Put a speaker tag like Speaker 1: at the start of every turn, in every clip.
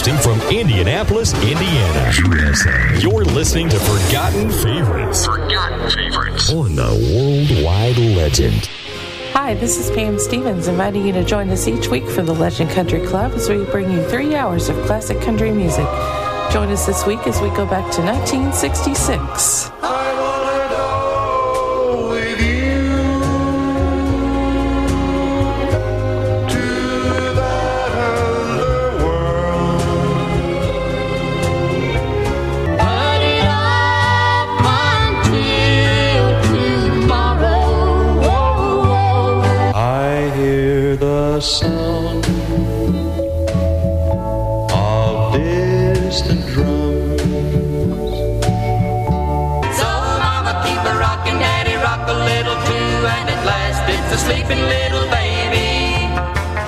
Speaker 1: Broadcasting from Indianapolis, Indiana, USA. You're listening to Forgotten Favorites. Forgotten Favorites. On the Worldwide Legend.
Speaker 2: Hi, this is Pam Stevens, inviting you to join us each week for the Legend Country Club as we bring you three hours of classic country music. Join us this week as we go back to 1966.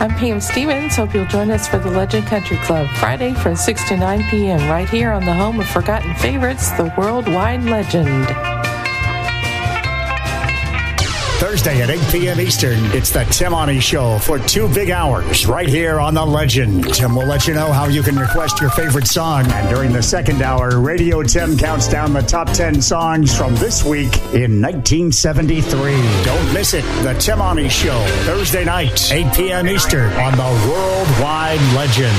Speaker 2: I'm Pam Stevens. Hope you'll join us for the Legend Country Club Friday from 6 to 9 p.m. right here on the home of forgotten favorites, the Worldwide Legend.
Speaker 3: Thursday at 8 p.m. Eastern, it's the Tim Money Show for two big hours right here on The Legend. Tim will let you know how you can request your favorite song. And during the second hour, Radio Tim counts down the top 10 songs from this week in 1973. Don't miss it. The Tim Money Show, Thursday night, 8 p.m. Eastern on The Worldwide Legend.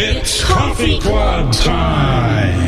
Speaker 4: It's coffee club time.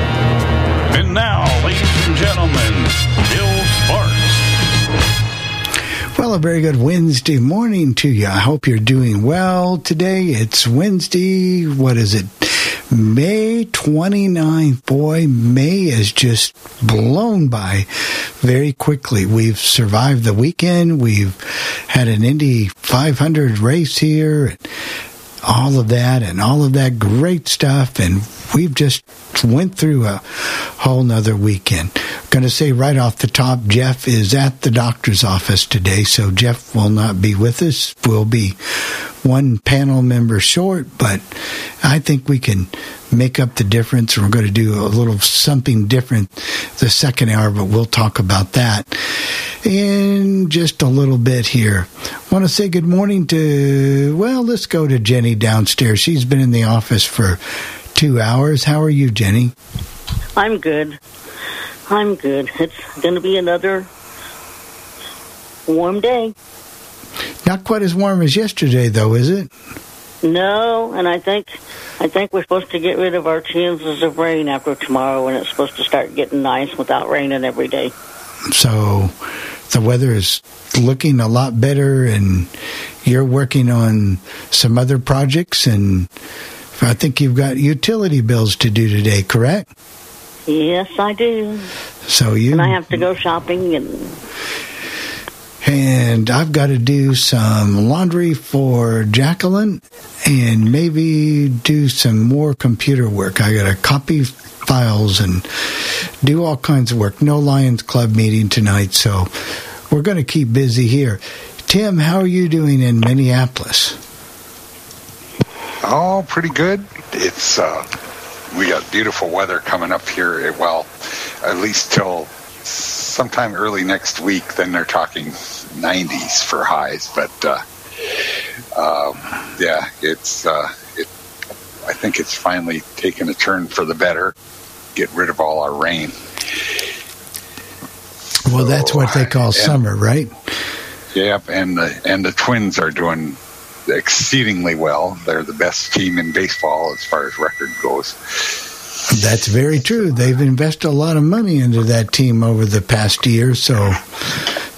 Speaker 4: And now, ladies and gentlemen, Bill Sparks.
Speaker 5: Well, a very good Wednesday morning to you. I hope you're doing well today. It's Wednesday. What is it? May 29th. Boy, May is just blown by very quickly. We've survived the weekend. We've had an Indy 500 race here. All of that and all of that great stuff. And we've just went through a whole nother weekend. Going to say right off the top, Jeff is at the doctor's office today, so Jeff will not be with us. We'll be one panel member short, but I think we can make up the difference. We're going to do a little something different the second hour, but we'll talk about that. in just a little bit here. Want to say good morning to, well, let's go to Jenny downstairs. She's been in the office for two hours. How are you, Jenny?
Speaker 6: I'm good. I'm good. It's going to be another warm day.
Speaker 5: Not quite as warm as yesterday, though, is it?
Speaker 6: No, and I think I think we're supposed to get rid of our chances of rain after tomorrow, and it's supposed to start getting nice without raining every day.
Speaker 5: So the weather is looking a lot better, and you're working on some other projects, and I think you've got utility bills to do today, correct?
Speaker 6: Yes, I do.
Speaker 5: So you
Speaker 6: And I have to go shopping, and
Speaker 5: and I've got to do some laundry for Jacqueline and maybe do some more computer work. I got to copy files and do all kinds of work. No Lions Club meeting tonight, so we're going to keep busy here. Tim, how are you doing in Minneapolis?
Speaker 7: Oh, pretty good. It's uh, we got beautiful weather coming up here. Well, at least till sometime early next week. Then they're talking 90s for highs. But uh, um, yeah, it's uh, it. I think it's finally taken a turn for the better. Get rid of all our rain.
Speaker 5: Well, that's what they call summer, right?
Speaker 7: Yep, and the and the Twins are doing exceedingly well. They're the best team in baseball as far as record goes.
Speaker 5: That's very true. They've invested a lot of money into that team over the past year, so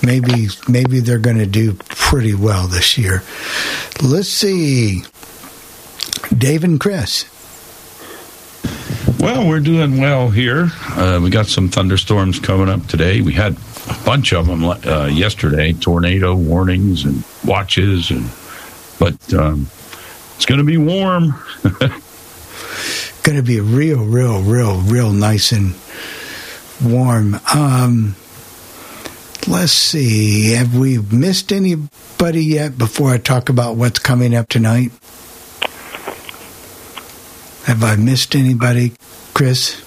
Speaker 5: maybe maybe they're going to do pretty well this year. Let's see, Dave and Chris.
Speaker 4: Well, we're doing well here. Uh, we got some thunderstorms coming up today. We had a bunch of them uh, yesterday, tornado warnings and watches, and but um, it's going to be warm.
Speaker 5: going to be real, real, real, real nice and warm. Um, let's see. Have we missed anybody yet before I talk about what's coming up tonight? Have I missed anybody, Chris?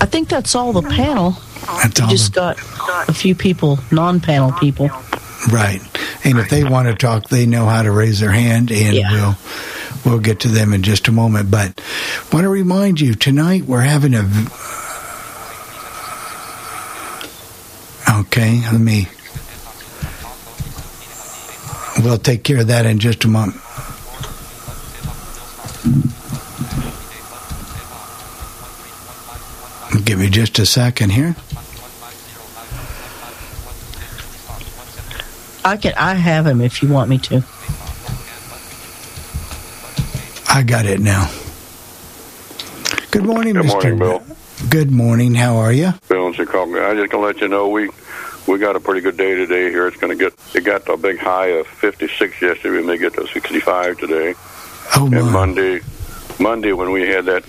Speaker 8: I think that's all the panel.
Speaker 5: That's
Speaker 8: We just got a few people, non-panel people.
Speaker 5: Right. And if they want to talk, they know how to raise their hand, and
Speaker 8: Yeah.
Speaker 5: we'll we'll get to them in just a moment. But I want to remind you tonight we're having a. Okay, let me. We'll take care of that in just a moment. Give me just a second here.
Speaker 8: I can. I have him if you want me to.
Speaker 5: I got it now. Good morning,
Speaker 9: Good
Speaker 5: Mr.
Speaker 9: morning, Bill.
Speaker 5: Good morning. How are you?
Speaker 9: Bill in Chicago. I just gonna let you know we we got a pretty good day today here. It's gonna get it got a big high of 56 yesterday. We may get to 65 today.
Speaker 5: Oh my!
Speaker 9: And Monday, Monday when we had that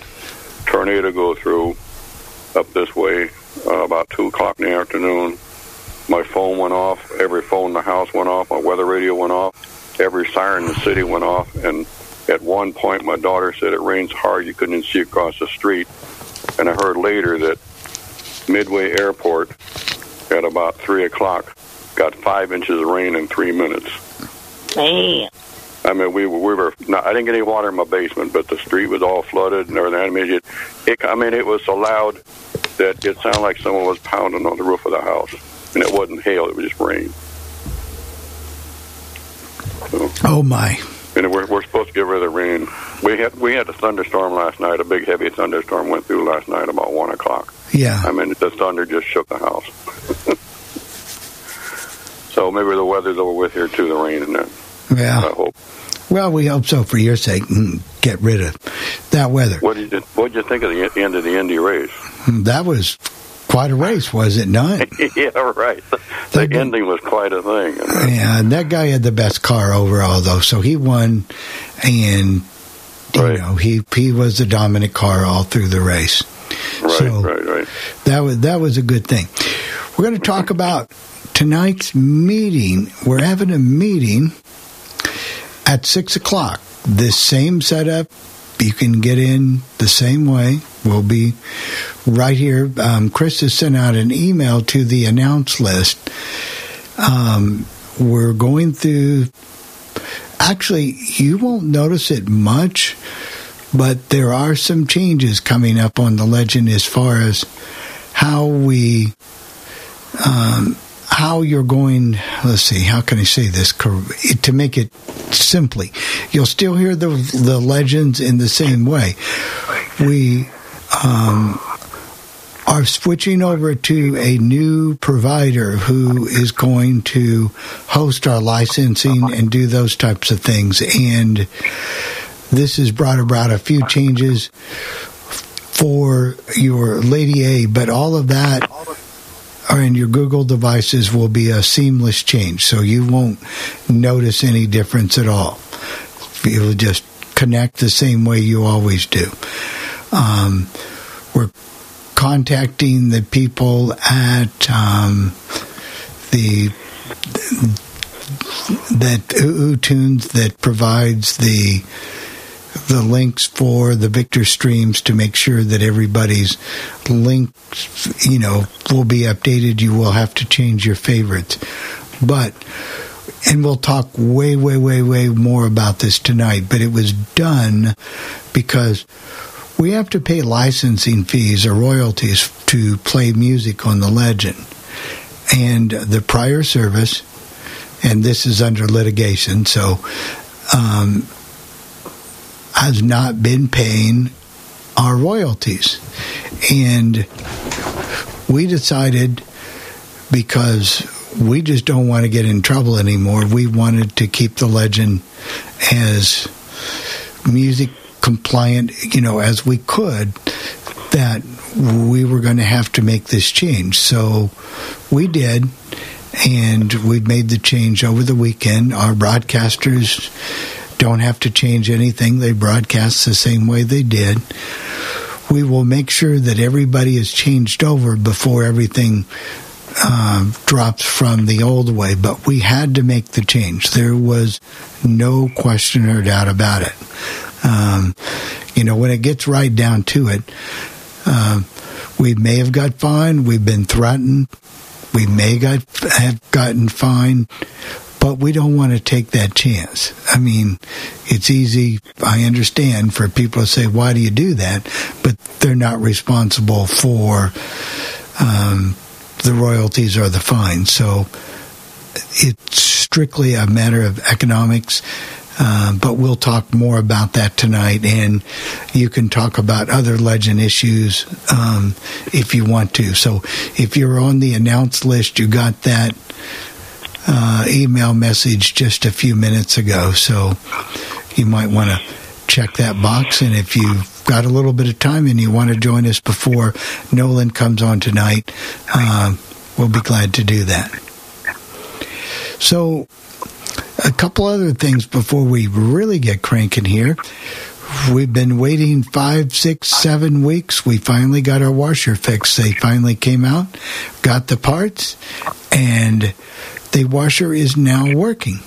Speaker 9: tornado go through up this way uh, about two o'clock in the afternoon, my phone went off. Every phone in the house went off. My weather radio went off. Every siren in the city went off. And at one point, my daughter said it rains hard. You couldn't even see across the street. And I heard later that Midway Airport at about three o'clock got five inches of rain in three minutes.
Speaker 6: man,
Speaker 9: I mean, we, we were. Not, I didn't get any water in my basement, but the street was all flooded and everything. I mean, it, it, I mean, it was so loud that it sounded like someone was pounding on the roof of the house, and it wasn't hail; it was just rain. So,
Speaker 5: Oh my!
Speaker 9: And we're we're supposed to get rid of the rain. We had we had a thunderstorm last night. A big heavy thunderstorm went through last night about one o'clock.
Speaker 5: Yeah.
Speaker 9: I mean, the thunder just shook the house. so maybe the weather's over with here too. The rain and that.
Speaker 5: Yeah.
Speaker 9: I hope.
Speaker 5: Well, we hope so for your sake. Mm, Get rid of that weather.
Speaker 9: What did you What did you think of the end of the Indy race?
Speaker 5: That was quite a race, was it not?
Speaker 9: yeah, right. The ending was quite a thing.
Speaker 5: Yeah, and that guy had the best car overall, though. So he won, and you know he he was the dominant car all through the race.
Speaker 9: Right,
Speaker 5: So-
Speaker 9: right, right.
Speaker 5: That was that was a good thing. We're going to talk about tonight's meeting. We're having a meeting at six o'clock. This same setup you can get in the same way. We'll be right here. Um, Chris has sent out an email to the announce list. Um, we're going through. Actually, you won't notice it much, but there are some changes coming up on the legend as far as how we. Um, how you're going let's see how can i say this to make it simply? You'll still hear the the legends in the same way. We um, are switching over to a new provider who is going to host our licensing and do those types of things. And this has brought about a few changes for your lady a but all of that and your Google devices will be a seamless change, so you won't notice any difference at all. You'll just connect the same way you always do. Um, we're contacting the people at um, the that UTunes that provides the the links for the Victor streams to make sure that everybody's links, you know, will be updated. You will have to change your favorites. But, and we'll talk way, way, way, way more about this tonight, but it was done because we have to pay licensing fees or royalties to play music on the legend. And the prior service, and this is under litigation, so um, has not been paying our royalties. And we decided because we just don't want to get in trouble anymore, we wanted to keep the legend as music compliant, you know, as we could, that we were going to have to make this change. So we did, and we made the change over the weekend. Our broadcasters don't have to change anything. They broadcast the same way they did. We will make sure that everybody is changed over before everything uh, drops from the old way, but we had to make the change. There was no question or doubt about it. Um, you know, when it gets right down to it, uh, we may have got fined. We've been threatened. We may got, have gotten fined but we don't want to take that chance. I mean, it's easy, I understand, for people to say, why do you do that? But they're not responsible for um, the royalties or the fines. So it's strictly a matter of economics. Uh, but we'll talk more about that tonight, and you can talk about other legend issues um, if you want to. So, if you're on the announced list, you got that uh, email message just a few minutes ago. So you might want to check that box. And if you've got a little bit of time and you want to join us before Nolan comes on tonight, uh, we'll be glad to do that. So, a couple other things before we really get cranking here. We've been waiting five, six, seven weeks. We finally got our washer fixed. They finally came out, got the parts, and the washer is now working.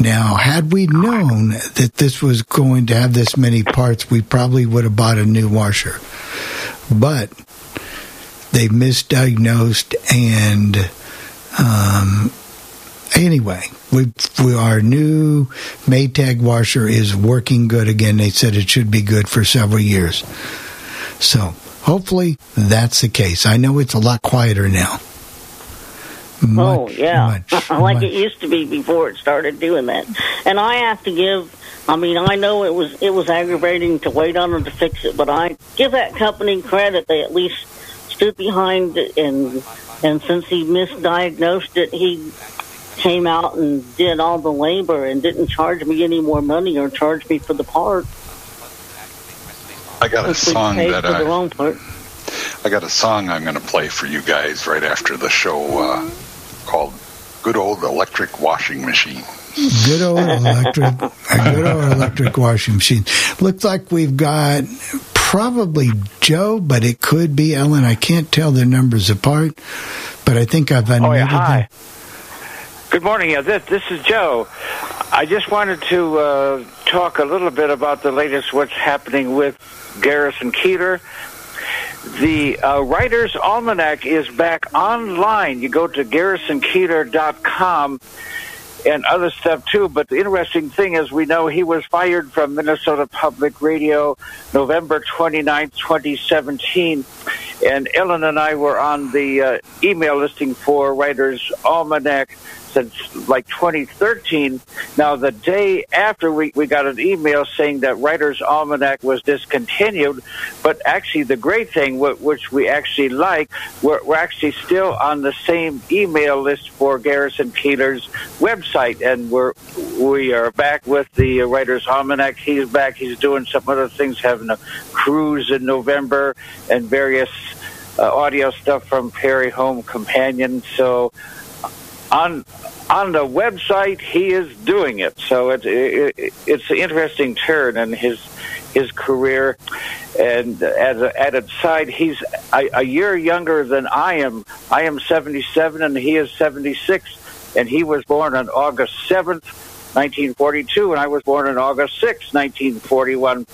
Speaker 5: Now, had we known that this was going to have this many parts, we probably would have bought a new washer. But they misdiagnosed, and um, anyway, we, we, our new Maytag washer is working good again. They said it should be good for several years. So hopefully that's the case. I know it's a lot quieter now. Much,
Speaker 6: oh yeah,
Speaker 5: much,
Speaker 6: like
Speaker 5: much.
Speaker 6: it used to be before it started doing that. And I have to give. I mean, I know it was it was aggravating to wait on them to fix it, but I give that company credit. They at least stood behind it, and and since he misdiagnosed it, he came out and did all the labor and didn't charge me any more money or charge me for the part.
Speaker 7: I got a song that
Speaker 6: for the
Speaker 7: I,
Speaker 6: wrong part.
Speaker 7: I got a song I'm going to play for you guys right after the show uh, called "Good Old Electric Washing Machine."
Speaker 5: Good old electric, a good old electric washing machine. Looks like we've got probably Joe, but it could be Ellen. I can't tell their numbers apart, but I think I've unmuted
Speaker 10: Oh, yeah, hi.
Speaker 5: them.
Speaker 10: Good morning. Yeah, this this is Joe. I just wanted to uh, talk a little bit about the latest what's happening with Garrison Keillor. The uh, Writer's Almanac is back online. You go to garrisonkeillor.com and other stuff too. But the interesting thing is, we know he was fired from Minnesota Public Radio November 29th, 2017. And Ellen and I were on the uh, email listing for Writer's Almanac since like 2013. Now, the day after we, we got an email saying that Writer's Almanac was discontinued, but actually the great thing, which we actually like, we're, we're actually still on the same email list for Garrison Keillor's website, and we're we are back with the Writer's Almanac. He's back. He's doing some other things, having a cruise in November and various uh, audio stuff from Prairie Home Companion. So on on the website he is doing it. So it's it, it's an interesting turn in his his career. And as a added side he's a, a year younger than i am. I am 77 and he is 76 and he was born on august 7th 1942, and I was born on August 6, 1941.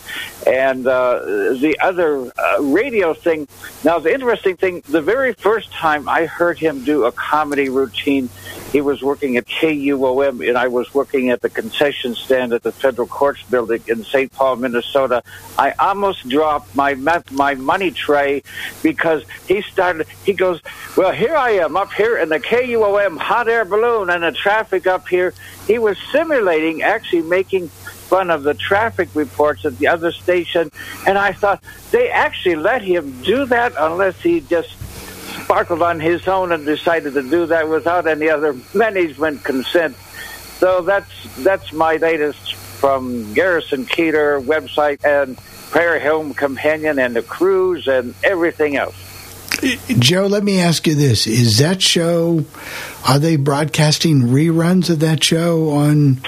Speaker 10: And uh, the other uh, radio thing, now the interesting thing, the very first time I heard him do a comedy routine, he was working at KUOM, and I was working at the concession stand at the Federal Courts Building in St. Paul, Minnesota. I almost dropped my my money tray because he started. He goes, "Well, here I am up here in the KUOM hot air balloon, and the traffic up here." He was simulating actually making fun of the traffic reports at the other station, and I thought they actually let him do that unless he just sparkled on his own and decided to do that without any other management consent. So that's that's my latest from Garrison Keillor website and Prairie Home Companion and the cruise and everything else.
Speaker 5: Joe, let me ask you this: Is that show? Are they broadcasting reruns of that show on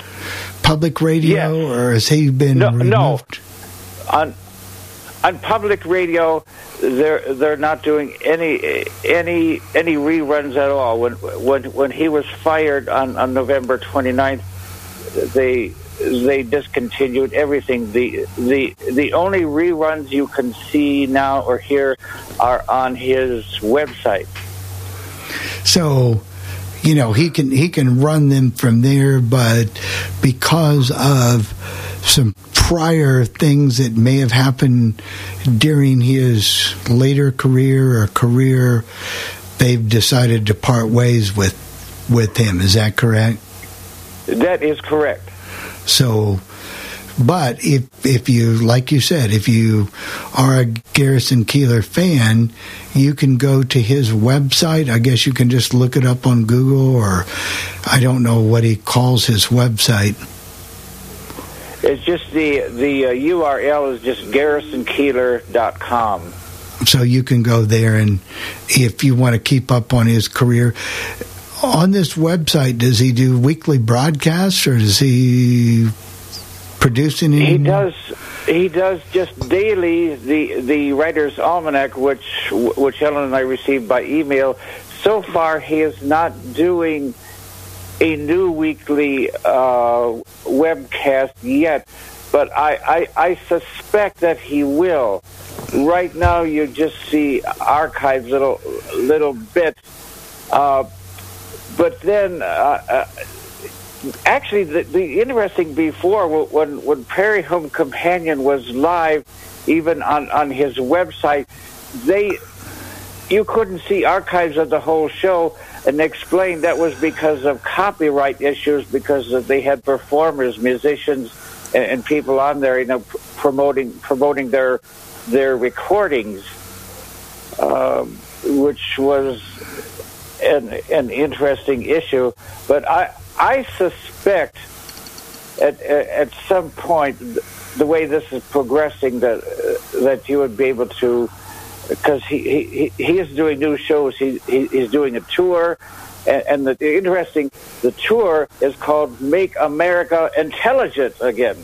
Speaker 5: public radio,
Speaker 10: yes.
Speaker 5: or has he been
Speaker 10: no,
Speaker 5: removed?
Speaker 10: No, on on public radio, they're they're not doing any any any reruns at all. When when when he was fired on on November 29th, they they discontinued everything. The the the only reruns you can see now or hear are on his website.
Speaker 5: So, you know, he can he can run them from there, but because of some prior things that may have happened during his later career or career, they've decided to part ways with with him. Is that correct?
Speaker 10: That is correct.
Speaker 5: So, but if if you like you said, if you are a Garrison Keillor fan, you can go to his website. I guess you can just look it up on Google, or I don't know what he calls his website.
Speaker 10: It's just the the uh, URL is just garrisonkeillor.com.
Speaker 5: So you can go there, and if you want to keep up on his career, on this website, does he do weekly broadcasts or does he produce any?
Speaker 10: He does. He does just daily the the writer's almanac, which which Ellen and I received by email. So far, he is not doing a new weekly uh, webcast yet, but I, I I suspect that he will. Right now, you just see archives little little bits. Uh, but then, uh, uh, actually, the, the, interesting before when when Prairie Home Companion was live, even on on his website, they you couldn't see archives of the whole show, and explained that was because of copyright issues because they had performers, musicians, and, and people on there, you know, pr- promoting promoting their their recordings, um, which was an, an interesting issue, but I I suspect at at some point the way this is progressing that that you would be able to because he, he he is doing new shows. He, he he's doing a tour, and, and the, the interesting the tour is called "Make America Intelligent Again."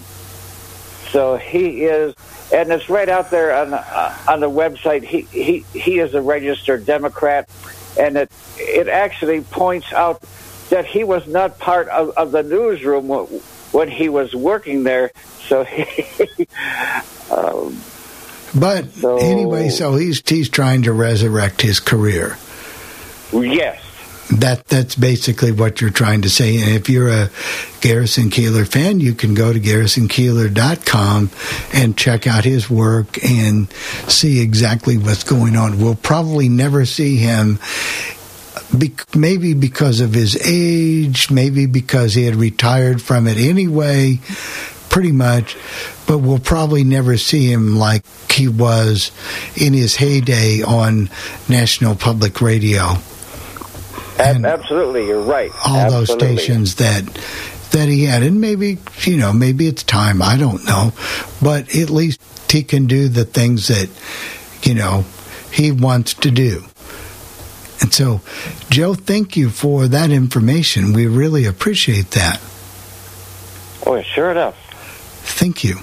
Speaker 10: So he is, and it's right out there on uh, on the website. He he he is a registered Democrat and it it actually points out that he was not part of, of the newsroom when he was working there. So he, um,
Speaker 5: But anyway, so he's he's trying to resurrect his career.
Speaker 10: yes,
Speaker 5: That that's basically what you're trying to say. And if you're a Garrison Keillor fan, you can go to garrisonkeillor.com and check out his work and see exactly what's going on. We'll probably never see him be- maybe because of his age, maybe because he had retired from it anyway, pretty much. But we'll probably never see him like he was in his heyday on National Public Radio.
Speaker 10: Ab- absolutely, you're right.
Speaker 5: All those stations that that he had, and maybe you know, maybe it's time. I don't know, but at least he can do the things that you know he wants to do. And so, Joe, thank you for that information. We really appreciate that.
Speaker 10: Oh, sure enough.
Speaker 5: Thank you.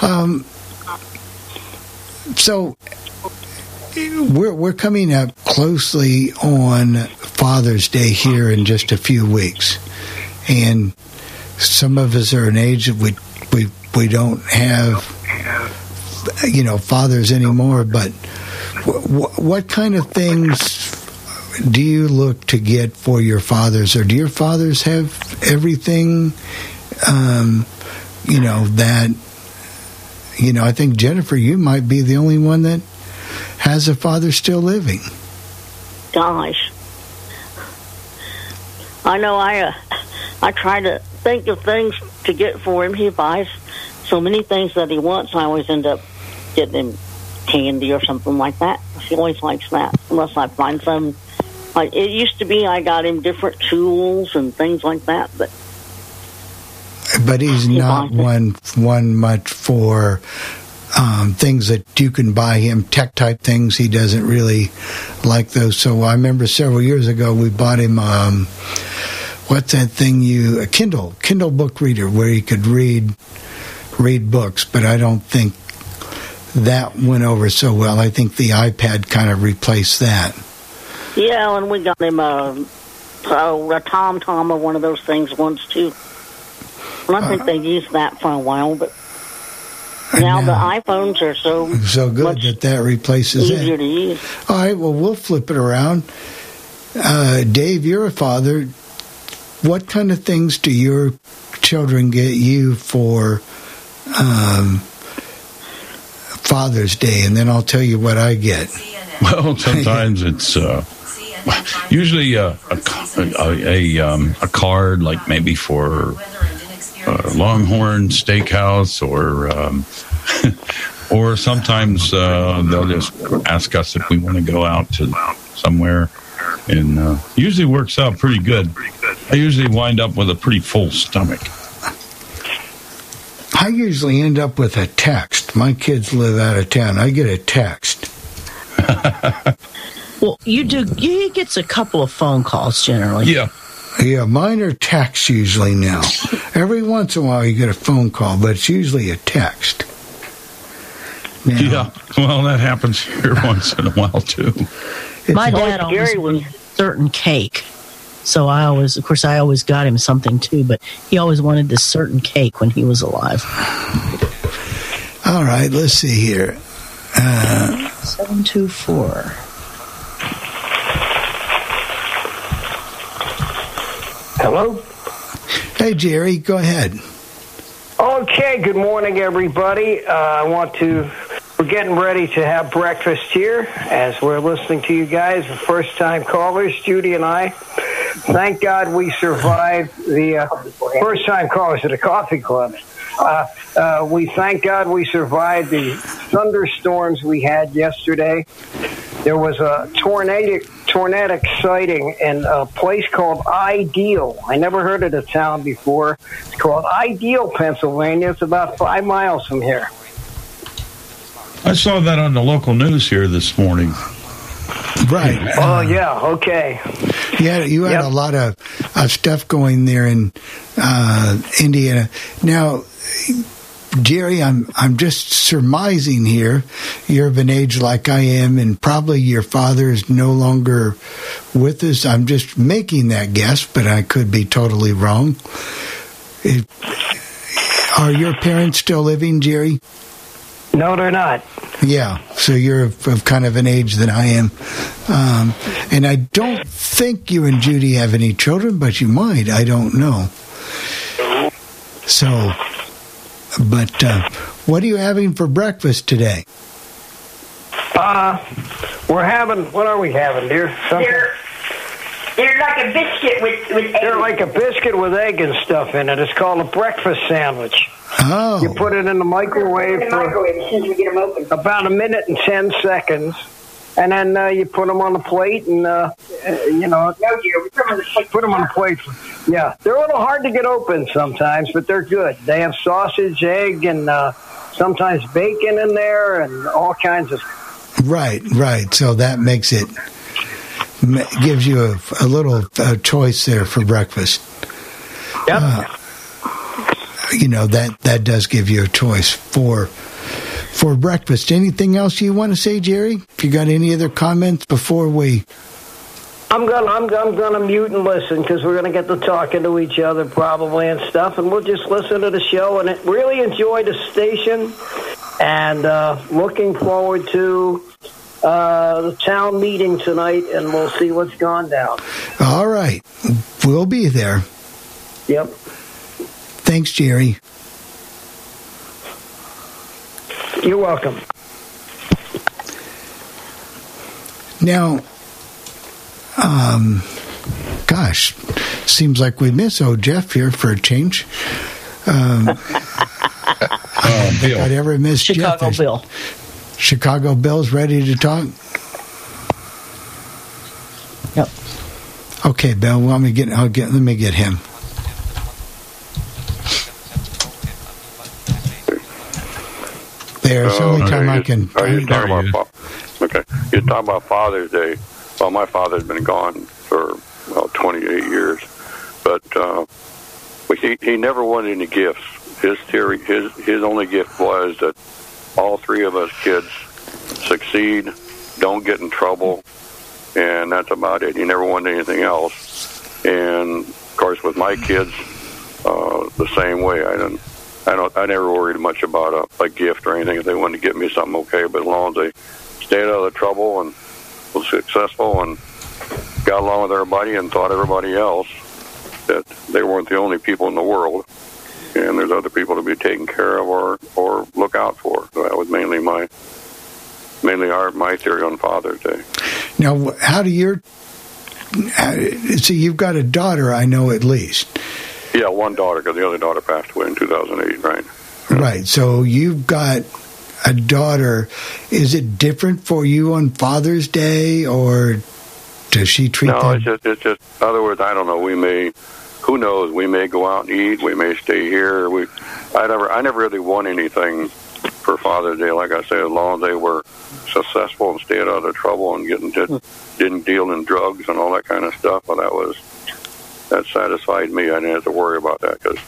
Speaker 5: Um, so we're we're coming up closely on Father's Day here in just a few weeks, and some of us are an age that we we we don't have you know fathers anymore. But what, what kind of things do you look to get for your fathers, or do your fathers have everything? Um, you know that. You know, I think Jennifer, you might be the only one that has a father still living.
Speaker 6: Gosh. I know I uh, I try to think of things to get for him. He buys so many things that he wants. I always end up getting him candy or something like that. He always likes that, unless I find some. Like it used to be, I got him different tools and things like that. But
Speaker 5: but he's not one one much for um, things that you can buy him tech type things. He doesn't really like those. So I remember several years ago we bought him um, what's that thing you a Kindle Kindle book reader where he could read read books. But I don't think that went over so well. I think the iPad kind of replaced that.
Speaker 6: yeah, and we got him a, a, a TomTom or one of those things once too. And I think they used that for a while, but now the iPhones are so
Speaker 5: So good that that replaces it.
Speaker 6: easier to use.
Speaker 5: All right, well, we'll flip it around. Uh, Dave, you're a father. What kind of things do your children get you for um, Father's Day? And then I'll tell you what I get.
Speaker 4: Well, sometimes it's uh, usually uh, a a, a, um, a card, like maybe for uh, Longhorn Steakhouse, or um, or sometimes uh, they'll just ask us if we want to go out to somewhere, and uh, usually works out pretty good. I usually wind up with a pretty full stomach.
Speaker 5: I usually end up with a text. My kids live out of town. I get a text.
Speaker 8: Well, you do. He gets a couple of phone calls generally.
Speaker 4: Yeah.
Speaker 5: Yeah, mine are texts usually now. Every once in a while you get a phone call, but it's usually a text. Now,
Speaker 4: Yeah, well, that happens here once in a while too.
Speaker 8: My dad always
Speaker 6: scary
Speaker 8: wanted a certain cake. So I always, of course, I always got him something too, but he always wanted this certain cake when he was alive.
Speaker 5: All right, let's see here. Uh,
Speaker 8: 724.
Speaker 11: Hello?
Speaker 5: hey, Jerry, go ahead.
Speaker 11: Okay, good morning, everybody. Uh, I want to, we're getting ready to have breakfast here as we're listening to you guys, the first time callers, Judy and I. Thank God we survived the uh, first time callers at the coffee club. Uh, uh, we thank God we survived the thunderstorms we had yesterday. There was a tornadic tornadic sighting in a place called Ideal. I never heard of the town before. It's called Ideal, Pennsylvania. It's about five miles from here.
Speaker 4: I saw that on the local news here this morning.
Speaker 5: Right.
Speaker 11: Oh yeah, okay.
Speaker 5: Yeah, you had
Speaker 11: Yep.
Speaker 5: a lot of, of stuff going there in uh, Indiana. Now, Jerry, I'm I'm just surmising here. You're of an age like I am, and probably your father is no longer with us. I'm just making that guess, but I could be totally wrong. It, are your parents still living, Jerry?
Speaker 11: No, they're not.
Speaker 5: Yeah, so you're of, of kind of an age that I am, um, and I don't think you and Judy have any children, but you might. I don't know. So, but uh, what are you having for breakfast today?
Speaker 11: Uh, we're having, what are we having, dear? Something?
Speaker 12: They're, they're like a biscuit with, with egg.
Speaker 11: They're like a biscuit with egg and stuff in it. It's called a breakfast sandwich.
Speaker 5: Oh.
Speaker 11: You put it in the microwave
Speaker 12: in the
Speaker 11: for
Speaker 12: microwave as soon as we get them open.
Speaker 11: about a minute and ten seconds, and then uh, you put them on the plate, and uh, uh, you know,
Speaker 12: No, dear, we put them on the plate.
Speaker 11: put them on the plate. Yeah, they're a little hard to get open sometimes, but they're good. They have sausage, egg, and uh, sometimes bacon in there, and all kinds of.
Speaker 5: Right, right. So that makes it ma- gives you a, a little uh, choice there for breakfast.
Speaker 11: Yep.
Speaker 5: You know that that does give you a choice for for breakfast. Anything else you want to say, Jerry? If you got any other comments before we?
Speaker 11: I'm gonna I'm, I'm gonna mute and listen because we're gonna get to talking to each other probably and stuff, and we'll just listen to the show and it, really enjoy the station, and uh, looking forward to uh, the town meeting tonight, and we'll see what's gone down.
Speaker 5: All right, we'll be there.
Speaker 11: Yep.
Speaker 5: Thanks, Jerry.
Speaker 11: You're welcome.
Speaker 5: Now, um, gosh, seems like we miss old Jeff here for a change. Um, I don't I'd ever miss
Speaker 8: Chicago
Speaker 5: Jeff.
Speaker 8: Bill.
Speaker 5: Chicago Bill's ready to talk.
Speaker 8: Yep.
Speaker 5: Okay, Bill. Let me get. I'll get. Let me get him. There's the
Speaker 9: Oh,
Speaker 5: only
Speaker 9: okay,
Speaker 5: time I can.
Speaker 9: Are you talking about? fa- Okay, you're talking about Father's Day. Well, my father's been gone for well 28 years, but uh, but he he never wanted any gifts. His theory, his his only gift was that all three of us kids succeed, don't get in trouble, and that's about it. He never wanted anything else. And of course, with my kids, uh, the same way. I didn't. I don't. I never worried much about a, a gift or anything. If they wanted to get me something, okay. But as long as they stayed out of the trouble and was successful and got along with everybody and taught everybody else that they weren't the only people in the world, and there's other people to be taken care of or or look out for. So that was mainly my mainly our my theory on Father's Day.
Speaker 5: Now, how do your? Uh, see, you've got a daughter. I know at least.
Speaker 9: Yeah, one daughter because the other daughter passed away in 2008. Right.
Speaker 5: Right. So you've got a daughter. Is it different for you on Father's Day, or does she treat
Speaker 9: No,
Speaker 5: them?
Speaker 9: it's just it's just. In other words, I don't know. We may, who knows? We may go out and eat. We may stay here. We, I never, I never really won anything for Father's Day. Like I said, as long as they were successful and stayed out of trouble and getting did, hmm. didn't deal in drugs and all that kind of stuff. Well, that was that satisfied me. I didn't have to worry about that because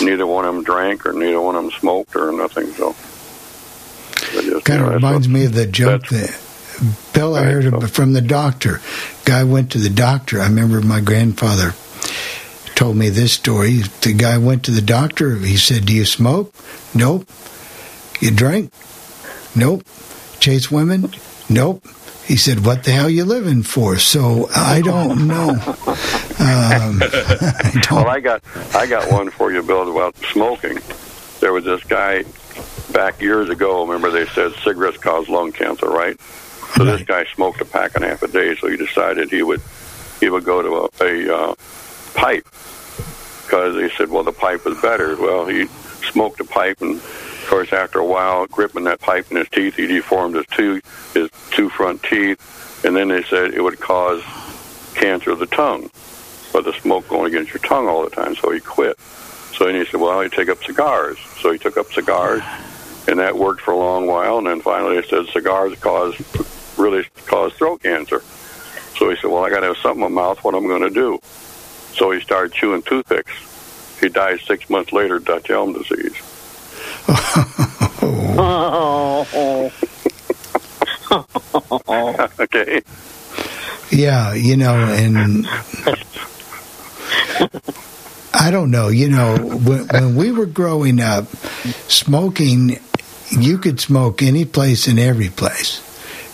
Speaker 9: neither one of them drank or neither one of them smoked or nothing. So. just,
Speaker 5: Kind
Speaker 9: you
Speaker 5: of
Speaker 9: know,
Speaker 5: reminds me of the joke that Bill I heard ab- from the doctor. Guy went to the doctor. I remember my grandfather told me this story. The guy went to the doctor. He said, "Do you smoke?" Nope. You drink? Nope. Chase women? Nope. He said, "What the hell you living for?" So I don't know. Um,
Speaker 9: well, I got I got one for you, Bill, about smoking. There was this guy back years ago. Remember, they said cigarettes cause lung cancer, right? So this guy smoked a pack and a half a day. So he decided he would he would go to a, a uh, pipe because they said, well, the pipe was better. Well, he smoked a pipe, and of course, after a while, gripping that pipe in his teeth, he deformed his two his two front teeth, and then they said it would cause cancer of the tongue, but the smoke going against your tongue all the time. So he quit. So then he said, well, I take up cigars. So he took up cigars, and that worked for a long while. And then finally, they said cigars cause really cause throat cancer. So he said, well, I got to have something in my mouth. What am I going to do? So he started chewing toothpicks. He died six months later, Dutch elm disease.
Speaker 6: Oh.
Speaker 9: okay.
Speaker 5: Yeah, you know, and I don't know, you know, when, when we were growing up, smoking, you could smoke any place and every place.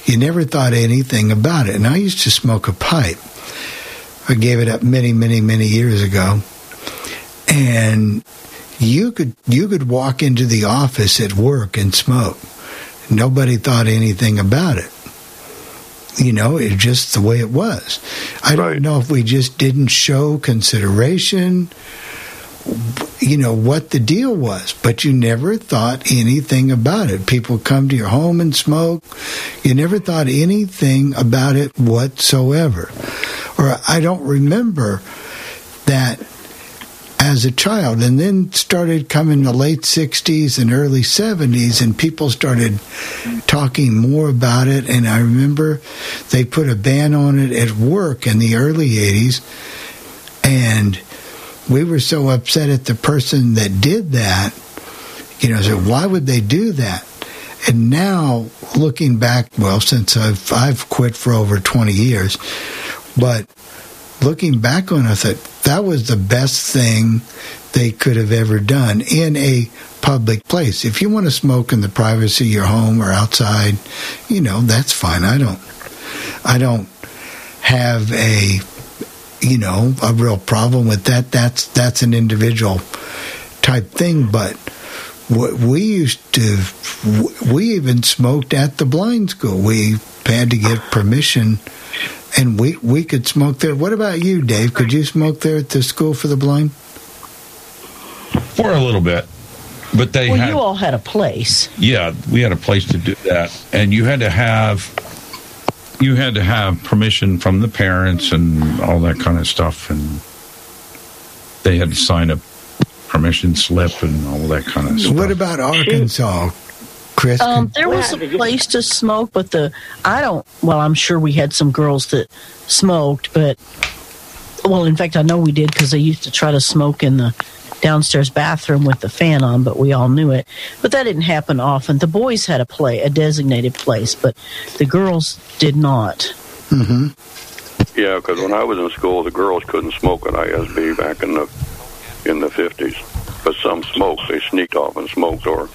Speaker 5: You never thought anything about it. And I used to smoke a pipe. I gave it up many, many, many years ago. And you could you could walk into the office at work and smoke. Nobody thought anything about it. You know, it's just the way it was. I don't know if we just didn't show consideration, you know, what the deal was, but you never thought anything about it. People come to your home and smoke. You never thought anything about it whatsoever. Or I don't remember that as a child. And then started coming the late 60s and early 70s and people started talking more about it. And i remember they put a ban on it at work in the early 80s and we were so upset at the person that did that you know so why would they do that? And now looking back well since i've i've quit for over 20 years but looking back on it that was the best thing they could have ever done in a public place. If you want to smoke in the privacy of your home or outside, you know, that's fine. I don't I don't have a you know, a real problem with that. That's that's an individual type thing, but what we used to we even smoked at the blind school. We had to get permission and we we could smoke there. What about you, Dave? Could you smoke there at the school for the blind?
Speaker 4: For a little bit, but they
Speaker 8: well,
Speaker 4: had
Speaker 8: you all had a place.
Speaker 4: yeah, we had a place to do that, and you had to have you had to have permission from the parents and all that kind of stuff, and they had to sign a permission slip and all that kind of stuff.
Speaker 5: What about Arkansas, Chris?
Speaker 8: Um, there was a place to smoke, but the I don't. Well, I'm sure we had some girls that smoked, but well, in fact, I know we did because they used to try to smoke in the downstairs bathroom with the fan on, but we all knew it. But that didn't happen often. The boys had a play, a designated place, but the girls did not.
Speaker 5: Mm-hmm.
Speaker 9: Yeah, because when I was in school, the girls couldn't smoke at ISB back in the in the fifties. But some smoked. They sneaked off and smoked, or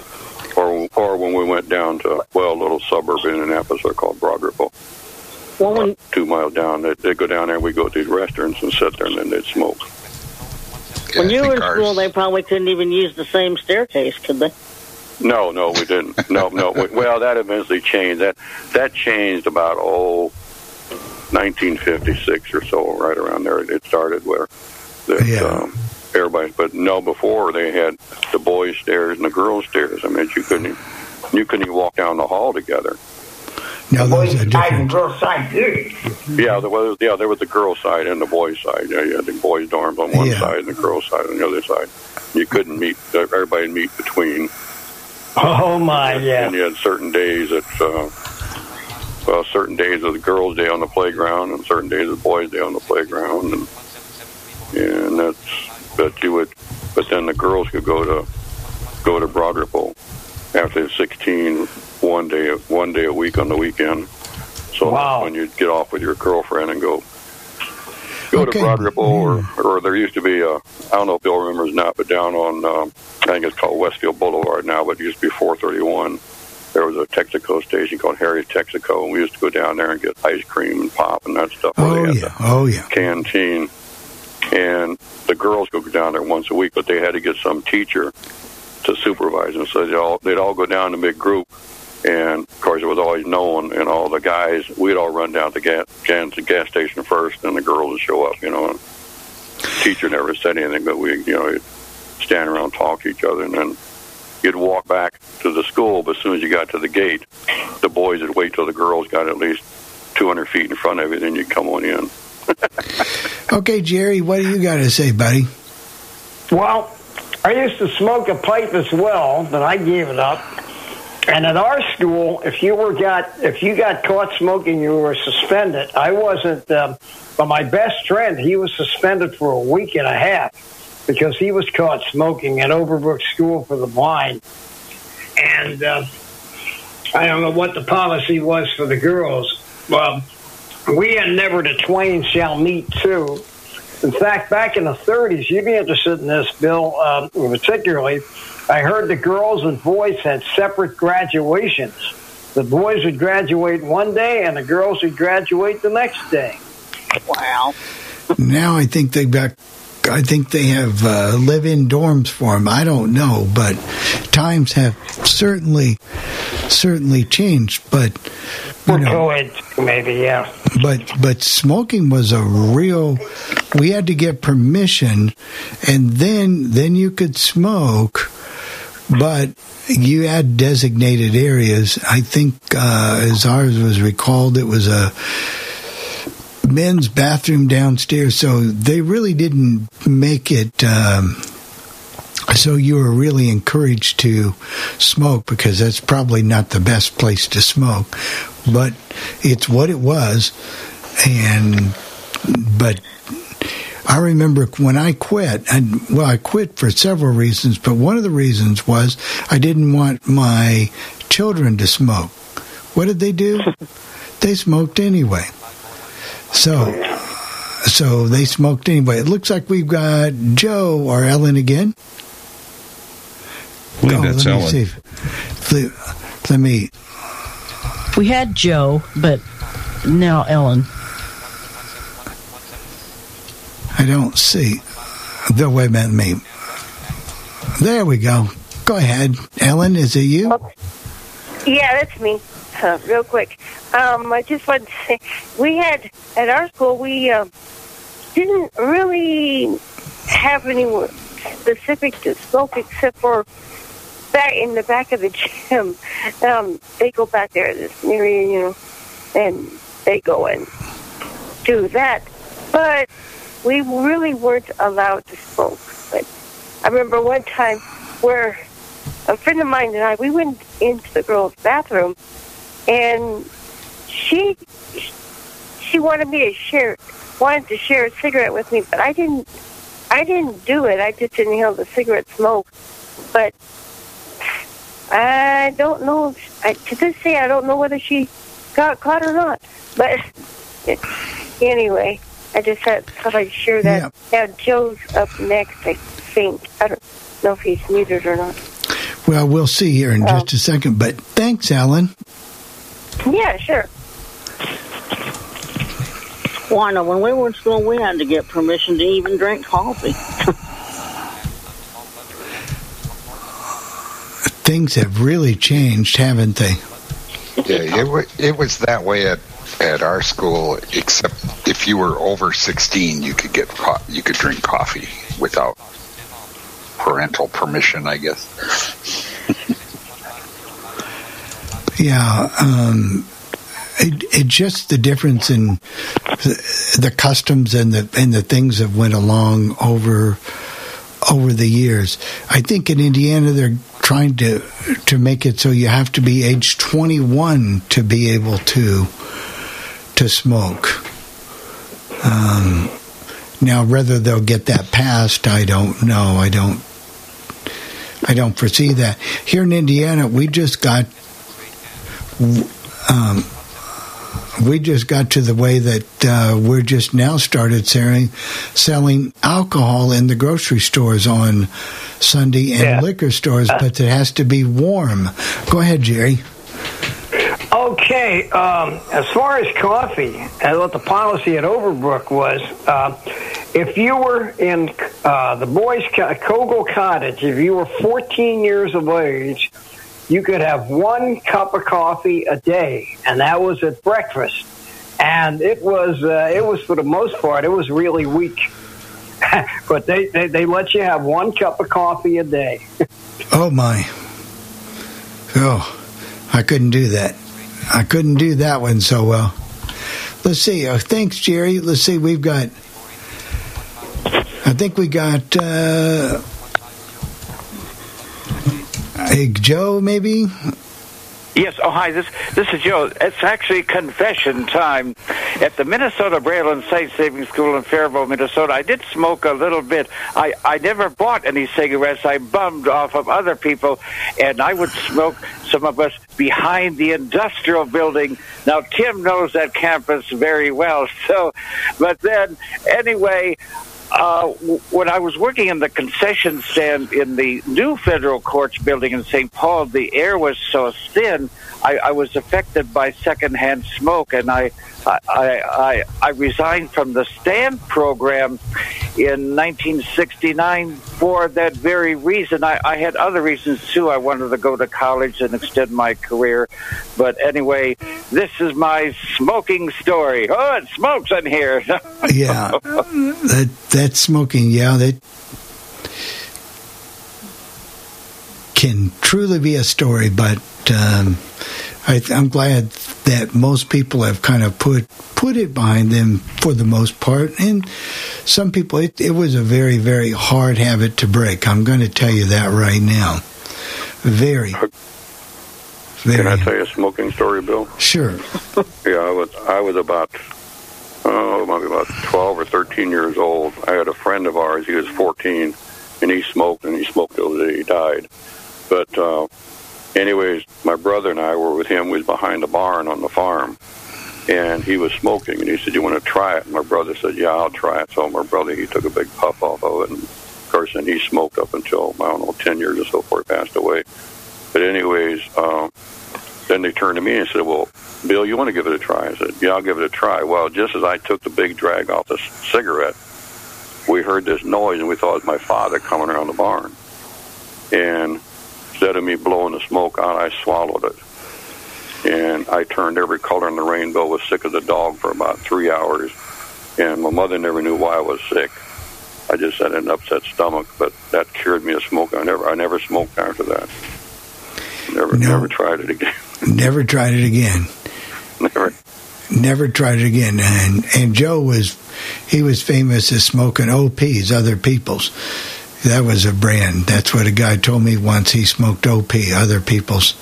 Speaker 9: or or when we went down to well, a little suburb in Annapolis, they're called Broad Ripple.
Speaker 6: Well, when,
Speaker 9: Two miles down, they'd, they'd go down there. We go to these restaurants and sit there, and then they'd smoke.
Speaker 6: when you were in school, they probably couldn't even use the same staircase, could they?
Speaker 9: No, no, we didn't. No, no. We, well, that eventually changed. That that changed about oh, 1956 or so, right around there. It started where that um, everybody. But no, before they had the boys' stairs and the girls' stairs. I mean, you couldn't even, you couldn't even walk down the hall together.
Speaker 5: Now those are
Speaker 12: Side
Speaker 5: different.
Speaker 12: and girls' side, good.
Speaker 9: Yeah, there was yeah there was the girls' side and the boys' side. Yeah, you had the boys' dorms on one
Speaker 5: Yeah.
Speaker 9: side and the girls' side on the other side. You couldn't meet everybody meet between.
Speaker 11: Oh my, yeah.
Speaker 9: And you had certain days that, uh, well, certain days of the girls' day on the playground, and certain days of the boys' day on the playground, and and that's that you would, but then the girls could go to go to Broad Ripple after they're 16, one day one day a week on the weekend. So
Speaker 11: Wow.
Speaker 9: when you'd get off with your girlfriend and go go
Speaker 5: Okay.
Speaker 9: to Broad Ripple, or or there used to be a I don't know if Bill remembers now, but down on um, I think it's called Westfield Boulevard now, but it used to be 431. There was a Texaco station called Harry's Texaco, and we used to go down there and get ice cream and pop and that stuff.
Speaker 5: Oh yeah, oh yeah.
Speaker 9: canteen, and the girls would go down there once a week, but they had to get some teacher to supervise them. So they'd all they'd all go down in a big group, and of course it was always known, and all the guys we'd all run down to gas gas, the gas station first, and the girls would show up, you know. And teacher never said anything, but we you know. Stand around, talk to each other, and then you'd walk back to the school. But as soon as you got to the gate, the boys would wait till the girls got at least 200 feet in front of you, then you'd come on in.
Speaker 5: Okay, Jerry, what do you got to say, buddy?
Speaker 11: Well, I used to smoke a pipe as well, but I gave it up. And at our school, if you were got if you got caught smoking, you were suspended. I wasn't, um, but my best friend, he was suspended for a week and a half because he was caught smoking at Overbrook School for the Blind. and uh, I don't know what the policy was for the girls. Well, we and never the twain shall meet too. In fact, back in the 30s, you'd be interested in this, Bill, uh, particularly. I heard the girls and boys had separate graduations. The boys would graduate one day, and the girls would graduate the next day.
Speaker 6: Wow.
Speaker 5: Now I think they've got. I think they have uh, live-in dorms for them. I don't know, but times have certainly, certainly changed. But you know,
Speaker 11: maybe, yeah.
Speaker 5: but but smoking was a real. We had to get permission, and then then you could smoke, but you had designated areas. I think uh, as ours was recalled, it was a men's bathroom downstairs, so they really didn't make it. Um, so you were really encouraged to smoke because that's probably not the best place to smoke, but it's what it was, and but I remember when I quit, and well, I quit for several reasons, but one of the reasons was I didn't want my children to smoke. What did they do? they smoked anyway. So, so they smoked anyway. It looks like we've got Joe or Ellen again.
Speaker 4: I believe
Speaker 5: Oh,
Speaker 4: that's
Speaker 5: let me
Speaker 4: Ellen.
Speaker 5: see let, let me.
Speaker 8: We had Joe, but now Ellen.
Speaker 5: I don't see. The wait a minute, me. There we go. Go ahead, Ellen. Is it you?
Speaker 13: Yeah, that's me. Uh, real quick, um, I just wanted to say we had at our school we um, didn't really have any specific to smoke except for back in the back of the gym. Um, they go back there this area, you know, and they go and do that. But we really weren't allowed to smoke. But I remember one time where a friend of mine and I we went into the girls' bathroom, and she she wanted me to share wanted to share a cigarette with me, but I didn't I didn't do it. I just inhaled the cigarette smoke. But I don't know. I, to this day, I don't know whether she got caught or not. But anyway, I just had thought I'd share that. Now Joe's up next. I think I don't know if he's muted or not.
Speaker 5: Well, we'll see here in oh. just a second. But thanks, Alan.
Speaker 13: Yeah, sure.
Speaker 6: Why no? When we were in school, we had to get permission to even drink coffee.
Speaker 5: Things have really changed, haven't they?
Speaker 7: Yeah, it, wa it was that way at at our school, except if you were over sixteen, you could get co- you could drink coffee without parental permission, I guess.
Speaker 5: Yeah, um, it, it just the difference in the, the customs and the and the things that went along over over the years. I think in Indiana they're trying to to make it so you have to be age 21 to be able to to smoke. Um, now, whether they'll get that passed, I don't know. I don't. I don't foresee that. Here in Indiana, we just got um, we just got to the way that uh, we're just now started selling, selling alcohol in the grocery stores on Sunday and
Speaker 11: Yeah.
Speaker 5: liquor stores, but it has to be warm. Go ahead, Jerry.
Speaker 11: Okay, um, as far as coffee, and what the policy at Overbrook was, uh, if you were in uh, the boys' co- Kogel Cottage, if you were 14 years of age, you could have one cup of coffee a day, and that was at breakfast. And it was, uh, it was for the most part, it was really weak. but they, they, they let you have one cup of coffee a day.
Speaker 5: Oh my! Oh, I couldn't do that. I couldn't do that one so well. Let's see. Uh, thanks, Jerry. Let's see. We've got. I think we got. Uh, hey, Joe, maybe.
Speaker 10: Yes. Oh, hi. This this is Joe. It's actually confession time. at the Minnesota Braille and Sight Saving School in Faribault, Minnesota, I did smoke a little bit. I, I never bought any cigarettes. I bummed off of other people, and I would smoke some of us behind the industrial building. Now, Tim knows that campus very well. So, but then, anyway, uh, when I was working in the concession stand in the new federal courts building in St. Paul, the air was so thin, I, I was affected by secondhand smoke, and I, I, I, I resigned from the stand program in 1969 for that very reason. I, I had other reasons too. I wanted to go to college and extend my career, but anyway, this is my smoking story. Oh, it smokes in here.
Speaker 5: yeah, that that smoking, yeah, that can truly be a story. But um, I, I'm glad that most people have kind of put put it behind them for the most part, and some people it, it was a very very hard habit to break. I'm going to tell you that right now. Very.
Speaker 9: very Can I tell you a smoking story, Bill?
Speaker 5: Sure.
Speaker 9: yeah, I was I was about oh maybe about twelve or thirteen years old. I had a friend of ours. He was fourteen, and he smoked, and he smoked till he died. But uh, anyways, my brother and I were with him. We was behind the barn on the farm, and he was smoking. And he said, "You want to try it?" And my brother said, "Yeah, I'll try it." So my brother he took a big puff off of it, and of course, then he smoked up until I don't know ten years or so before he passed away. But anyways, um, then they turned to me and said, "Well, Bill, you want to give it a try?" I said, "Yeah, I'll give it a try." Well, just as I took the big drag off the cigarette, we heard this noise, and we thought it was my father coming around the barn. And instead of me blowing the smoke out, I swallowed it. And I turned every color in the rainbow, was sick as a dog for about three hours. And my mother never knew why I was sick. I just had an upset stomach, but that cured me of smoking. I never, I never smoked after that. Never,
Speaker 5: No.
Speaker 9: never tried it again.
Speaker 5: Never tried it again.
Speaker 9: Never.
Speaker 5: Never tried it again. And and Joe was he was famous as smoking OPs, other people's. That was a brand. That's what a guy told me once. He smoked OP, other people's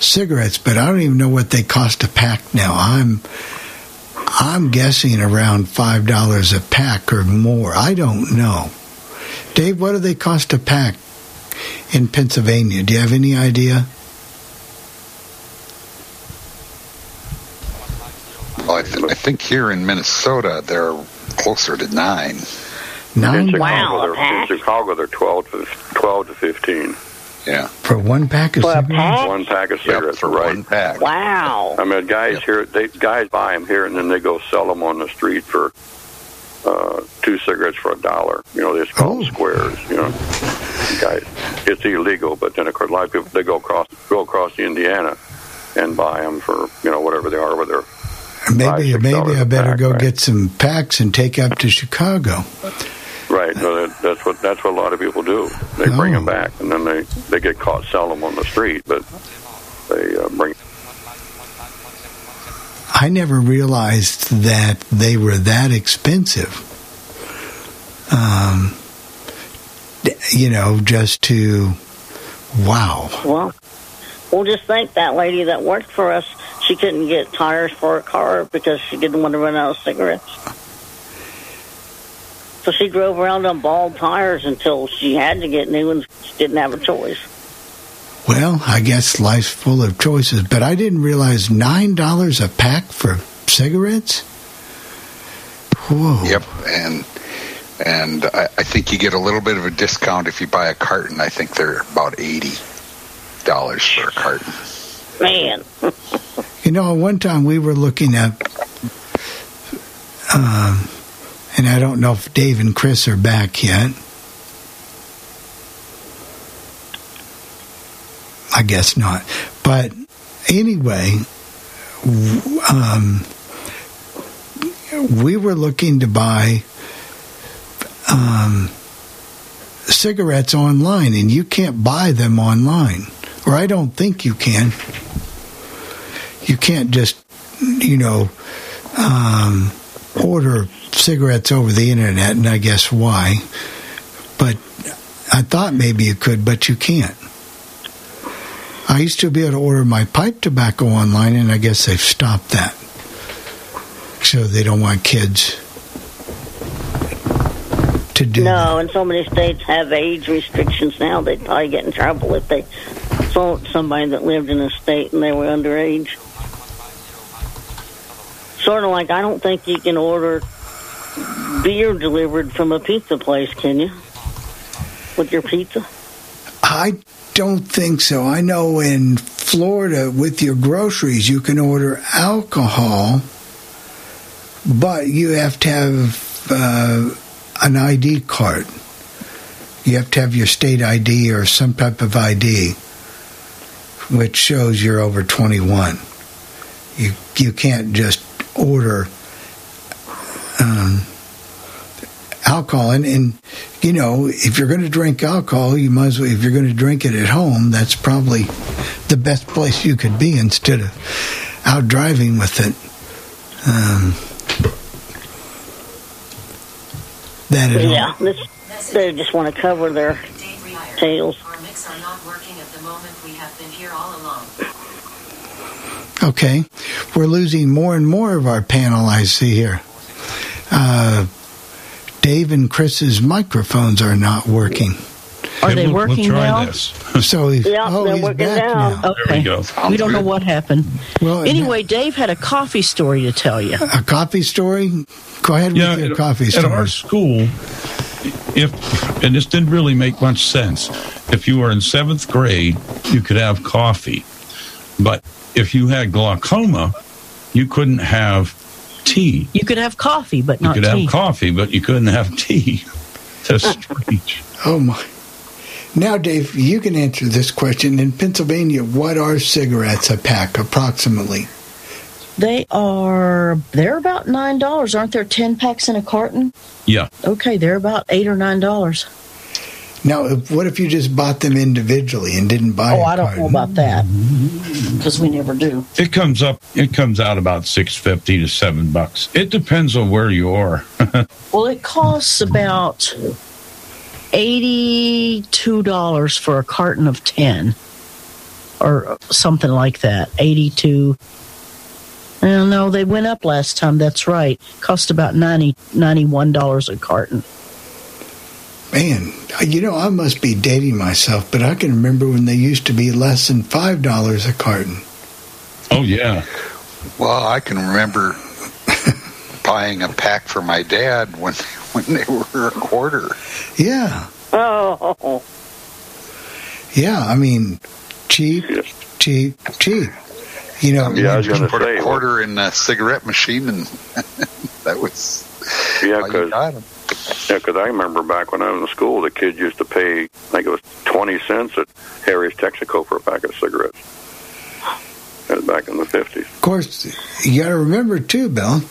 Speaker 5: cigarettes. But I don't even know what they cost a pack now. I'm I'm guessing around five dollars a pack or more. I don't know. Dave, what do they cost a pack in Pennsylvania? Do you have any idea?
Speaker 7: Well, I, th- I think here in Minnesota they're closer to nine.
Speaker 5: Nine?
Speaker 9: In Chicago,
Speaker 5: Wow,
Speaker 9: they're,
Speaker 5: pack?
Speaker 9: In Chicago, they're 12 to, 12 to 15.
Speaker 7: Yeah.
Speaker 5: For one pack of cigarettes?
Speaker 9: One pack of cigarettes, right? One
Speaker 7: pack.
Speaker 6: Wow.
Speaker 9: I mean, guys here, they guys buy them here, and then they go sell them on the street for uh, two cigarettes for a dollar. You know, they just call them squares. You know, guys, it's illegal, but then of course, a lot of people they go across go across to Indiana and buy them for you know whatever they are, whether
Speaker 5: Maybe
Speaker 9: six
Speaker 5: maybe I better
Speaker 9: pack,
Speaker 5: go
Speaker 9: right?
Speaker 5: get some packs and take up to Chicago.
Speaker 9: Right. No, that, that's what that's what a lot of people do. They bring
Speaker 5: Oh.
Speaker 9: them back, and then they they get caught selling them on the street, but they uh, bring.
Speaker 5: I never realized that they were that expensive. Um, you know, just to wow.
Speaker 6: Well, we'll just thank that lady that worked for us. She couldn't get tires for her car because she didn't want to run out of cigarettes. So she drove around on bald tires until she had to get new ones. She didn't have a choice.
Speaker 5: Well, I guess life's full of choices, but I didn't realize nine dollars a pack for cigarettes. Whoa.
Speaker 7: Yep, and and I, I think you get a little bit of a discount if you buy a carton. I think they're about eighty dollars for a carton.
Speaker 6: Man.
Speaker 5: You know, one time we were looking at, um, and I don't know if Dave and Chris are back yet. I guess not. But anyway, um, we were looking to buy um, cigarettes online, and you can't buy them online, or I don't think you can you can't just you know um, order cigarettes over the internet and i guess why but i thought maybe you could but you can't i used to be able to order my pipe tobacco online and i guess they've stopped that So they don't want kids to do.
Speaker 6: No, and so many states have age restrictions now. They'd probably get in trouble if they sold somebody that lived in a state and they were underage. Sort of like I don't think you can order beer delivered from a pizza place, can you? With your pizza?
Speaker 5: I don't think so. I know in Florida, with your groceries, you can order alcohol, but you have to have uh, an ID card. You have to have your state ID or some type of ID, which shows you're over 21. You you can't just order um, alcohol, and, and you know if you're going to drink alcohol, you might as well. If you're going to drink it at home, that's probably the best place you could be instead of out driving with it. Um, that
Speaker 6: yeah, this, they just want to cover their tails.
Speaker 5: Okay. We're losing more and more of our panel, I see here. Uh, Dave and Chris's microphones are not working.
Speaker 8: Are they working now?
Speaker 5: So he's,
Speaker 6: Yeah,
Speaker 5: oh,
Speaker 6: they're
Speaker 5: he's
Speaker 6: working
Speaker 5: back
Speaker 6: now.
Speaker 5: now.
Speaker 8: Okay.
Speaker 4: go.
Speaker 8: We don't know what happened.
Speaker 5: Well,
Speaker 8: Anyway, Dave had a coffee story to tell you.
Speaker 5: A coffee story? Go ahead
Speaker 4: Yeah,
Speaker 5: with your
Speaker 4: at,
Speaker 5: coffee
Speaker 4: at
Speaker 5: story.
Speaker 4: our school, if and this didn't really make much sense. If you were in seventh grade, you could have coffee, but if you had glaucoma, you couldn't have tea.
Speaker 8: You could have coffee, but
Speaker 4: You
Speaker 8: not
Speaker 4: could
Speaker 8: tea.
Speaker 4: have coffee, but you couldn't have tea. That's uh-uh. strange.
Speaker 5: Oh my. Now, Dave, you can answer this question. In Pennsylvania, what are cigarettes a pack approximately?
Speaker 8: They are they're about nine dollars, aren't there? Ten packs in a carton.
Speaker 4: Yeah.
Speaker 8: Okay, they're about eight or nine dollars.
Speaker 5: Now, if, what if you just bought them individually and didn't buy
Speaker 8: Oh,
Speaker 5: a
Speaker 8: I don't
Speaker 5: carton?
Speaker 8: know about that because we never do.
Speaker 4: It comes up. It comes out about six fifty to seven bucks. It depends on where you are.
Speaker 8: Well, it costs about eighty-two dollars for a carton of ten, or something like that. Eighty-two. Oh, no, they went up last time. That's right. Cost about ninety ninety-one dollars a carton.
Speaker 5: Man, you know, I must be dating myself, but I can remember when they used to be less than $5 a carton.
Speaker 4: oh yeah.
Speaker 7: Well, I can remember buying a pack for my dad when when they were a quarter.
Speaker 5: Yeah.
Speaker 6: Oh,
Speaker 5: Yeah, I mean, cheap, cheap, cheap. You know,
Speaker 9: Yeah, I was going to
Speaker 7: Put
Speaker 9: say.
Speaker 7: a quarter in a cigarette machine, and that was
Speaker 9: Yeah,
Speaker 7: how
Speaker 9: because
Speaker 7: got 'em.
Speaker 9: Yeah, 'cause I remember back when I was in school, the kids used to pay, I think it was 20 cents at Harry's Texaco for a pack of cigarettes. That was back in the 50s.
Speaker 5: of course, you got to remember too, Bill.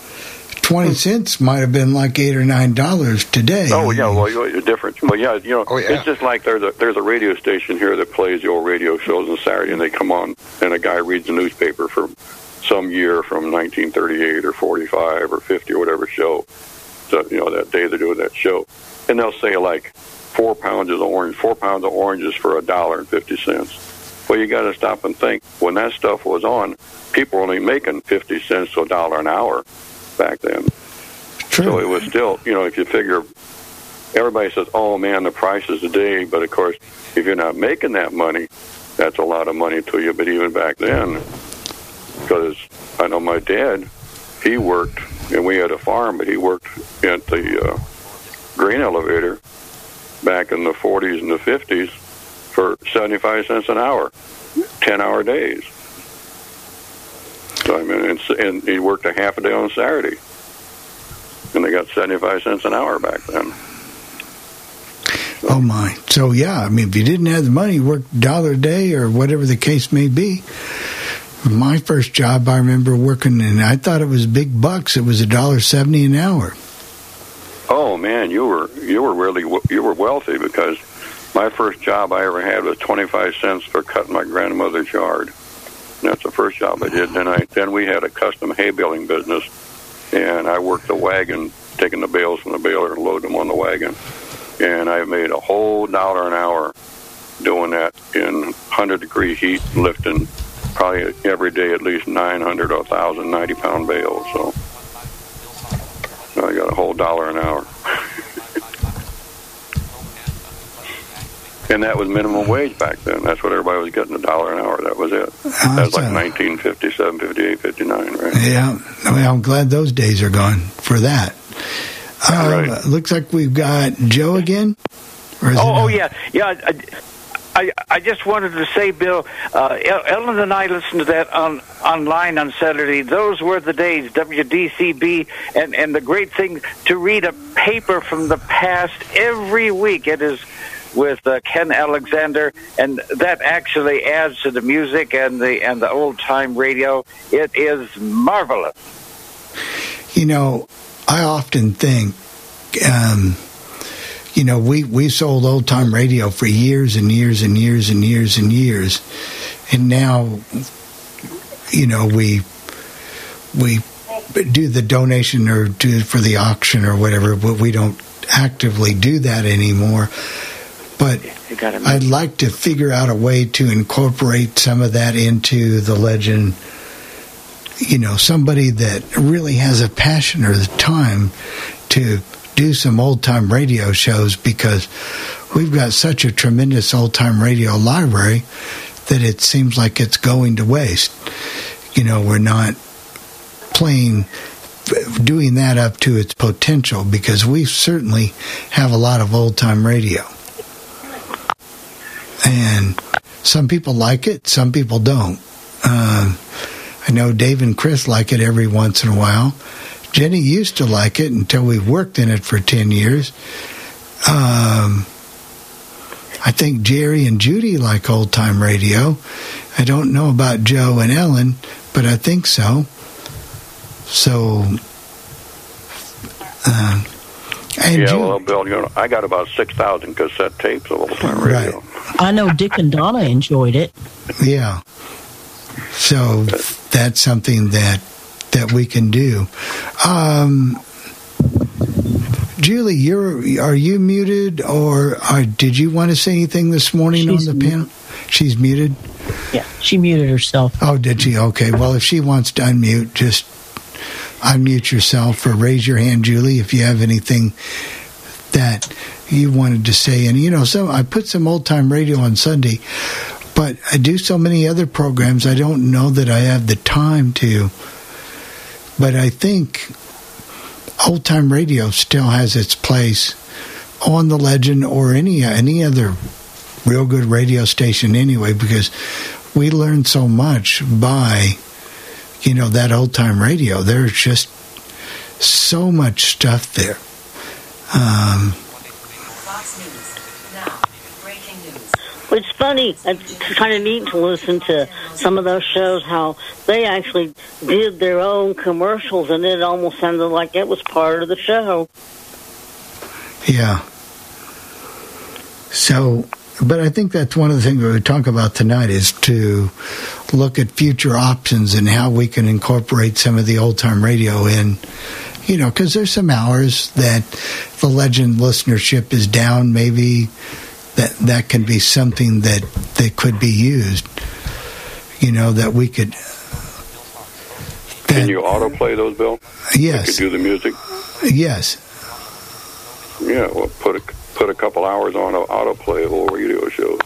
Speaker 5: Twenty hmm. cents might have been like eight or nine dollars today.
Speaker 9: Oh yeah, well, you're different. Well, yeah, you know,
Speaker 7: Oh, yeah.
Speaker 9: it's just like there's a there's a radio station here that plays the old radio shows on Saturday, and they come on, and a guy reads the newspaper from some year from 1938 or 45 or 50 or whatever show. You know that day they're doing that show, and they'll say like four pounds of orange, four pounds of oranges for a dollar and fifty cents. Well, you got to stop and think. When that stuff was on, people were only making 50 cents to a dollar an hour back then.
Speaker 5: True.
Speaker 9: So it was still, you know, if you figure, everybody says, "Oh man, the prices today," but of course, if you're not making that money, that's a lot of money to you. But even back then, because I know my dad, he worked, and we had a farm, but he worked at the uh, grain elevator back in the 40s and the 50s for 75 cents an hour, 10 hour days. So I mean, and, and he worked a half a day on Saturday and they got 75 cents an hour back then.
Speaker 5: Oh my! So yeah, I mean, if you didn't have the money, worked dollar a day or whatever the case may be. My first job, I remember working, and I thought it was big bucks. It was a dollar seventy an hour.
Speaker 9: Oh man, you were you were really you were wealthy because my first job I ever had was 25 cents for cutting my grandmother's yard. And that's the first job I did. Then I then we had a custom hay baling business, and I worked the wagon, taking the bales from the baler and loading them on the wagon. And I made a whole dollar an hour doing that in 100 degree heat, lifting probably every day at least 900 or 1,090 pound bales. So I got a whole dollar an hour. and that was minimum wage back then. That's what everybody was getting, a dollar an hour. That was it. that was like 1957, 58, 59, right?
Speaker 5: Yeah. I mean, I'm glad those days are gone for that. Uh, Looks like we've got Joe again. Or is it
Speaker 10: Oh, oh yeah, yeah. I, I, just wanted to say, Bill, uh, Ellen and I listened to that on online on Saturday. Those were the days, WDCB, and and the great thing to read a paper from the past every week. It is with uh, Ken Alexander, and that actually adds to the music and the and the old time radio. It is marvelous.
Speaker 5: You know, I often think, um, you know, we, we sold old time radio for years and years and years and years and years. And now, you know, we, we do the donation or do for the auction or whatever, but we don't actively do that anymore. But I'd like to figure out a way to incorporate some of that into the legend you know, somebody that really has a passion or the time to do some old time radio shows because we've got such a tremendous old time radio library that it seems like it's going to waste. You know, we're not playing, doing that up to its potential because we certainly have a lot of old time radio. And some people like it, some people don't. Um, I know Dave and Chris like it every once in a while. Jenny used to like it until we worked in it for 10 years. Um, I think Jerry and Judy like old time radio. I don't know about Joe and Ellen, but I think so. So, uh, and
Speaker 9: yeah,
Speaker 5: Ju-
Speaker 9: well, Bill, you know, I got about 6,000 cassette tapes of old time radio. Right.
Speaker 8: I know Dick and Donna enjoyed it.
Speaker 5: Yeah. So that's something that that we can do. Um, Julie, you're are you muted or are, did you want to say anything this morning
Speaker 8: She's
Speaker 5: on the panel? She's muted.
Speaker 8: Yeah, she muted herself.
Speaker 5: Oh, did she? Okay. Well, if she wants to unmute, just unmute yourself or raise your hand, Julie, if you have anything that you wanted to say. And you know, so I put some old time radio on Sunday, but I do so many other programs. I don't know that I have the time to. But I think old time radio still has its place on the legend or any any other real good radio station anyway because we learn so much by you know that old time radio. There's just so much stuff there. Um,
Speaker 6: It's funny. It's kind of neat to listen to some of those shows. How they actually did their own commercials, and it almost sounded like it was part of the show.
Speaker 5: Yeah. So, but I think that's one of the things we talk about tonight is to look at future options and how we can incorporate some of the old time radio in. You know, because there's some hours that the legend listenership is down. Maybe that that can be something that that could be used. You know, that we could.
Speaker 9: Can you autoplay those, Bill?
Speaker 5: Yes.
Speaker 9: You could do the music.
Speaker 5: Yes.
Speaker 9: Yeah, well, put a put a couple hours on autoplay of old radio shows.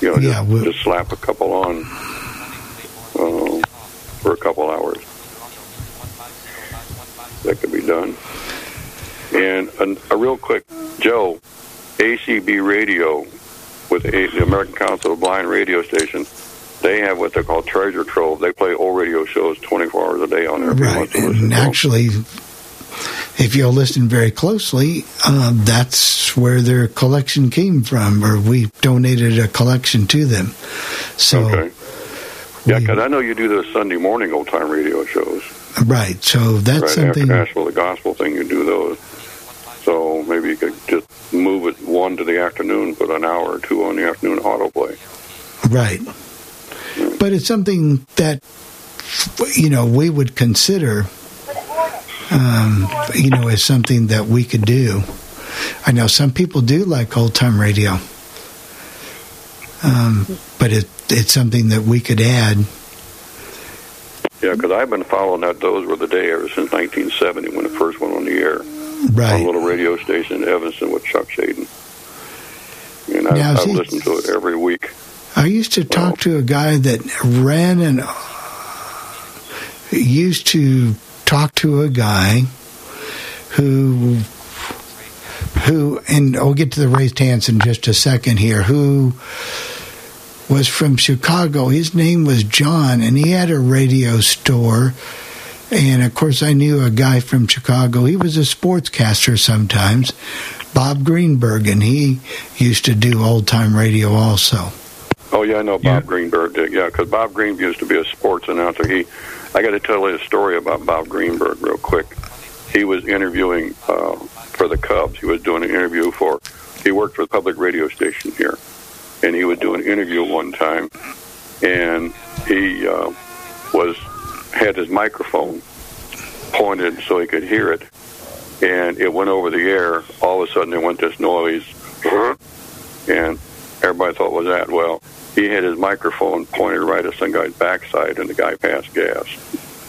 Speaker 9: You know,
Speaker 5: Yeah,
Speaker 9: just, just slap a couple on uh, for a couple hours. That could be done. And a, a real quick, Joe, ACB Radio with a, the American Council of Blind Radio Station. They have what they call treasure trove. They play old radio shows 24 hours a day on there.
Speaker 5: Right. And actually, if you'll listen very closely, uh, that's where their collection came from, or we donated a collection to them. So,
Speaker 9: Okay. Yeah, because I know you do those Sunday morning old time radio shows.
Speaker 5: right. So that's
Speaker 9: right
Speaker 5: something.
Speaker 9: after Nashville, the gospel thing, you do those. So maybe you could just move it one to the afternoon, put an hour or two on the afternoon autoplay.
Speaker 5: Right. But it's something that, you know, we would consider, um, you know, as something that we could do. I know some people do like old time radio, um, but it, it's something that we could add.
Speaker 9: Yeah, because I've been following that Those Were the Day ever since 1970 when the first went on the air.
Speaker 5: Right.
Speaker 9: A little radio station in Evanston with Chuck Schaden. And I,
Speaker 5: Now,
Speaker 9: I've
Speaker 5: see-
Speaker 9: listened to it every week.
Speaker 5: I used to talk to a guy that ran and used to talk to a guy who who and I'll get to the raised hands in just a second here who was from Chicago. His name was John and he had a radio store and of course I knew a guy from Chicago. He was a sportscaster sometimes. Bob Greenberg and he used to do old time radio also.
Speaker 9: Oh yeah, I know Bob Greenberg did. Yeah, because Bob Greenberg used to be a sports announcer. He, I got to tell you a story about Bob Greenberg real quick. He was interviewing uh, for the Cubs. He was doing an interview for. He worked for the public radio station here, and he would do an interview one time, and he uh, was had his microphone pointed so he could hear it, and it went over the air. All of a sudden, there went this noise, and everybody thought, "Was that?" Well, he had his microphone pointed right at some guy's backside, and the guy passed gas.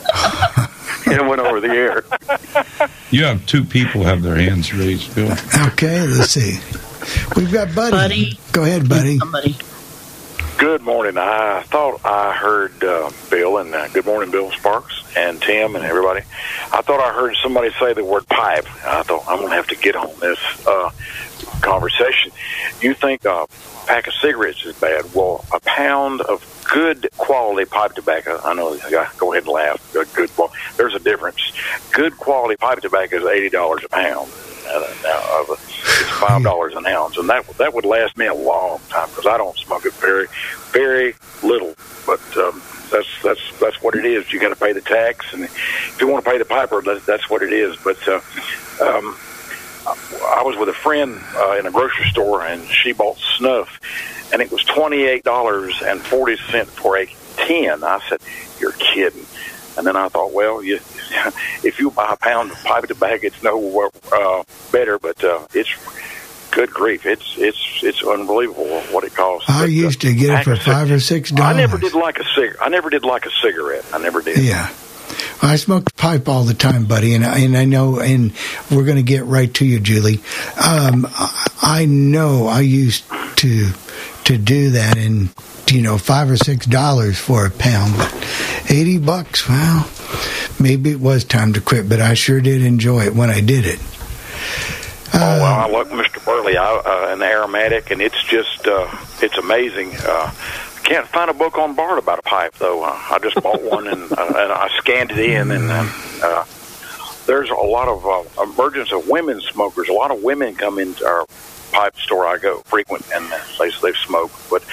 Speaker 9: it went over the air.
Speaker 4: You have two people have their hands raised, Bill.
Speaker 5: Okay, let's see. We've got Buddy. buddy. Go ahead, Buddy.
Speaker 14: Good morning. I thought I heard uh, Bill, and uh, good morning, Bill Sparks and Tim and everybody. I thought I heard somebody say the word pipe. I thought I'm going to have to get on this uh, conversation. You think a pack of cigarettes is bad? Well, a pound of good quality pipe tobacco. I know. yeah, Go ahead and laugh. Good, good. Well, there's a difference. Good quality pipe tobacco is eighty dollars a pound. Now, uh, it's five dollars an ounce, and that that would last me a long time because I don't smoke it very, very little. But um, that's that's that's what it is. You got to pay the tax, and if you want to pay the piper, that, that's what it is. But uh, um, I was with a friend uh, in a grocery store, and she bought snuff, and it was twenty eight dollars and forty cent for a tin. I said, "You're kidding." And then I thought, well, you, if you buy a pound of pipe tobacco, it's no uh, better, but uh, it's good grief, it's it's it's unbelievable what it costs.
Speaker 5: I used to get it for five or six dollars.
Speaker 14: I never did like a cig. I never did like a cigarette. I never did.
Speaker 5: Yeah. I smoke pipe all the time, buddy, and I, and I know, and we're going to get right to you, Julie. Um, I I know I used to to do that, and you know, five or six dollars for a pound, but eighty bucks. Well, maybe it was time to quit, but I sure did enjoy it when I did it.
Speaker 14: oh well, I love Mr. Burley I, uh, the aromatic, and it's just uh, it's amazing. Uh, can't find a book on Bart about a pipe though. Uh, I just bought one and, uh, and I scanned it in, and uh, uh, there's a lot of uh, emergence of women smokers. A lot of women come into our pipe store I go frequent, and they they smoke. But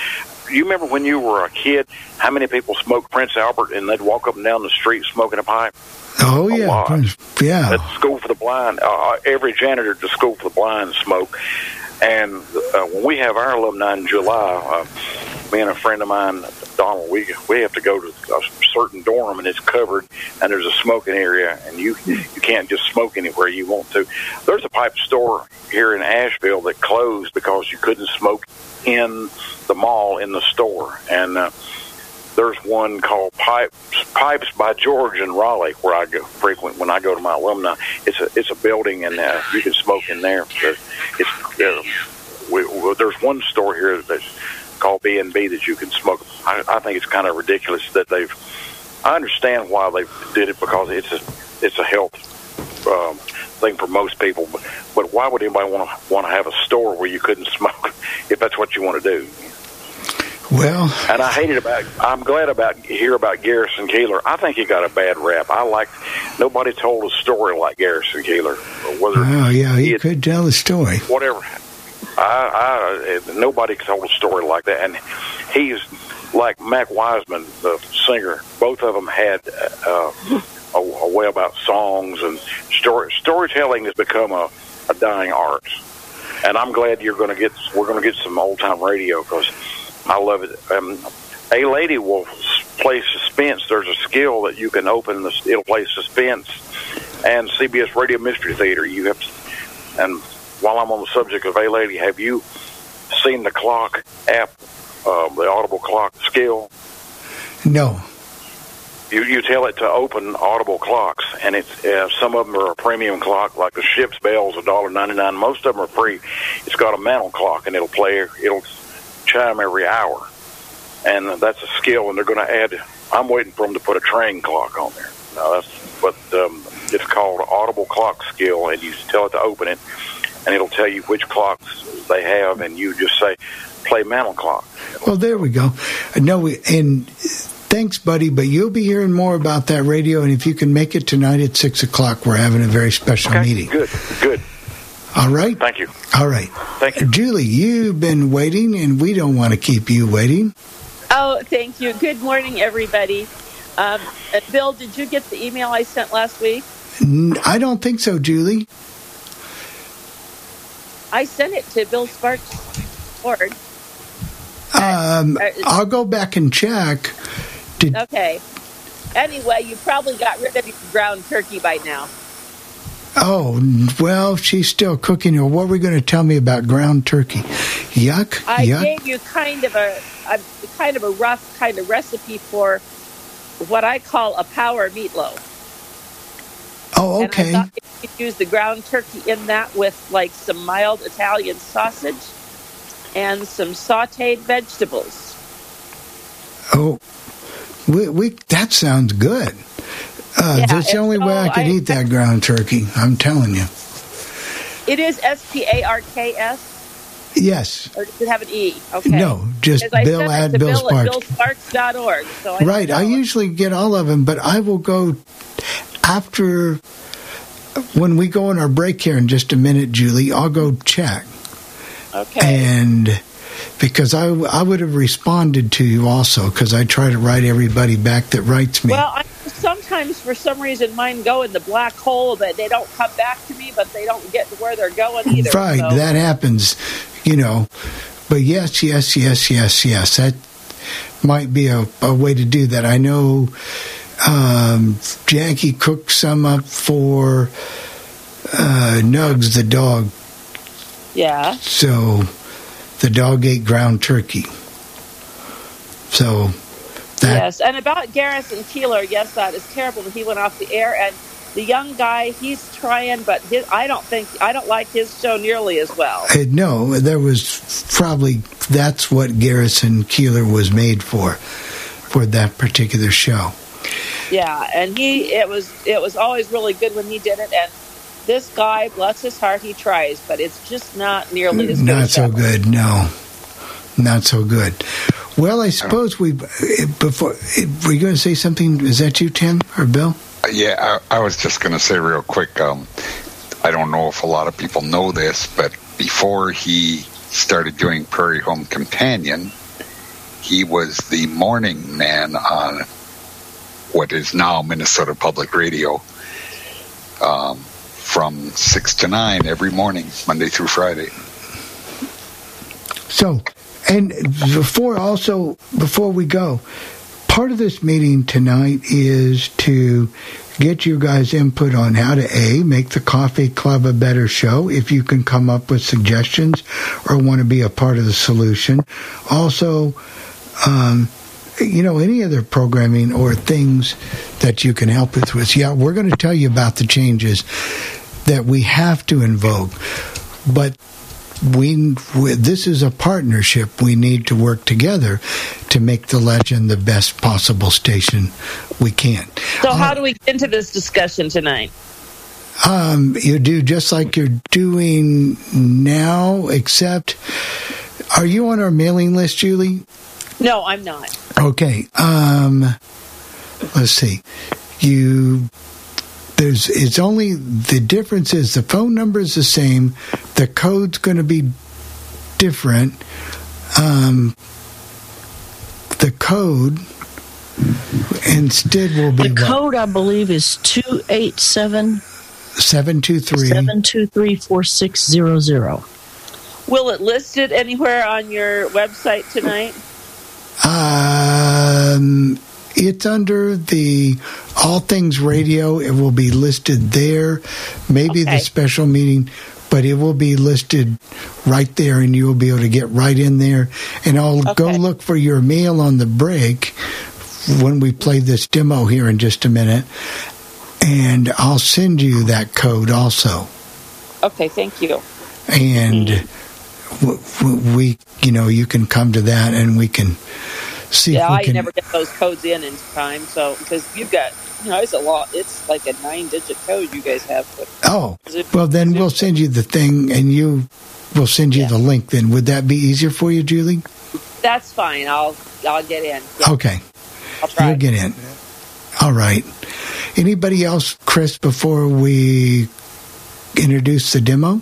Speaker 14: you remember when you were a kid, how many people smoked Prince Albert, and they'd walk up and down the street smoking a pipe?
Speaker 5: Oh yeah, yeah.
Speaker 14: At School for the Blind, uh, every janitor at the School for the Blind smoke. And uh, when we have our alumni in July, uh, me and a friend of mine, Donald, we we have to go to a certain dorm and it's covered, and there's a smoking area, and you you can't just smoke anywhere you want to. There's a pipe store here in Asheville that closed because you couldn't smoke in the mall in the store, and uh, there's one called Pipes Pipes by George in Raleigh where I go frequent when I go to my alumni. It's a it's a building and uh, you can smoke in there. But It's uh, we, we, there's one store here that's called B and B that you can smoke. I, I think it's kind of ridiculous that they've. I understand why they did it because it's a it's a health um, thing for most people. But but why would anybody want to want to have a store where you couldn't smoke if that's what you want to do?
Speaker 5: Well,
Speaker 14: And I hated about. I'm glad about hear about Garrison Keillor. I think he got a bad rap. I like nobody told a story like Garrison Keillor. Whether
Speaker 5: Oh yeah, he could tell the story.
Speaker 14: whatever. I, I nobody told a story like that, and he's like Mac Wiseman, the singer. Both of them had uh, a, a way about songs and story. Storytelling has become a, a dying art, and I'm glad you're going to get. We're going to get some old time radio because I love it. Um, a lady will play suspense. There's a skill that you can open. The, it'll play suspense and CBS Radio Mystery Theater. You have to, and while I'm on the subject of A Lady, have you seen the clock app, uh, the Audible clock skill?
Speaker 5: No.
Speaker 14: you you tell it to open audible clocks, and it's uh, some of them are a premium clock, like the ship's bell's a dollar ninety nine. Most of them are free. It's got a mantle clock, and it'll play. It'll chime every hour, and that's a skill. And they're going to add. I'm waiting for them to put a train clock on there. Now that's but um, it's called audible clock skill, and you tell it to open it, and it'll tell you which clocks they have, and you just say play mantle clock.
Speaker 5: Well, there we go. No, and thanks, buddy. But you'll be hearing more about that radio, and if you can make it tonight at six o'clock, we're having a very special
Speaker 14: Okay,
Speaker 5: meeting.
Speaker 14: Good, good.
Speaker 5: All right.
Speaker 14: Thank you.
Speaker 5: All right.
Speaker 14: Thank you.
Speaker 5: Julie, you've been waiting, and we don't want to keep you waiting.
Speaker 15: Oh, thank you. Good morning, everybody. Um, uh, Bill, did you get the email I sent last week?
Speaker 5: I don't think so, Julie.
Speaker 15: I sent it to Bill Sparks board.
Speaker 5: Um,
Speaker 15: Uh,
Speaker 5: I'll go back and check. Did
Speaker 15: Okay. Anyway, you probably got rid of your ground turkey by now.
Speaker 5: oh well, she's still cooking. Or what were we going to tell me about ground turkey? Yuck!
Speaker 15: I
Speaker 5: yuck!
Speaker 15: gave you kind of a, a kind of a rough kind of recipe for what I call a power meatloaf.
Speaker 5: Oh,
Speaker 15: And I
Speaker 5: okay.
Speaker 15: thought you could use the ground turkey in that with like some mild Italian sausage and some sautéed vegetables.
Speaker 5: Oh, we, we that sounds good. Uh,
Speaker 15: Yeah,
Speaker 5: that's the only way I could
Speaker 15: I-
Speaker 5: eat that ground turkey. I'm telling you.
Speaker 15: It is S P A R K S,
Speaker 5: Yes.
Speaker 15: or does it have an E? Okay.
Speaker 5: No, just Bill at Bill
Speaker 15: Bill
Speaker 5: Sparks.
Speaker 15: BillSparks.org. So I
Speaker 5: Right. I usually get all of them, but I will go after when we go on our break here in just a minute, Julie. I'll go check.
Speaker 15: Okay.
Speaker 5: And because I, I would have responded to you also because I try to write everybody back that writes me.
Speaker 15: Well, I, sometimes for some reason mine go in the black hole that they don't come back to me, but they don't get to where they're going either.
Speaker 5: Right,
Speaker 15: so-
Speaker 5: that happens, you know. But yes, yes, yes, yes, yes. That might be a, a way to do that. I know um, Jackie cooked some up for uh, Nugs, the dog.
Speaker 15: Yeah.
Speaker 5: So the dog ate ground turkey. So that
Speaker 15: Yes, and about Garrison Keillor, yes, that is terrible that he went off the air. And the young guy, he's trying, but his, I don't think I don't like his show nearly as well.
Speaker 5: Uh, no, there was probably that's what Garrison Keillor was made for, for that particular show.
Speaker 15: Yeah, and he it was it was always really good when he did it. And this guy, bless his heart, he tries, but it's just not nearly as good.
Speaker 5: Not
Speaker 15: as
Speaker 5: so
Speaker 15: that.
Speaker 5: good, no, not so good. Well, I suppose we eh, before eh, were you going to say something? Is that you, Tim or Bill?
Speaker 7: Uh, yeah, I, I was just going to say real quick. Um, I don't know if a lot of people know this, but before he started doing Prairie Home Companion, he was the morning man on what is now Minnesota Public Radio um, from 6 to 9 every morning, Monday through Friday.
Speaker 5: So, and before also before we go, part of this meeting tonight is to get you guys input on how to a make the coffee club a better show if you can come up with suggestions or want to be a part of the solution also um, you know any other programming or things that you can help with with yeah we're going to tell you about the changes that we have to invoke but we, we this is a partnership. We need to work together to make the legend the best possible station we can.
Speaker 15: So how do we get into this discussion tonight?
Speaker 5: Um, you do just like you're doing now, except are you on our mailing list, Julie?
Speaker 15: No, I'm not.
Speaker 5: Okay. Um, let's see. You there's it's only the difference is the phone number is the same, the code's going to be different. Um, the code instead will be
Speaker 8: The code, I believe, is 287
Speaker 5: seven two three.
Speaker 8: 723 4600.
Speaker 15: Will it list it anywhere on your website tonight?
Speaker 5: Um, it's under the All Things Radio. It will be listed there. Maybe the special meeting, but it will be listed right there, and you will be able to get right in there. And I'll go look for your mail on the break when we play this demo here in just a minute, and I'll send you that code also.
Speaker 15: Okay, thank you.
Speaker 5: And we, you know, you can come to that, and we can see
Speaker 15: yeah, I
Speaker 5: can.
Speaker 15: never get those codes in in time, so because you've got, you know, it's a lot. It's like a nine-digit code you guys have. But
Speaker 5: Oh, well, then we'll send you the thing, and you will send you the link. Then would that be easier for you, Julie?
Speaker 15: that's fine. I'll I'll get in.
Speaker 5: Okay,
Speaker 15: I'll try.
Speaker 5: you'll get in. All right. Anybody else, Chris? Before we introduce the demo.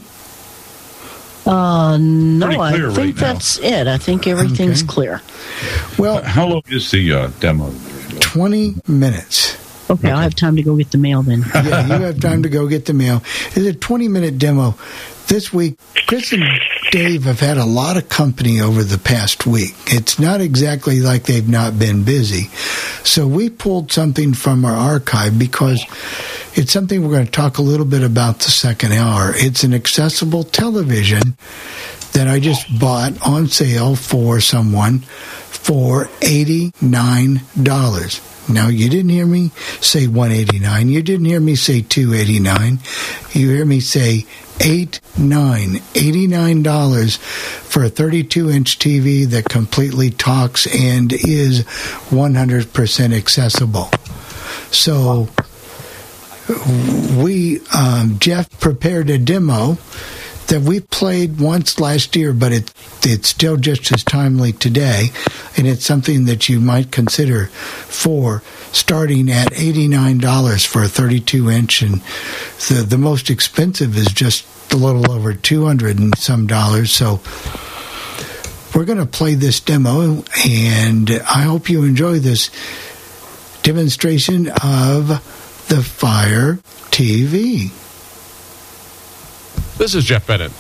Speaker 8: Uh, no, I think
Speaker 4: right now.
Speaker 8: that's it. I think everything's clear.
Speaker 5: Well,
Speaker 4: how long is the uh, demo?
Speaker 5: Twenty minutes.
Speaker 8: Okay, I'll have time to go get the mail then.
Speaker 5: yeah, you have time to go get the mail. It's a 20 minute demo. This week, Chris and Dave I've had a lot of company over the past week. It's not exactly like they've not been busy. So we pulled something from our archive because it's something we're going to talk a little bit about the second hour. It's an accessible television that I just bought on sale for someone for $89. Now you didn't hear me say 189. You didn't hear me say 289. You hear me say 89 $89 for a 32 inch TV that completely talks and is 100% accessible. So we um, Jeff prepared a demo that we played once last year, but it it's still just as timely today, and it's something that you might consider for starting at eighty nine dollars for a thirty two inch, and the the most expensive is just a little over two hundred and some dollars. So we're going to play this demo, and I hope you enjoy this demonstration of the Fire TV.
Speaker 16: This is Jeff Bennett.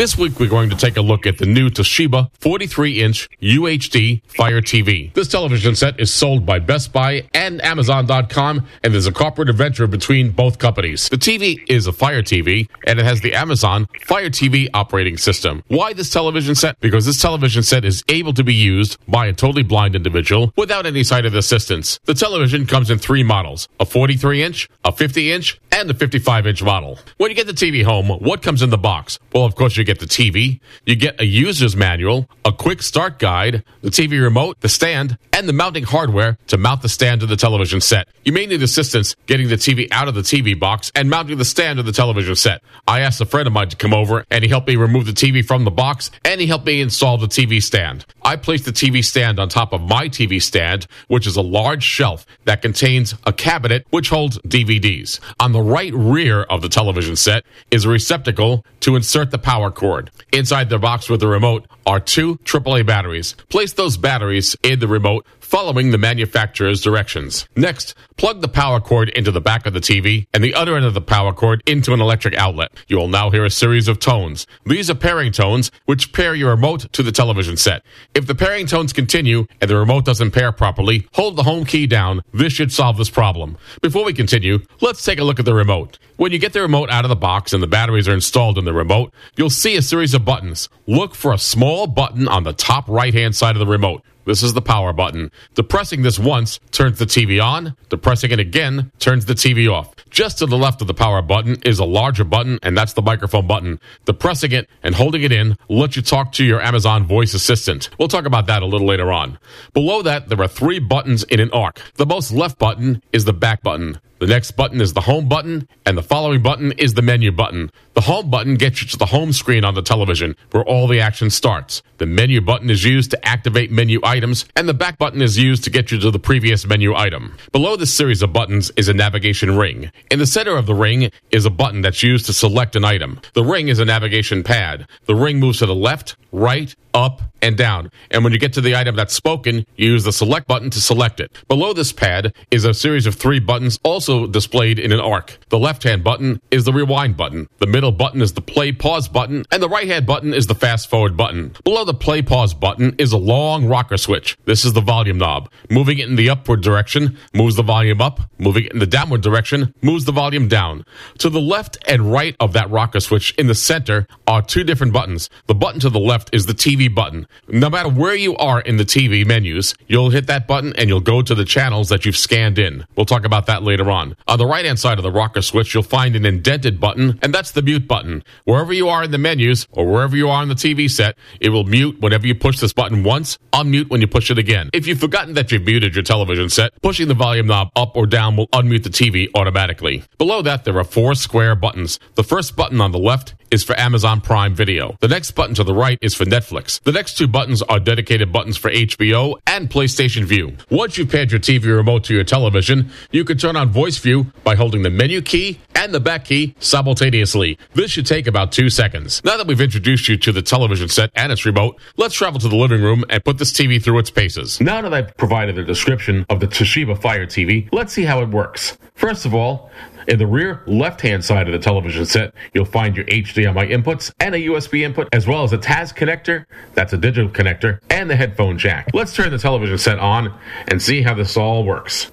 Speaker 16: This week we're going to take a look at the new Toshiba 43-inch UHD Fire TV. This television set is sold by Best Buy and Amazon.com, and there's a corporate venture between both companies. The TV is a Fire TV, and it has the Amazon Fire TV operating system. Why this television set? Because this television set is able to be used by a totally blind individual without any sighted assistance. The television comes in three models, a 43-inch, a 50-inch, and a 55-inch model. When you get the TV home, what comes in the box? Well, of course, you get the TV, you get a user's manual, a quick start guide, the TV remote, the stand, and the mounting hardware to mount the stand to the television set. You may need assistance getting the TV out of the TV box and mounting the stand to the television set. I asked a friend of mine to come over and he helped me remove the TV from the box and he helped me install the TV stand. I placed the TV stand on top of my TV stand, which is a large shelf that contains a cabinet which holds DVDs. On the right rear of the television set is a receptacle to insert the power cord. Inside the box with the remote are two AAA batteries. Place those batteries in the remote following the manufacturer's directions. Next, plug the power cord into the back of the TV and the other end of the power cord into an electric outlet. You will now hear a series of tones. These are pairing tones which pair your remote to the television set. If the pairing tones continue and the remote doesn't pair properly, hold the home key down. This should solve this problem. Before we continue, let's take a look at the remote. When you get the remote out of the box and the batteries are installed in the remote, you'll see a series of buttons. Look for a small button on the top right hand side of the remote. This is the power button. Depressing this once turns the TV on. Depressing it again turns the TV off. Just to the left of the power button is a larger button, and that's the microphone button. Depressing it and holding it in lets you talk to your Amazon voice assistant. We'll talk about that a little later on. Below that, there are three buttons in an arc. The most left button is the back button. The next button is the home button, and the following button is the menu button. The home button gets you to the home screen on the television, where all the action starts. The menu button is used to activate menu items, and the back button is used to get you to the previous menu item. Below this series of buttons is a navigation ring. In the center of the ring is a button that's used to select an item. The ring is a navigation pad. The ring moves to the left, right, up, and down. And when you get to the item that's spoken, you use the select button to select it. Below this pad is a series of three buttons also displayed in an arc. The left hand button is the rewind button. The middle button is the play pause button. And the right hand button is the fast forward button. Below the play pause button is a long rocker switch. This is the volume knob. Moving it in the upward direction moves the volume up. Moving it in the downward direction moves the volume down. To the left and right of that rocker switch in the center are two different buttons. The button to the left is the TV TV button. No matter where you are in the TV menus, you'll hit that button and you'll go to the channels that you've scanned in. We'll talk about that later on. On the right hand side of the rocker switch, you'll find an indented button, and that's the mute button. Wherever you are in the menus or wherever you are on the TV set, it will mute whenever you push this button once, unmute when you push it again. If you've forgotten that you've muted your television set, pushing the volume knob up or down will unmute the TV automatically. Below that, there are four square buttons. The first button on the left is for Amazon Prime Video. The next button to the right is for Netflix. The next two buttons are dedicated buttons for HBO and PlayStation Vue. Once you've paired your TV remote to your television, you can turn on Voice View by holding the menu key and the back key simultaneously. This should take about two seconds. Now that we've introduced you to the television set and its remote, let's travel to the living room and put this TV through its paces. Now that I've provided a description of the Toshiba Fire TV, let's see how it works. First of all, in the rear left hand side of the television set, you'll find your HDMI inputs and a USB input, as well as a TAS connector, that's a digital connector, and the headphone jack. Let's turn the television set on and see how this all works.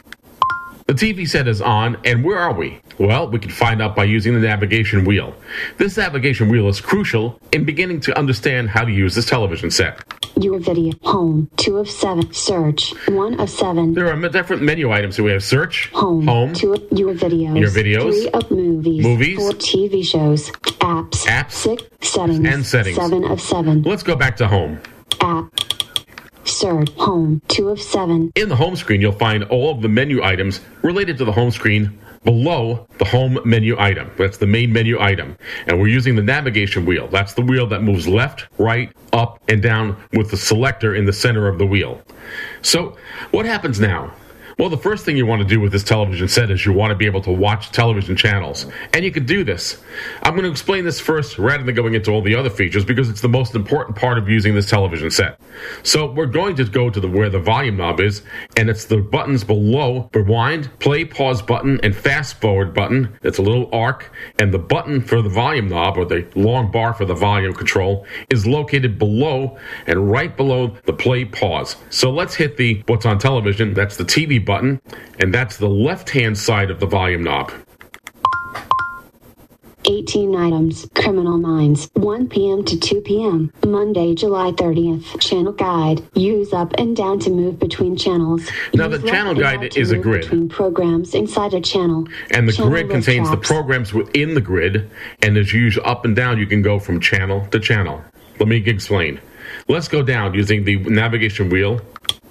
Speaker 16: The TV set is on, and where are we? Well, we can find out by using the navigation wheel. This navigation wheel is crucial in beginning to understand how to use this television set.
Speaker 17: Your video. Home. Two of seven. Search. One of seven.
Speaker 16: There are different menu items. So we have search,
Speaker 17: Home.
Speaker 16: home,
Speaker 17: Two of your videos.
Speaker 16: Your videos.
Speaker 17: Three of movies.
Speaker 16: Movies.
Speaker 17: Four TV shows. Apps.
Speaker 16: Apps.
Speaker 17: Six settings.
Speaker 16: And settings.
Speaker 17: Seven of seven.
Speaker 16: Let's go back to home.
Speaker 17: App. Search. Home. Two of seven.
Speaker 16: In the home screen, you'll find all of the menu items related to the home screen below the home menu item. That's the main menu item. And we're using the navigation wheel. That's the wheel that moves left, right, up, and down with the selector in the center of the wheel. So, what happens now? Well, the first thing you want to do with this television set is you want to be able to watch television channels. And you can do this. I'm going to explain this first rather than going into all the other features because it's the most important part of using this television set. So we're going to go to the where the volume knob is, and it's the buttons below rewind, play, pause button, and fast forward button. It's a little arc, and the button for the volume knob or the long bar for the volume control is located below and right below the play pause. So let's hit the what's on television. That's the TV button, and that's the left hand side of the volume knob.
Speaker 17: 18 items. Criminal Minds. 1 p.m. to 2 p.m. Monday, July 30th. Channel guide. Use up and down to move between channels.
Speaker 16: Now, the
Speaker 17: Use left
Speaker 16: channel guide is a grid.
Speaker 17: Between programs inside a channel.
Speaker 16: And the
Speaker 17: Channel
Speaker 16: grid contains the programs within the grid, and as you use up and down, you can go from channel to channel. Let me explain. Let's go down using the navigation wheel.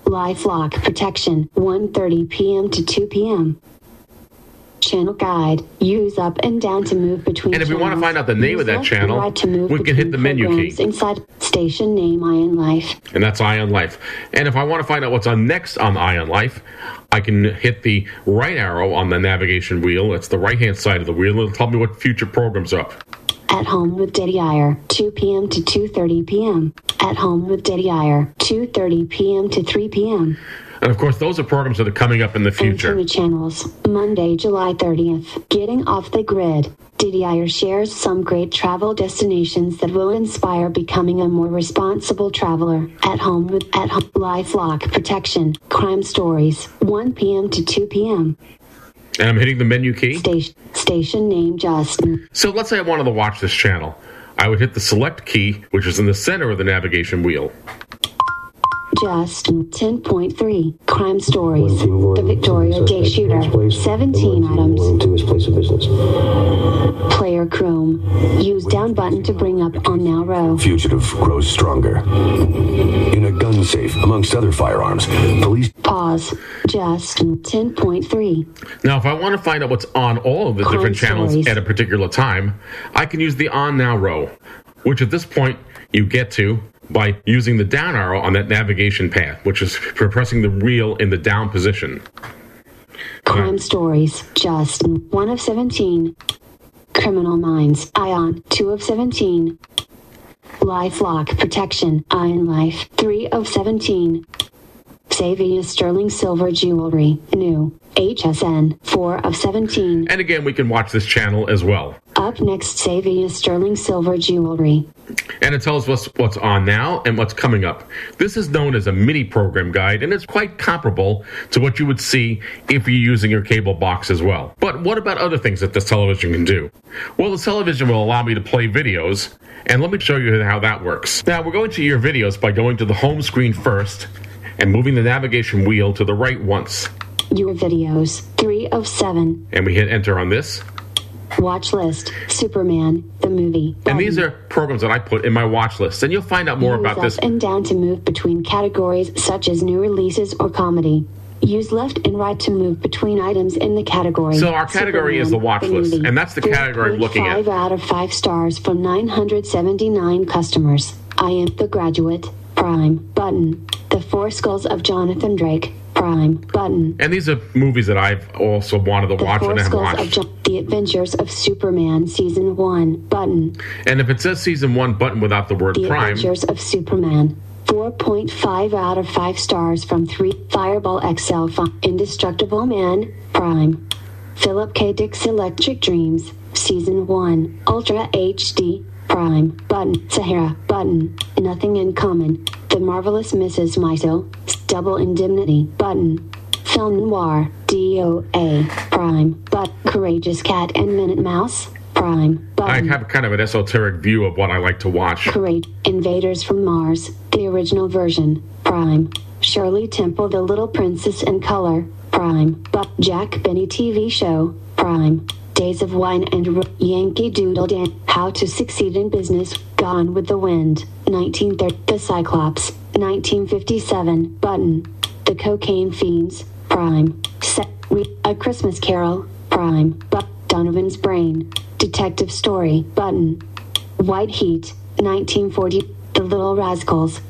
Speaker 17: LifeLock protection 1:30 p.m. to 2 p.m. Channel guide. Use up and down to move between.
Speaker 16: And if we want to find out the name of that channel,
Speaker 17: right to move
Speaker 16: we can hit the menu key.
Speaker 17: inside station name Ion Life.
Speaker 16: and that's Ion Life. And if I want to find out what's on next on Ion Life, I can hit the right arrow on the navigation wheel. It's the right hand side of the wheel. It'll tell me what future programs are up.
Speaker 17: At home with Daddy Iyer, 2 p.m. to 2:30 p.m. At home with Daddy Iyer, 2:30 p.m. to 3 p.m.
Speaker 16: And of course, those are programs that are coming up in the future.
Speaker 17: the channels. Monday, July 30th. Getting off the grid. Diddy Iyer shares some great travel destinations that will inspire becoming a more responsible traveler. At home with at home LifeLock protection. Crime stories. 1 p.m. to 2 p.m.
Speaker 16: And I'm hitting the menu key.
Speaker 17: Station station name Justin.
Speaker 16: So let's say I wanted to watch this channel. I would hit the select key, which is in the center of the navigation wheel.
Speaker 17: Justin 10.3 Crime Stories. The Victoria Day Shooter. 17 items.
Speaker 18: to his place of business.
Speaker 17: Player Chrome. Use down button to bring up on now row.
Speaker 18: Fugitive grows stronger. In a gun safe, amongst other firearms, police
Speaker 17: Pause. Justin 10.3
Speaker 16: Now, if I want to find out what's on all of the
Speaker 17: Crime
Speaker 16: different channels
Speaker 17: stories.
Speaker 16: at a particular time, I can use the on now row, which at this point you get to by using the down arrow on that navigation path, which is for pressing the wheel in the down position.
Speaker 17: Crime Stories. Justin 1 of 17. Criminal Minds. Ion 2 of 17. Lifelock Protection. Ion Life 3 of 17. Savia Sterling Silver Jewelry. New. HSN 4 of 17.
Speaker 16: And again, we can watch this channel as well.
Speaker 17: Up next, Savia Sterling Silver Jewelry.
Speaker 16: and it tells us what's on now and what's coming up. This is known as a mini program guide, and it's quite comparable to what you would see if you're using your cable box as well. But what about other things that this television can do? Well, the television will allow me to play videos, and let me show you how that works. Now, we're going to your videos by going to the home screen first and moving the navigation wheel to the right once.
Speaker 17: Your videos. Three of seven.
Speaker 16: And we hit enter on this.
Speaker 17: Watch list. Superman, the movie.
Speaker 16: And these are programs that I put in my watch list, and you'll find out more
Speaker 17: Use
Speaker 16: about this
Speaker 17: and down to move between categories such as new releases or comedy. Use left and right to move between items in the category.
Speaker 16: So our category is the watch list,
Speaker 17: movie.
Speaker 16: and that's the category I'm looking at.
Speaker 17: 4.5 out of 5 stars from 979 customers. I am The Graduate. Prime. Button. The Four Skulls of Jonathan Drake. Prime. Button.
Speaker 16: And these are movies that I've also wanted to
Speaker 17: The
Speaker 16: watch
Speaker 17: Four
Speaker 16: and have
Speaker 17: Skulls of
Speaker 16: watched.
Speaker 17: Jo- The Adventures of Superman Season 1. Button.
Speaker 16: And if it says season one button without the word
Speaker 17: The
Speaker 16: prime,
Speaker 17: Adventures of Superman. 4.5 out of 5 stars from 3. Fireball XL. Indestructible Man. Prime. Philip K. Dick's Electric Dreams. Season 1. Ultra HD. Prime. Button. Sahara. Button. Nothing in Common. The Marvelous Mrs. Maisel. Double Indemnity. Button. Film Noir. DOA. Prime. But Courageous Cat and Minute Mouse. Prime.
Speaker 16: I have kind of an esoteric view of what I like to watch.
Speaker 17: Great. Invaders from Mars, the original version. Prime. Shirley Temple, The Little Princess in Color. Prime. But Jack Benny TV Show. Prime. Days of Wine and R- Yankee Doodle Dance. How to Succeed in Business. Gone with the Wind. 1930. The Cyclops. 1957. Button. The Cocaine Fiends. Prime. Set. Re- A Christmas Carol. Prime. But Donovan's Brain. Detective Story. Button. White Heat, 1940, The Little Rascals,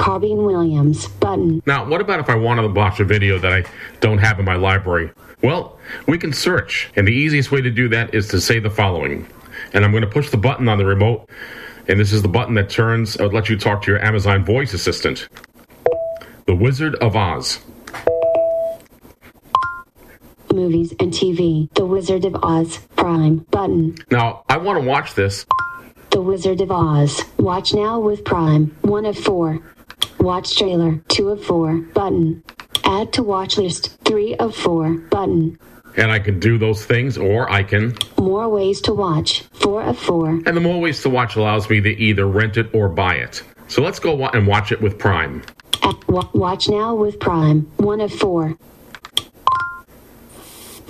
Speaker 17: Carbine Williams, Button,
Speaker 16: Now, what about if I wanted to watch a video that I don't have in my library? Well, we can search, and the easiest way to do that is to say the following. And I'm going to push the button on the remote, and this is the button that turns, uh, it let you talk to your Amazon voice assistant. The Wizard of Oz.
Speaker 17: Movies and TV, The Wizard of Oz, Prime, Button,
Speaker 16: Now, I want to watch this.
Speaker 17: The Wizard of Oz, Watch Now with Prime, 1 of 4. Watch Trailer, 2 of 4, Button. Add to Watch List, 3 of 4, Button.
Speaker 16: And I can do those things, or I can.
Speaker 17: More ways to watch, 4 of 4.
Speaker 16: And the more ways to watch allows me to either rent it or buy it. So let's go wa- and watch it with Prime.
Speaker 17: At wa- Watch Now with Prime, 1 of 4.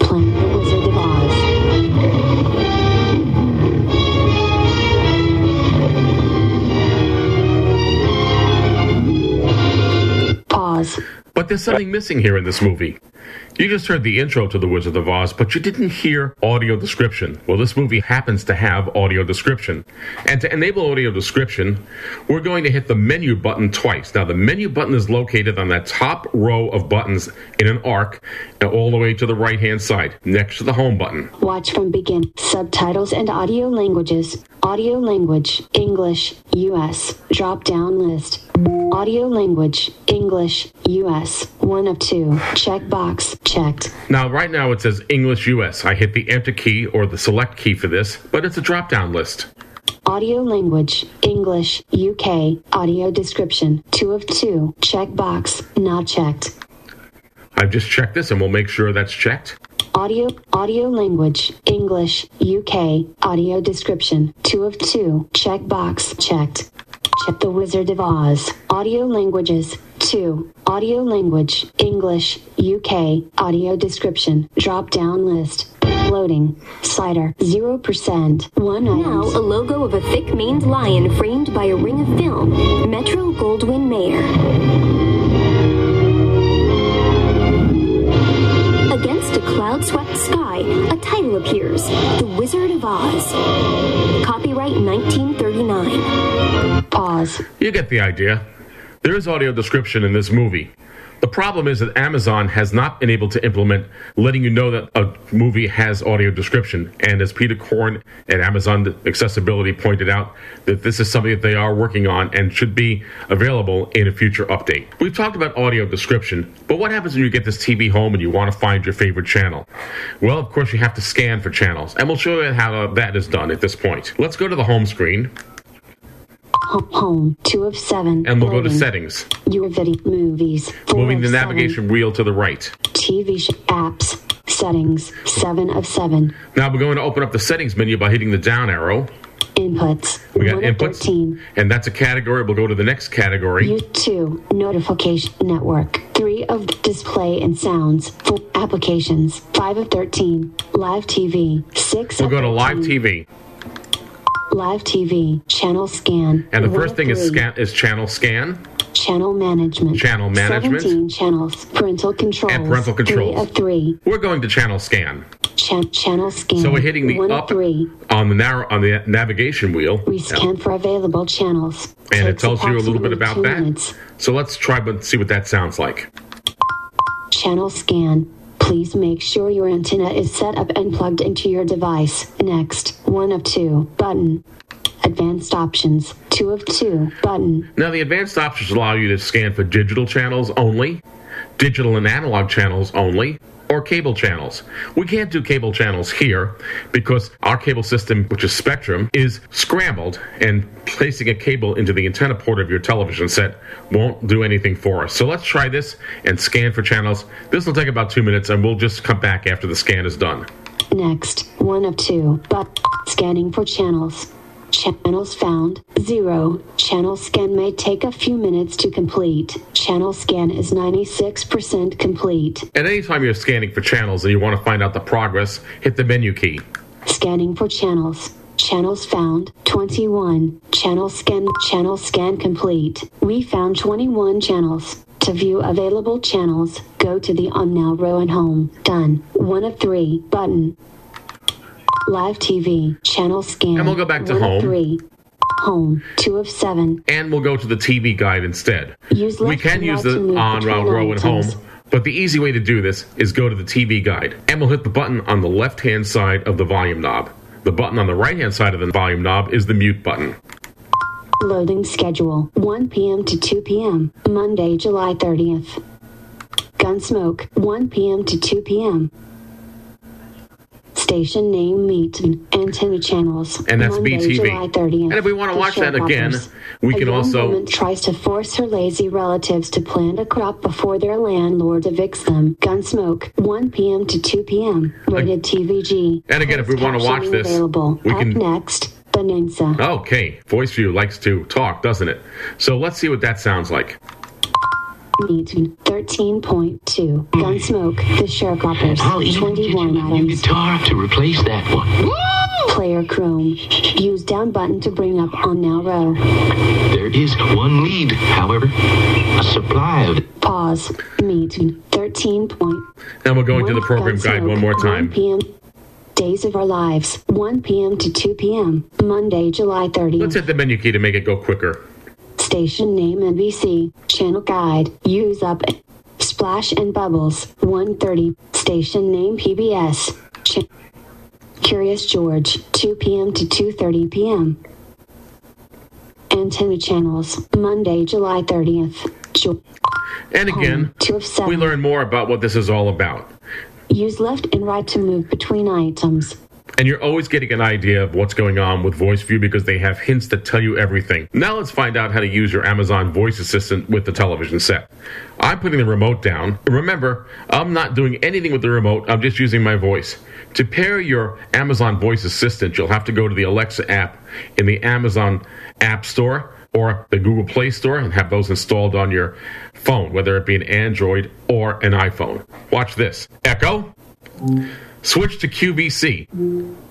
Speaker 17: Playing The Wizard of Oz.
Speaker 16: But there's something missing here in this movie. You just heard the intro to The Wizard of Oz, but you didn't hear audio description. Well, this movie happens to have audio description. And to enable audio description, we're going to hit the menu button twice. Now, the menu button is located on that top row of buttons in an arc and all the way to the right hand side, next to the home button.
Speaker 17: Watch from begin. Subtitles and audio languages. Audio language. English. U.S. Drop down list. Audio language. English. U.S. One of two. Check box. Checked.
Speaker 16: Now, right now it says English US. I hit the enter key or the select key for this, but it's a drop down list.
Speaker 17: Audio language. English. UK. Audio description. Two of two. Check box. Not checked.
Speaker 16: I've just checked this and we'll make sure that's checked.
Speaker 17: Audio, audio language, English, UK, audio description, two of two, check box, checked. Check the Wizard of Oz, audio languages, two, audio language, English, UK, audio description, drop down list. Loading. Cider. 0%. One
Speaker 19: Now, a logo of a thick maned lion framed by a ring of film. Metro Goldwyn Mayer. Against a cloud swept sky, a title appears The Wizard of Oz. Copyright 1939.
Speaker 17: Pause.
Speaker 16: You get the idea. There is audio description in this movie. The problem is that Amazon has not been able to implement letting you know that a movie has audio description. And as Peter Korn at Amazon Accessibility pointed out, that this is something that they are working on and should be available in a future update. We've talked about audio description, but what happens when you get this TV home and you want to find your favorite channel? Well, of course, you have to scan for channels, and we'll show you how that is done at this point. Let's go to the home screen.
Speaker 17: Home, two of seven.
Speaker 16: And we'll go to settings.
Speaker 17: Your video movies. Four
Speaker 16: Moving the
Speaker 17: seven.
Speaker 16: navigation wheel to the right.
Speaker 17: TV sh- apps. Settings. Seven of seven.
Speaker 16: Now we're going to open up the settings menu by hitting the down arrow.
Speaker 17: Inputs.
Speaker 16: We got inputs,
Speaker 17: 13.
Speaker 16: and that's a category. We'll go to the next category.
Speaker 17: U2 notification network. 3 of display and sounds. 4 applications. 5 of 13. Live TV. 6
Speaker 16: We'll go to live TV,
Speaker 17: Live TV. Channel scan.
Speaker 16: and the
Speaker 17: One
Speaker 16: first thing is scan is channel scan.
Speaker 17: Channel management.
Speaker 16: Channel management.
Speaker 17: 17 channels. Parental controls.
Speaker 16: And parental
Speaker 17: 3
Speaker 16: controls.
Speaker 17: of 3.
Speaker 16: We're going to channel scan.
Speaker 17: Cha- channel scan.
Speaker 16: So we're hitting the
Speaker 17: 1
Speaker 16: up
Speaker 17: 3.
Speaker 16: on the narrow on the navigation wheel,
Speaker 17: We scan for available channels.
Speaker 16: and it tells you a little bit about that.
Speaker 17: minutes.
Speaker 16: So let's try and see what that sounds like.
Speaker 17: Channel scan. Please make sure your antenna is set up and plugged into your device. Next, one of two button. Advanced options, two of two button.
Speaker 16: Now, the advanced options allow you to scan for digital channels only, digital and analog channels only, or cable channels. We can't do cable channels here because our cable system, which is Spectrum, is scrambled, and placing a cable into the antenna port of your television set won't do anything for us. So let's try this and scan for channels. This will take about two minutes, and we'll just come back after the scan is done.
Speaker 17: Next, one of two but scanning for channels. Channels found, zero. Channel scan may take a few minutes to complete. Channel scan is 96% complete.
Speaker 16: At any time you're scanning for channels and you want to find out the progress, hit the menu key.
Speaker 17: Scanning for channels. Channels found 21. Channel scan channel scan complete. We found 21 channels. To view available channels, go to the on now row and home. Done. One of three button. Live TV channel scan.
Speaker 16: And we'll go back to home.
Speaker 17: Three. Home. Two of seven.
Speaker 16: and we'll go to the TV guide instead.
Speaker 17: Use
Speaker 16: we can use the on, row, row, and home, but the easy way to do this is go to the TV guide, and we'll hit the button on the left hand side of the volume knob. The button on the right hand side of the volume knob is the mute button.
Speaker 17: Loading schedule 1 p.m. to 2 p.m. Monday, July 30th. Gunsmoke 1 p.m. to 2 p.m. Station name meet antenna channels.
Speaker 16: And that's
Speaker 17: Monday,
Speaker 16: BTV.
Speaker 17: July 30th.
Speaker 16: And if we wanna watch that again, we
Speaker 17: A
Speaker 16: can
Speaker 17: young
Speaker 16: also-
Speaker 17: woman tries to force her lazy relatives to plant a crop before their landlord evicts them. Gunsmoke 1 p.m. to 2 p.m. Rated TVG.
Speaker 16: And again, if we want to watch this,
Speaker 17: available.
Speaker 16: we
Speaker 17: Up
Speaker 16: can.
Speaker 17: next, Bonanza.
Speaker 16: Okay, Voice View likes to talk, doesn't it? So let's see what that sounds like.
Speaker 17: MeTV 13.2. Gunsmoke, the sharecroppers. 21 items.
Speaker 20: guitar to replace that one.
Speaker 17: Player Chrome. Use down button to bring up on now row.
Speaker 20: There is one lead, however. A supply of
Speaker 17: Pause. MeTV 13. Point.
Speaker 16: And we'll go into the program
Speaker 17: Gunsmoke,
Speaker 16: guide one more
Speaker 17: 1
Speaker 16: time.
Speaker 17: p.m. Days of Our Lives. 1 p.m. to 2 p.m. Monday, July 30th.
Speaker 16: Let's hit the menu key to make it go quicker.
Speaker 17: Station name NBC. Channel guide. Use up. Splash and Bubbles. 130. Station name PBS. Ch- Curious George. 2 p.m. to 2:30 p.m. Antenna channels. Monday, July 30th. Jo-
Speaker 16: And again,
Speaker 17: two of seven.
Speaker 16: we learn more about what this is all about.
Speaker 17: Use left and right to move between items.
Speaker 16: And you're always getting an idea of what's going on with Voice View because they have hints that tell you everything. Now let's find out how to use your Amazon voice assistant with the television set. I'm putting the remote down. Remember, I'm not doing anything with the remote, I'm just using my voice. To pair your Amazon voice assistant, you'll have to go to the Alexa app in the Amazon App Store or the Google Play Store and have those installed on your phone, whether it be an Android or an iPhone. Watch this Echo, switch to QVC.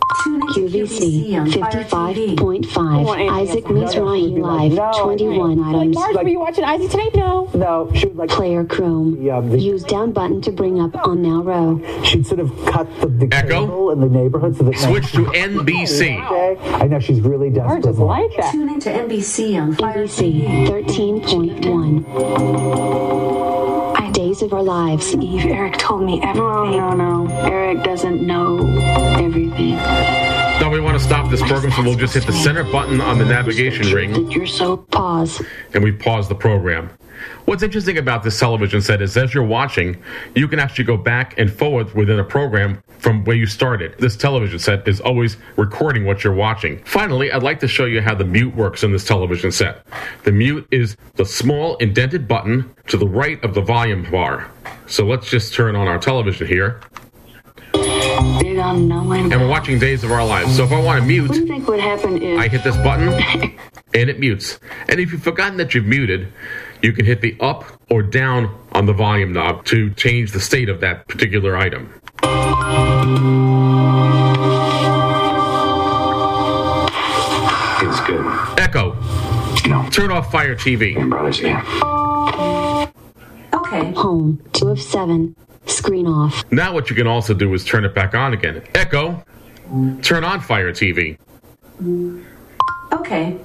Speaker 17: QVC 55.5. Isaac Mizrahi Live 21 items.
Speaker 12: Marge, were you watching Isaac today? No.
Speaker 21: No, she would like
Speaker 17: Player Chrome. Um, Use down button to bring up on now row.
Speaker 21: she'd sort of cut the, the cable in the neighborhood so that
Speaker 16: Switch to NBC.
Speaker 21: Okay. I know she's really desperate.
Speaker 12: just like that.
Speaker 17: Tune into NBC on NBC 13.1. Days of Our Lives.
Speaker 19: Eve, Eric told me everything.
Speaker 17: Oh, no, no. Eric doesn't know everything.
Speaker 16: Now we want to stop this program, so we'll just hit the center button on the navigation ring.
Speaker 17: You're so pause.
Speaker 16: and we pause the program. What's interesting about this television set is as you're watching, you can actually go back and forward within a program from where you started. This television set is always recording what you're watching. Finally, I'd like to show you how the mute works in this television set. The mute is the small indented button to the right of the volume bar. So let's just turn on our television here.
Speaker 17: Big on knowing.
Speaker 16: And we're watching Days of Our Lives. So if I want to mute,
Speaker 17: What do you think would happen if
Speaker 16: I hit this button and it mutes. And if you've forgotten that you've muted, you can hit the up or down on the volume knob to change the state of that particular item.
Speaker 18: It's good.
Speaker 16: Echo.
Speaker 18: No.
Speaker 16: Turn off Fire TV.
Speaker 18: Brothers, yeah.
Speaker 17: Okay. Home. Two of seven. Screen off.
Speaker 16: Now what you can also do is turn it back on again. Echo. Turn on Fire TV.
Speaker 17: Okay.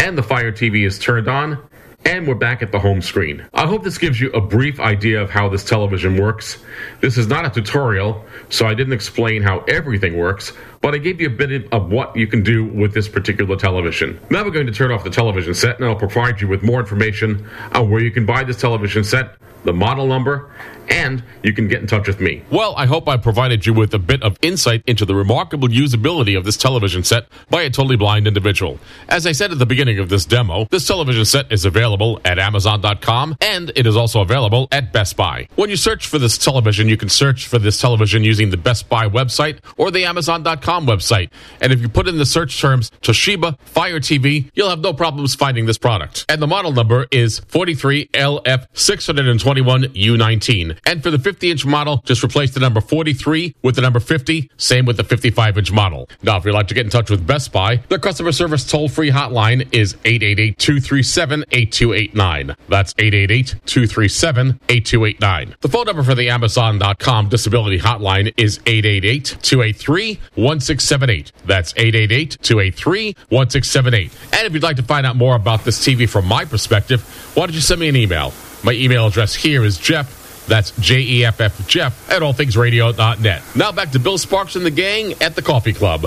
Speaker 16: And the Fire TV is turned on. And we're back at the home screen. I hope this gives you a brief idea of how this television works. This is not a tutorial, so I didn't explain how everything works, but I gave you a bit of what you can do with this particular television. Now we're going to turn off the television set and I'll provide you with more information on where you can buy this television set, the model number, and you can get in touch with me. Well, I hope I provided you with a bit of insight into the remarkable usability of this television set by a totally blind individual. As I said at the beginning of this demo, this television set is available at Amazon.com and it is also available at Best Buy. When you search for this television, you can search for this television using the Best Buy website or the Amazon.com website. And if you put in the search terms Toshiba Fire TV, you'll have no problems finding this product. And the model number is 43LF621U19. And for the 50 inch model, just replace the number 43 with the number 50, same with the 55 inch model. Now, if you'd like to get in touch with Best Buy, their customer service toll free hotline is 888 237 8289. That's 888 237 8289. The phone number for the Amazon.com disability hotline is 888 283 1678. That's 888 283 1678. And if you'd like to find out more about this TV from my perspective, why don't you send me an email? My email address here is Jeff. That's J E F F Jeff at allthingsradio.net. Now back to Bill Sparks and the gang at the Coffee Club.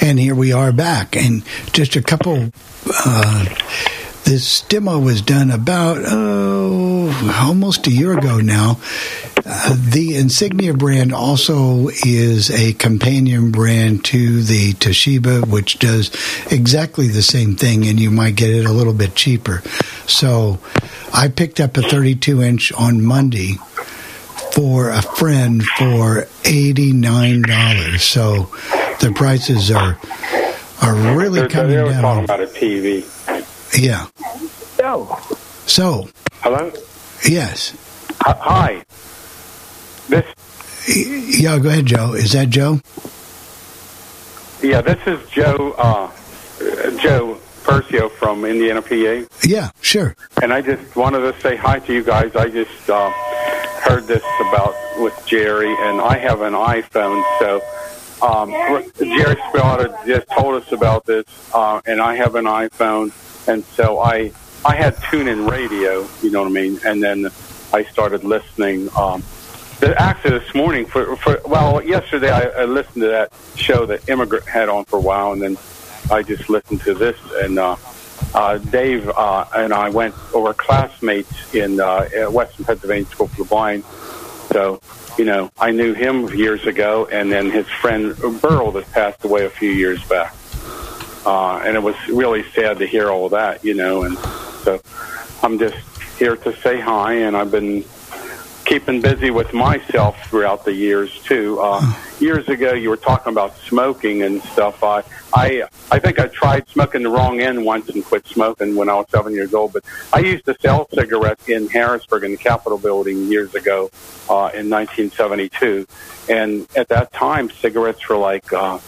Speaker 5: And here we are back. And just a couple. Uh, this demo was done about oh, almost a year ago now. Uh, the Insignia brand also is a companion brand to the Toshiba, which does exactly the same thing, and you might get it a little bit cheaper. So I picked up a 32 inch on Monday for a friend for $89. So the prices are are really
Speaker 22: They're-
Speaker 5: coming
Speaker 22: they were
Speaker 5: down.
Speaker 22: talking about a TV.
Speaker 5: Yeah.
Speaker 22: Yo.
Speaker 5: So,
Speaker 22: Hello.
Speaker 5: yes.
Speaker 22: Hi. This.
Speaker 5: Yeah, go ahead, Joe. Is that Joe?
Speaker 22: Yeah, this is Joe. Uh, Joe Percio from Indiana, PA.
Speaker 5: Yeah, sure.
Speaker 22: And I just wanted to say hi to you guys. I just uh, heard this about with Jerry, and I have an iPhone, so um, Jerry Spillata just told us about this, uh, and I have an iPhone, and so I I had TuneIn Radio, you know what I mean, and then I started listening. Um, actually, this morning for for well, yesterday I, I listened to that show that Immigrant had on for a while, and then I just listened to this and. uh uh, Dave uh, and I went over classmates in uh, Western Pennsylvania School for the Blind. So, you know, I knew him years ago, and then his friend Burl that passed away a few years back. Uh, and it was really sad to hear all that, you know. And so, I'm just here to say hi, and I've been keeping busy with myself throughout the years too. Uh, years ago, you were talking about smoking and stuff. I, I, I think I tried smoking the wrong end once and quit smoking when I was seven years old. But I used to sell cigarettes in Harrisburg in the Capitol building years ago, uh, in 1972. And at that time, cigarettes were like, uh,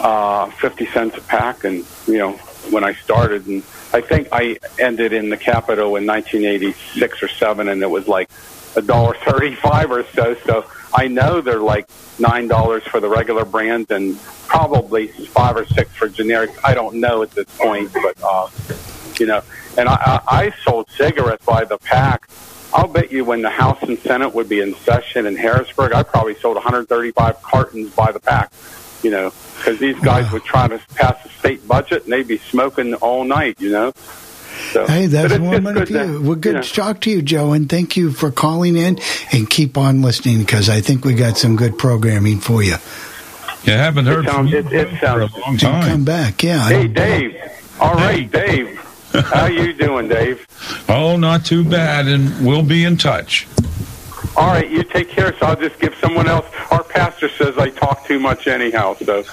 Speaker 22: uh, 50 cents a pack. And, you know, when I started, and I think I ended in the Capitol in 1986 or 7, and it was like a dollar 35 or so. So I know they're like $9 for the regular brand and probably 5 or 6 for generic. I don't know at this point, but, uh, you know, and I, I, I sold cigarettes by the pack. I'll bet you when the House and Senate would be in session in Harrisburg, I probably sold 135 cartons by the pack. You know, because these guys would try to pass a state budget and they'd be smoking all night. You know. So,
Speaker 5: Hey, that's
Speaker 22: it's just
Speaker 5: warming up
Speaker 22: good to-
Speaker 5: you. Well, good
Speaker 22: you know.
Speaker 5: to talk to you, Joe, and thank you for calling in and keep on listening because I think we got some good programming for you.
Speaker 4: You haven't heard
Speaker 22: It
Speaker 4: from
Speaker 22: sounds,
Speaker 4: you
Speaker 22: it, it
Speaker 4: for a
Speaker 22: sounds.
Speaker 4: long
Speaker 5: Come
Speaker 4: time.
Speaker 5: back, yeah. I
Speaker 22: Hey,
Speaker 5: don't-
Speaker 22: Dave. All right, Dave. How you doing, Dave?
Speaker 4: Oh, not too bad, and we'll be in touch.
Speaker 22: All right, you take care. So I'll just give someone else. Our pastor says I talk too much anyhow. So.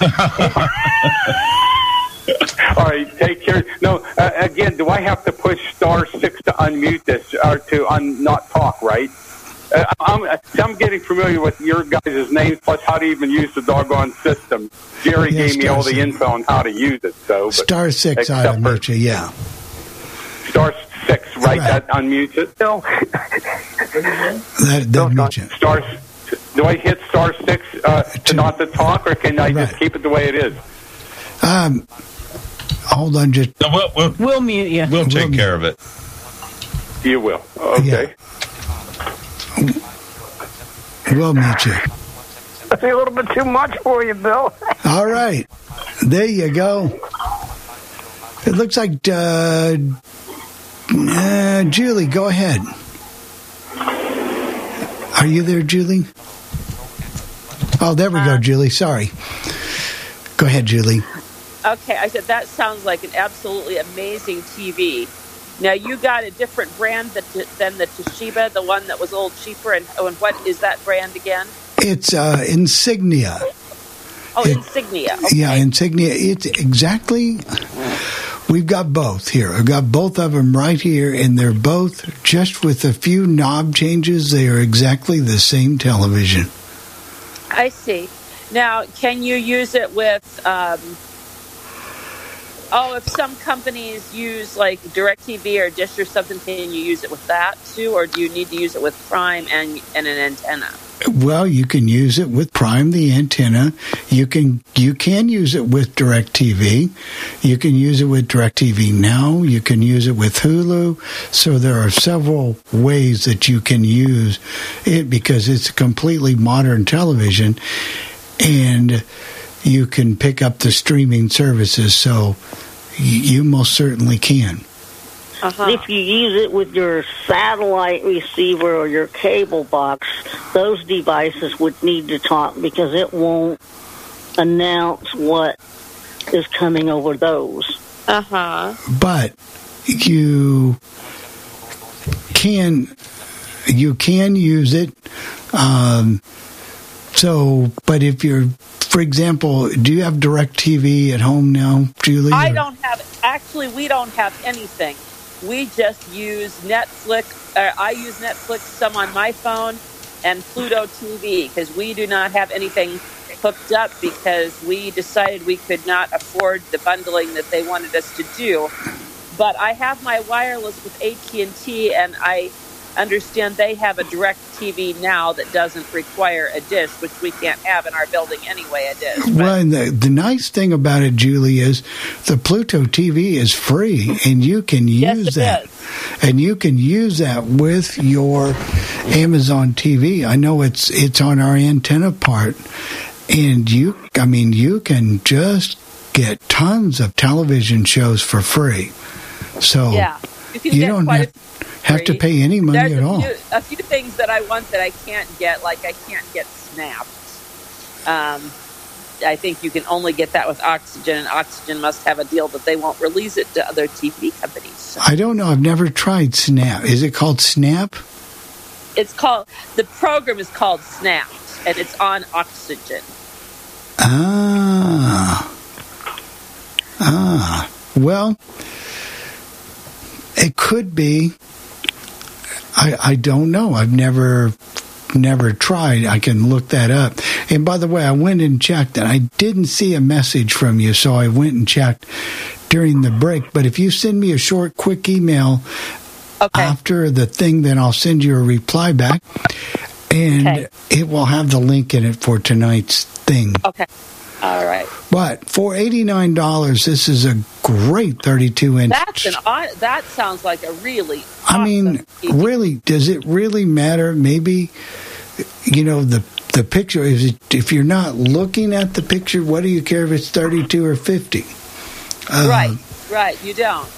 Speaker 22: All right, take care. No, uh, again, do I have to push star six to unmute this or to un- not talk? Right. Uh, I'm, uh, I'm getting familiar with your guys' names, plus how to even use the doggone system. Jerry
Speaker 5: Yeah,
Speaker 22: gave me
Speaker 5: star
Speaker 22: all the
Speaker 5: six.
Speaker 22: info on how to use it. So but
Speaker 5: Star six, I
Speaker 22: except
Speaker 5: you, yeah.
Speaker 22: Star six, right? That unmutes it.
Speaker 11: No.
Speaker 5: That, that mute you.
Speaker 22: Star. Do I hit star six uh, to not to talk, or can I just keep it the way it is?
Speaker 5: Um, hold on, just
Speaker 4: we'll, we'll,
Speaker 8: we'll mute you.
Speaker 4: We'll take care of it.
Speaker 22: You will. Okay.
Speaker 5: we'll mute you.
Speaker 11: That's a little bit too much for you, Bill.
Speaker 5: All right, there you go. It looks like uh, uh, Julie. Go ahead. Are you there, Julie? Oh, there we go, Julie. Sorry. Go ahead, Julie.
Speaker 15: Okay, I said that sounds like an absolutely amazing TV. Now you got a different brand that, than the Toshiba, the one that was little cheaper, and, oh, and what is that brand again?
Speaker 5: It's uh, Insignia.
Speaker 15: Oh, Insignia. Okay.
Speaker 5: Yeah, Insignia. It's exactly. We've got both here. I've got both of them right here, and they're both just with a few knob changes. They are exactly the same television.
Speaker 15: I see. Now, can you use it with? Um, oh, if some companies use like DirecTV or Dish or something, can you use it with that too, or do you need to use it with Prime and and an antenna?
Speaker 5: Well, you can use it with Prime the antenna. You can you can use it with DirecTV. You can use it with DirecTV Now. You can use it with Hulu. So there are several ways that you can use it because it's a completely modern television, and you can pick up the streaming services. So you most certainly can.
Speaker 6: If you use it with your satellite receiver or your cable box, those devices would need to talk because it won't announce what is coming over those.
Speaker 15: Uh huh.
Speaker 5: but you can you can use it um, so but if you're for example do you have DirecTV at home now julie
Speaker 15: I
Speaker 5: or-
Speaker 15: don't have. Actually, we don't have anything. We just use Netflix. Uh, I use Netflix some on my phone and Pluto TV because we do not have anything hooked up because we decided we could not afford the bundling that they wanted us to do. But I have my wireless with AT and T, and I understand they have a direct TV now that doesn't require a dish, which we can't have in our building anyway. A dish.
Speaker 5: well, and the, the nice thing about it, Julie, is the Pluto TV is free, and you can use
Speaker 15: it
Speaker 5: that, and you can use that with your Amazon TV. I know it's it's on our antenna part, and you, I mean, you can just get tons of television shows for free. So
Speaker 15: Yeah, you
Speaker 5: you don't have, have to pay any money
Speaker 15: There's
Speaker 5: at
Speaker 15: a
Speaker 5: all.
Speaker 15: Few, a few things that I want that I can't get, like I can't get Snap. Um, I think you can only get that with Oxygen, and Oxygen must have a deal that they won't release it to other TV companies.
Speaker 5: I don't know. I've never tried Snap. Is it called Snap?
Speaker 15: It's called the program is called Snap, and it's on Oxygen.
Speaker 5: Ah. Ah. Well, it could be. I I don't know. I've never never tried. I can look that up. And by the way, I went and checked and I didn't see a message from you, so I went and checked during the break. But if you send me a short quick email after the thing, then I'll send you a reply back. And it will have the link in it for tonight's thing.
Speaker 15: Okay. All right.
Speaker 5: But for $89, this is a great 32 inch.
Speaker 15: That's an that sounds like a really
Speaker 5: I mean, really, does it really matter? Maybe, you know, the the picture is it, if you're not looking at the picture, what do you care if it's 32 or 50? Uh,
Speaker 15: right, right. You don't.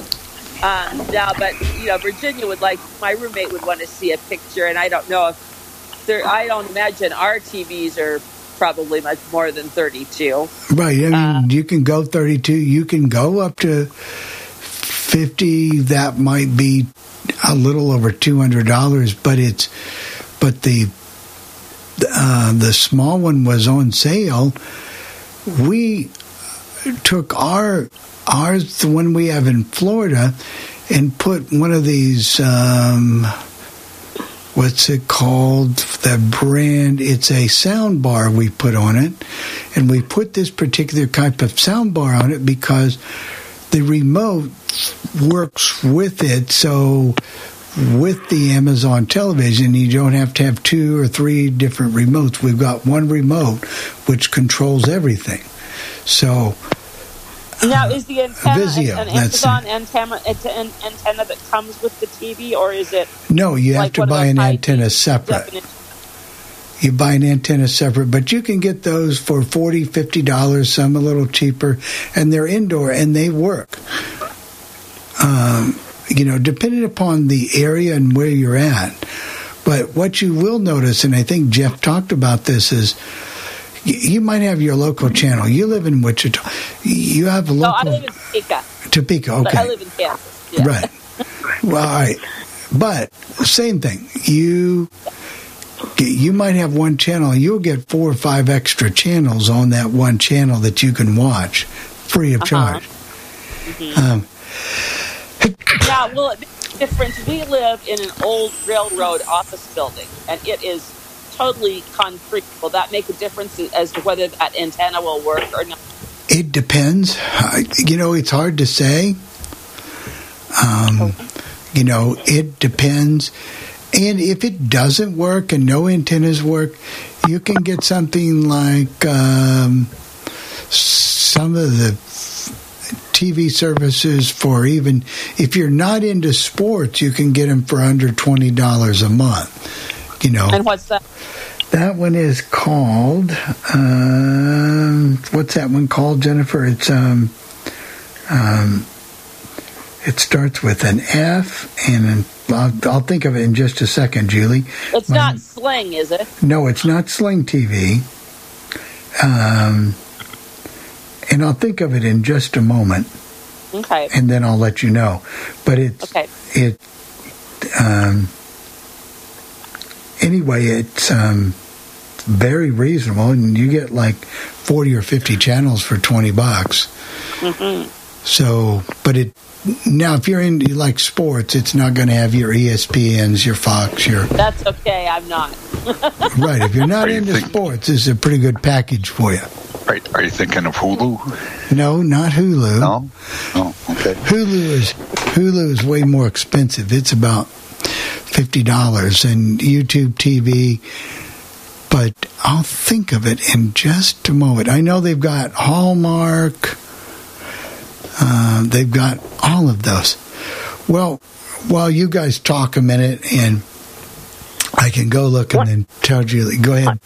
Speaker 15: Um, now, but you know, Virginia would like my roommate would want to see a picture, and I don't know if there. I don't imagine our TVs are probably much more than thirty-two.
Speaker 5: Right. I mean,
Speaker 15: Uh,
Speaker 5: you can go 32. You can go up to 50. That might be a little over $200, but it's, but the, uh, the small one was on sale. We took our, ours, the one we have in Florida, and put one of these, um, what's it called? The brand. It's a sound bar we put on it, and we put this particular type of sound bar on it because the remote works with it. So with the Amazon television, you don't have to have two or three different remotes. We've got one remote which controls everything. So
Speaker 15: now, is the antenna
Speaker 5: Vizio,
Speaker 15: an, an Amazon antenna, an- antenna that comes with the TV, or is it
Speaker 5: no, you have to buy an antenna separate. You buy an antenna separate, but you can get those for $40, $50, some a little cheaper, and they're indoor and they work. Um, you know, depending upon the area and where you're at. But what you will notice, and I think Jeff talked about this, is you might have your local channel. You live in Wichita. You have a
Speaker 15: No, I
Speaker 5: local
Speaker 15: live in Topeka.
Speaker 5: Topeka.
Speaker 15: But
Speaker 5: Okay,
Speaker 15: I live in Kansas. Yeah.
Speaker 5: Right. Well, all right. But same thing. You you might have one channel. You'll get four or five extra channels on that one channel that you can watch free of
Speaker 15: Uh-huh.
Speaker 5: charge.
Speaker 15: Mhm.
Speaker 5: Um,
Speaker 15: it make difference? We live in an old railroad office building, and it is totally concrete. Will that make a difference as to whether that antenna will work or not?
Speaker 5: it depends. I- You know, it's hard to say. Um, you know, it depends. And if it doesn't work and no antennas work, you can get something like um, some of the TV services for even if you're not into sports, you can get them for under twenty dollars a month. You know,
Speaker 15: And what's that?
Speaker 5: that one is called. Um, what's that one called, Jennifer? It's um, um, it starts with an F, and an, I'll, I'll think of it in just a second, Julie.
Speaker 15: It's
Speaker 5: My-
Speaker 15: not Sling, is it?
Speaker 5: No, it's not Sling TV. Um, and I'll think of it in just a moment,
Speaker 15: Okay.
Speaker 5: and then I'll let you know. But it's
Speaker 15: Okay.
Speaker 5: it. Um, anyway, it's um, very reasonable, and you get like forty or fifty channels for twenty bucks.
Speaker 15: hmm
Speaker 5: So, but it now if you're into like sports, it's not going to have your ESPNs, your Fox, your
Speaker 15: That's okay. I'm not.
Speaker 5: right. If you're not into sports, this is a pretty good package for you.
Speaker 7: Are, are you thinking of Hulu?
Speaker 5: No, not Hulu.
Speaker 7: No. Oh, okay.
Speaker 5: Hulu is Hulu is way more expensive. It's about fifty dollars, and YouTube TV. But I'll think of it in just a moment. I know they've got Hallmark. Uh, they've got all of those. Well, while you guys talk a minute, and I can go look and then tell Julie. Go ahead.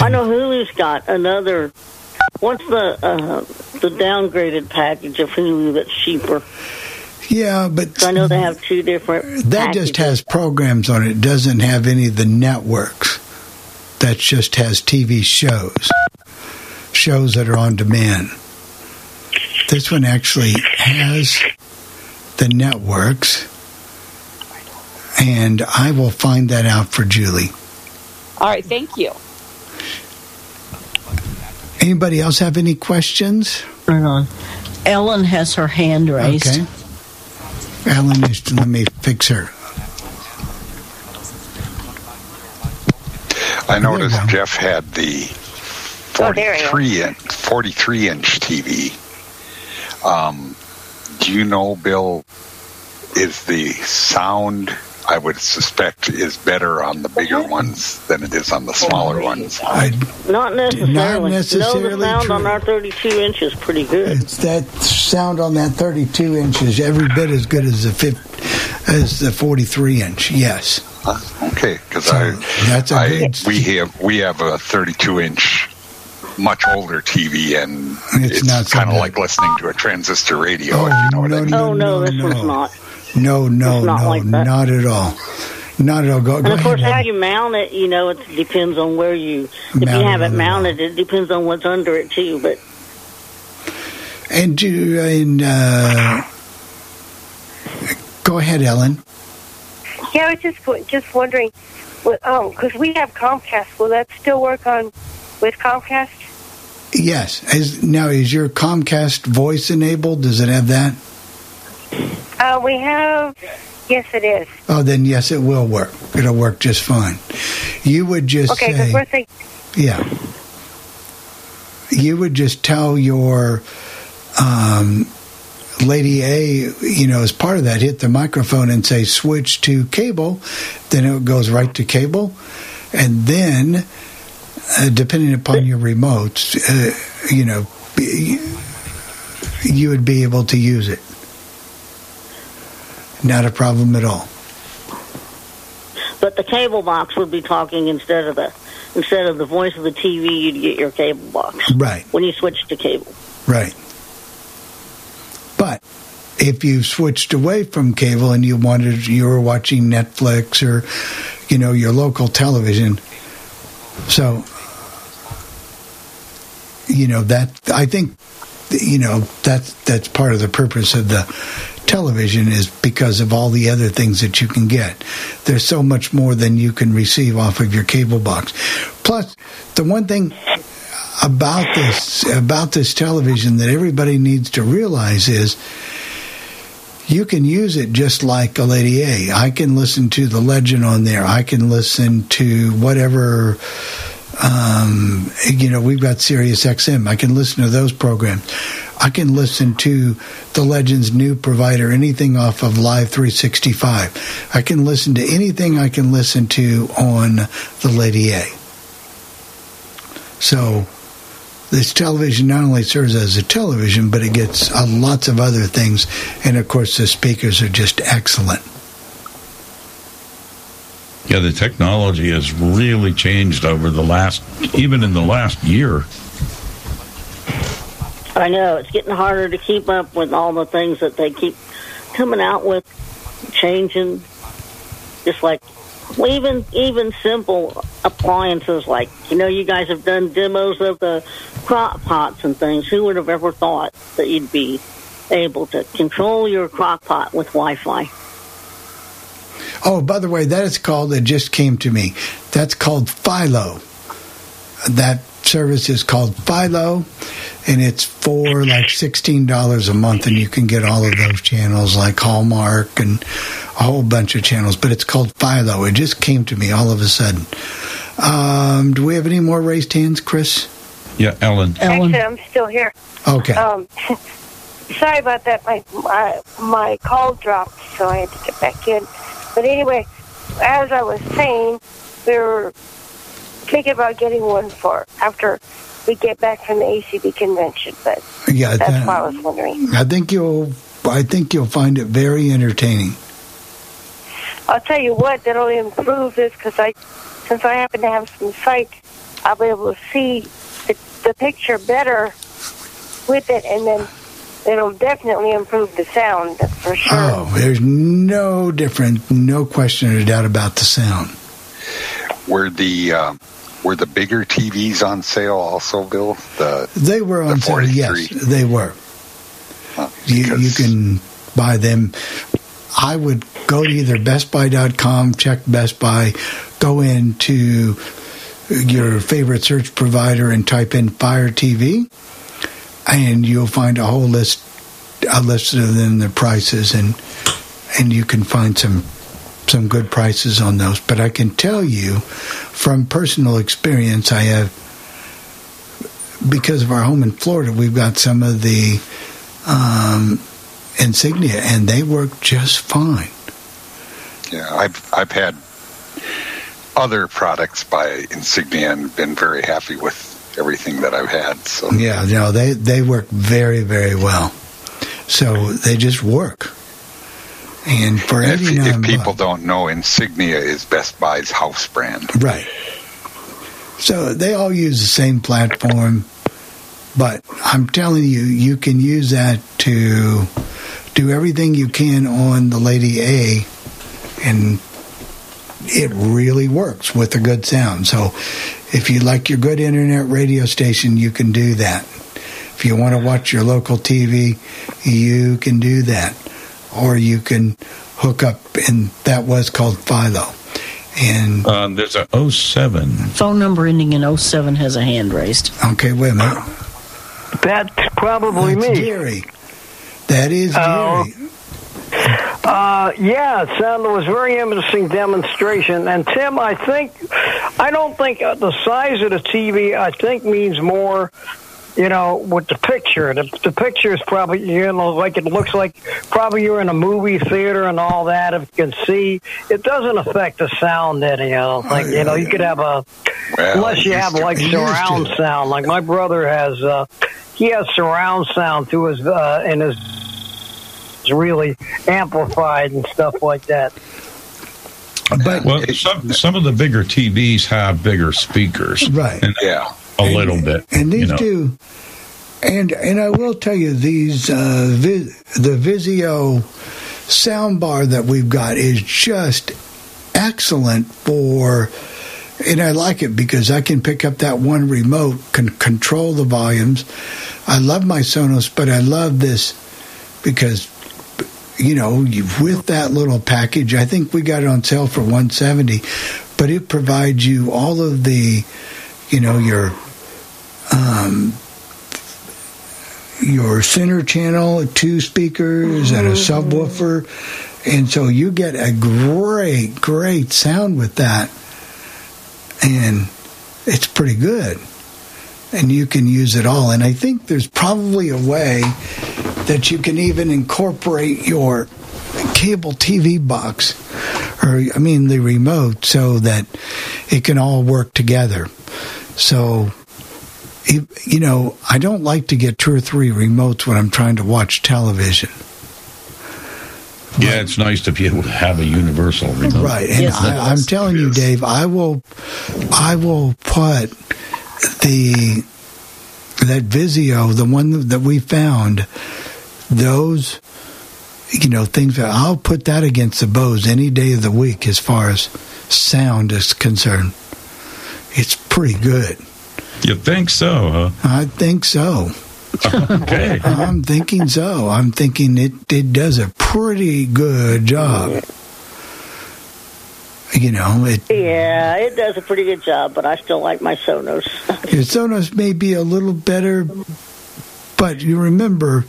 Speaker 6: I know Hulu's got another. What's the uh, the downgraded package of Hulu that's cheaper?
Speaker 5: Yeah, but
Speaker 6: I know they have two different.
Speaker 5: That just has programs on it. It doesn't have any of the networks. That just has TV shows, shows that are on demand. This one actually has the networks, and I will find that out for Julie.
Speaker 15: All right. Thank you.
Speaker 5: Anybody else have any questions?
Speaker 8: Hang on. Ellen has her hand raised.
Speaker 5: Okay. Ellen, is, let me fix her.
Speaker 7: I noticed Jeff had the
Speaker 13: Oh, there
Speaker 7: 43 inch, 43 inch TV. Um, do you know, Bill, is the sound I would suspect is better on the bigger ones than it is on the smaller ones.
Speaker 6: Not necessarily.
Speaker 5: Not
Speaker 6: No,
Speaker 5: necessarily
Speaker 6: the sound on
Speaker 5: true.
Speaker 6: our 32 inch is pretty good.
Speaker 5: It's that sound on that 32 inch is every bit as good as the 50, as the 43 inch. Yes.
Speaker 7: Okay, because I
Speaker 5: that's a
Speaker 7: I,
Speaker 5: good-
Speaker 7: we have we have a 32 inch much older TV and
Speaker 5: It's
Speaker 7: it's, kind of
Speaker 5: good.
Speaker 7: like listening to a transistor radio. if oh, you know what I mean.
Speaker 6: oh, no, this one's not.
Speaker 5: No, no,
Speaker 6: It's not
Speaker 5: no,
Speaker 6: like that.
Speaker 5: not at all. Not at all. Go,
Speaker 6: And
Speaker 5: go
Speaker 6: of course,
Speaker 5: ahead.
Speaker 6: how you mount it, you know, it depends on where you. If
Speaker 5: Mount
Speaker 6: you have it
Speaker 5: on the
Speaker 6: mounted, it depends on what's under it too. But
Speaker 5: And do and uh, go ahead, Ellen.
Speaker 13: Yeah, I was just just wondering, what- um, because we have Comcast. Will that still work on with Comcast?
Speaker 5: Yes. Is, now, is your Comcast voice enabled? Does it have that?
Speaker 13: Uh, we have. Yes, it is.
Speaker 5: Oh, then yes, it will work. It'll work just fine. You would just
Speaker 13: Okay, because we're thinking.
Speaker 5: yeah. You would just tell your um, Lady A, you know, as part of that, hit the microphone and say switch to cable. Then it goes right to cable, and then uh, depending upon your remotes, uh, you know, you would be able to use it. Not a problem at all.
Speaker 6: but the cable box would be talking instead of the instead of the voice of the TV. You'd get your cable box
Speaker 5: Right.
Speaker 6: when you switch to cable.
Speaker 5: Right. But if you switched away from cable and you wanted you were watching Netflix or you know your local television, so you know that I think you know that's that's part of the purpose of the television is because of all the other things that you can get. There's so much more than you can receive off of your cable box. Plus, the one thing about this about this television that everybody needs to realize is you can use it just like a Lady A. I can listen to the legend on there. I can listen to whatever um, you know, we've got Sirius XM. I can listen to those programs. I can listen to the Legends new provider, anything off of Live 365. I can listen to anything I can listen to on the Lady A. So this television not only serves as a television, but it gets uh, lots of other things. And of course, the speakers are just excellent.
Speaker 4: Yeah, the technology has really changed over the last, even in the last year.
Speaker 6: I know it's getting harder to keep up with all the things that they keep coming out with, changing. Just like, well, even even simple appliances, like you know, you guys have done demos of the crock pots and things. Who would have ever thought that you'd be able to control your crock pot with Wi-Fi?
Speaker 5: Oh, by the way, that is called, it just came to me. That's called Philo. That service is called Philo, and it's for like $16 a month, and you can get all of those channels like Hallmark and a whole bunch of channels, but it's called Philo. It just came to me all of a sudden. Um, do we have any more raised hands, Chris?
Speaker 4: Yeah, Ellen.
Speaker 13: Actually, I'm still here.
Speaker 5: Okay.
Speaker 13: Um, sorry about that. My, my my call dropped, so I had to get back in. But anyway, as I was saying, we were thinking about getting one for after we get back from the ACB convention. But
Speaker 5: Yeah,
Speaker 13: that's
Speaker 5: that-
Speaker 13: why I was wondering.
Speaker 5: I think you'll, I think you'll find it very entertaining.
Speaker 13: I'll tell you what, that'll improve this because I, since I happen to have some sight, I'll be able to see the, the picture better with it, and then it'll definitely improve the sound for sure.
Speaker 5: Oh, there's no different, no question or doubt about the sound.
Speaker 7: Were the uh, were the bigger TVs on sale also, Bill? The
Speaker 5: They were on sale. Yes, they were. You, you can buy them. I would go to either BestBuy.com, check Best Buy, go into your favorite search provider and type in Fire TV, and you'll find a whole list, a list of them, their prices, and and you can find some some good prices on those. But I can tell you from personal experience, I have because of our home in Florida, we've got some of the um, insignia, and they work just fine.
Speaker 7: Yeah, I've I've had other products by Insignia and been very happy with everything that I've had. So
Speaker 5: Yeah, no, they they work very very well. So they just work. And for
Speaker 7: if,
Speaker 5: eighty
Speaker 7: if people don't know, Insignia is Best Buy's house brand.
Speaker 5: Right. So they all use the same platform, but I'm telling you, you can use that to do everything you can on the Lady A, and it really works with a good sound. So if you like your good internet radio station, you can do that. If you want to watch your local TV, you can do that. Or you can hook up, and that was called Philo. And
Speaker 4: Uh, there's a 07.
Speaker 8: Phone number ending in 07 has a hand raised.
Speaker 5: Okay, wait a minute.
Speaker 11: That's probably
Speaker 5: That's
Speaker 11: me.
Speaker 5: Jerry. That is
Speaker 11: Oh.
Speaker 5: Jerry.
Speaker 11: Uh, yeah, it sounded it was a very interesting demonstration. And Tim, I think, I don't think uh, the size of the TV, I think, means more. You know, with the picture, the, the picture is probably you know like it looks like probably you're in a movie theater and all that. If you can see, it doesn't affect the sound any. I don't think. You know, you could have a
Speaker 7: Well,
Speaker 11: unless you have
Speaker 7: to-
Speaker 11: like
Speaker 7: it used to.
Speaker 11: surround sound. Like my brother has, uh, he has surround sound through his uh, in his it's really amplified and stuff like that.
Speaker 5: But
Speaker 4: well, some some of the bigger TVs have bigger speakers,
Speaker 5: Right.
Speaker 4: And
Speaker 7: yeah,
Speaker 4: a little bit.
Speaker 5: And these
Speaker 4: you know.
Speaker 5: two, and and I will tell you, these uh, vi- the Vizio soundbar that we've got is just excellent for. And I like it because I can pick up that one remote, can control the volumes. I love my Sonos, but I love this because you know, with that little package, I think we got it on sale for 170, but it provides you all of the, you know, your um, your center channel, two speakers, and a subwoofer, and so you get a great, great sound with that, and it's pretty good. And you can use it all. And I think there's probably a way that you can even incorporate your cable TV box, or I mean the remote, so that it can all work together. So, you, you know, I don't like to get two or three remotes when I'm trying to watch television.
Speaker 4: Yeah, it's nice to be able to have a universal remote.
Speaker 5: Right, and I, I'm telling you, Dave, I will, I will put the that Vizio, the one that we found, those, you know, things that I'll put that against the Bose any day of the week as far as sound is concerned. It's pretty good.
Speaker 4: You think so, huh?
Speaker 5: I think so.
Speaker 4: okay.
Speaker 5: I'm thinking so. I'm thinking it, it does a pretty good job. You know, it
Speaker 6: Yeah, it does a pretty good job, but I still like my Sonos.
Speaker 5: Your Sonos may be a little better, but you remember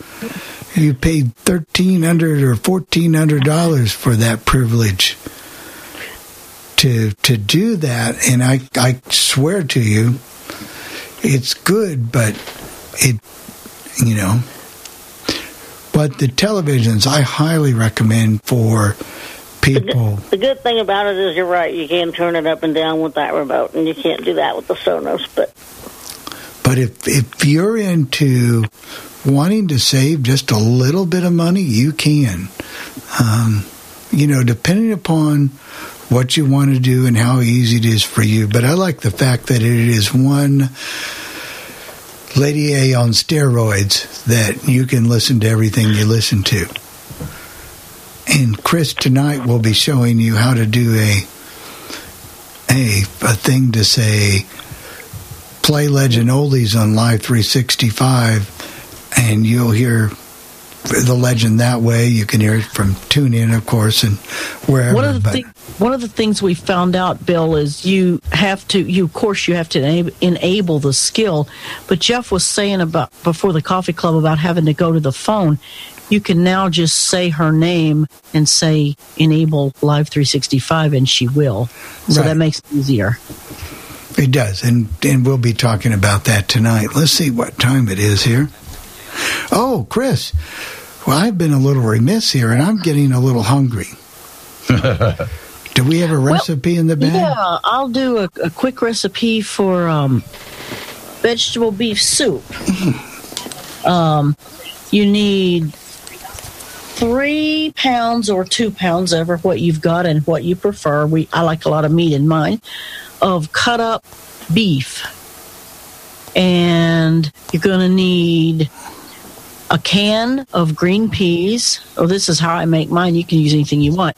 Speaker 5: you paid thirteen hundred or fourteen hundred dollars for that privilege to to do that, and I I swear to you, it's good, but it you know. But the televisions I highly recommend for people.
Speaker 6: The good thing about it is you're right. You can turn it up and down with that remote, and you can't do that with the Sonos. But
Speaker 5: But if if you're into wanting to save just a little bit of money, you can. Um, you know, depending upon what you want to do and how easy it is for you. But I like the fact that it is one Lady A on steroids that you can listen to everything you listen to. And Chris tonight will be showing you how to do a a a thing to say play Legend Oldies on Live 365, and you'll hear the legend that way. You can hear it from TuneIn, of course, and wherever.
Speaker 8: One of the one of the things we found out, Bill, is you have to. You of course you have to enable, enable the skill. But Jeff was saying about before the coffee club about having to go to the phone. You can now just say her name and say enable Live 365, and she will. So
Speaker 5: Right.
Speaker 8: that makes it easier.
Speaker 5: it does, and and we'll be talking about that tonight. Let's see what time it is here. Oh, Chris. Well, I've been a little remiss here, and I'm getting a little hungry. Do we have a recipe in the bag?
Speaker 8: Yeah, I'll do a, a quick recipe for um, vegetable beef soup. Um, you need three pounds or two pounds, over what you've got and what you prefer. We I like a lot of meat in mine of cut up beef, and you're going to need a can of green peas. Oh, this is how I make mine. You can use anything you want.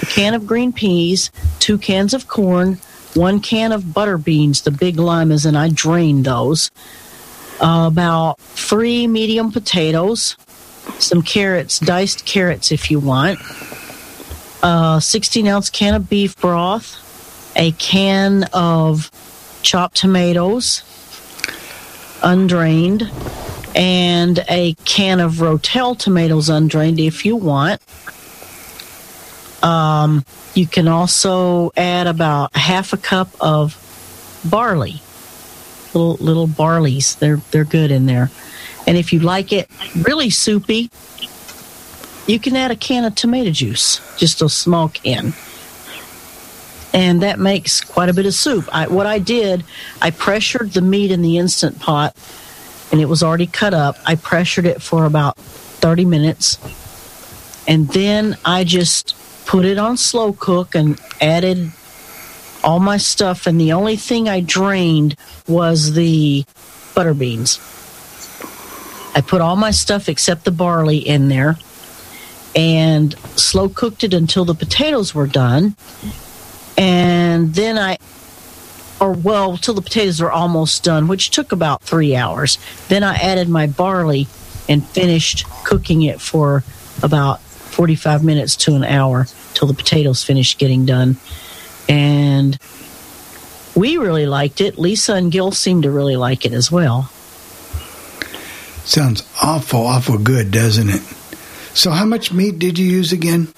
Speaker 8: A can of green peas, two cans of corn, one can of butter beans, the big limas, and I drain those. Uh, about three medium potatoes, some carrots, diced carrots if you want, a 16 ounce can of beef broth, a can of chopped tomatoes, undrained, and a can of Rotel tomatoes undrained if you want. Um, you can also add about half a cup of barley, little little barleys. They're they're good in there. And if you like it really soupy, you can add a can of tomato juice, just a small can. And that makes quite a bit of soup. I, what I did, I pressured the meat in the instant pot, and it was already cut up. I pressured it for about 30 minutes, and then I just put it on slow cook and added all my stuff. And the only thing I drained was the butter beans. I put all my stuff except the barley in there and slow cooked it until the potatoes were done. And then I, or well, till the potatoes were almost done, which took about three hours. Then I added my barley and finished cooking it for about 45 minutes to an hour till the potatoes finished getting done. And we really liked it. Lisa and Gil seemed to really like it as well.
Speaker 5: Sounds awful, awful good, doesn't it? So, how much meat did you use again?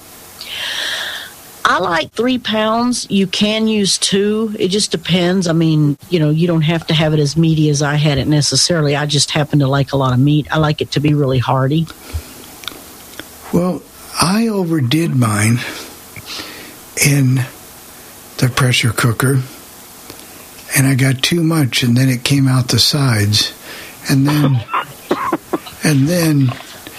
Speaker 8: I like three pounds. You can use two. It just depends. I mean, you know, you don't have to have it as meaty as I had it necessarily. I just happen to like a lot of meat. I like it to be really hearty.
Speaker 5: Well, I overdid mine in the pressure cooker, and I got too much, and then it came out the sides, and then, and then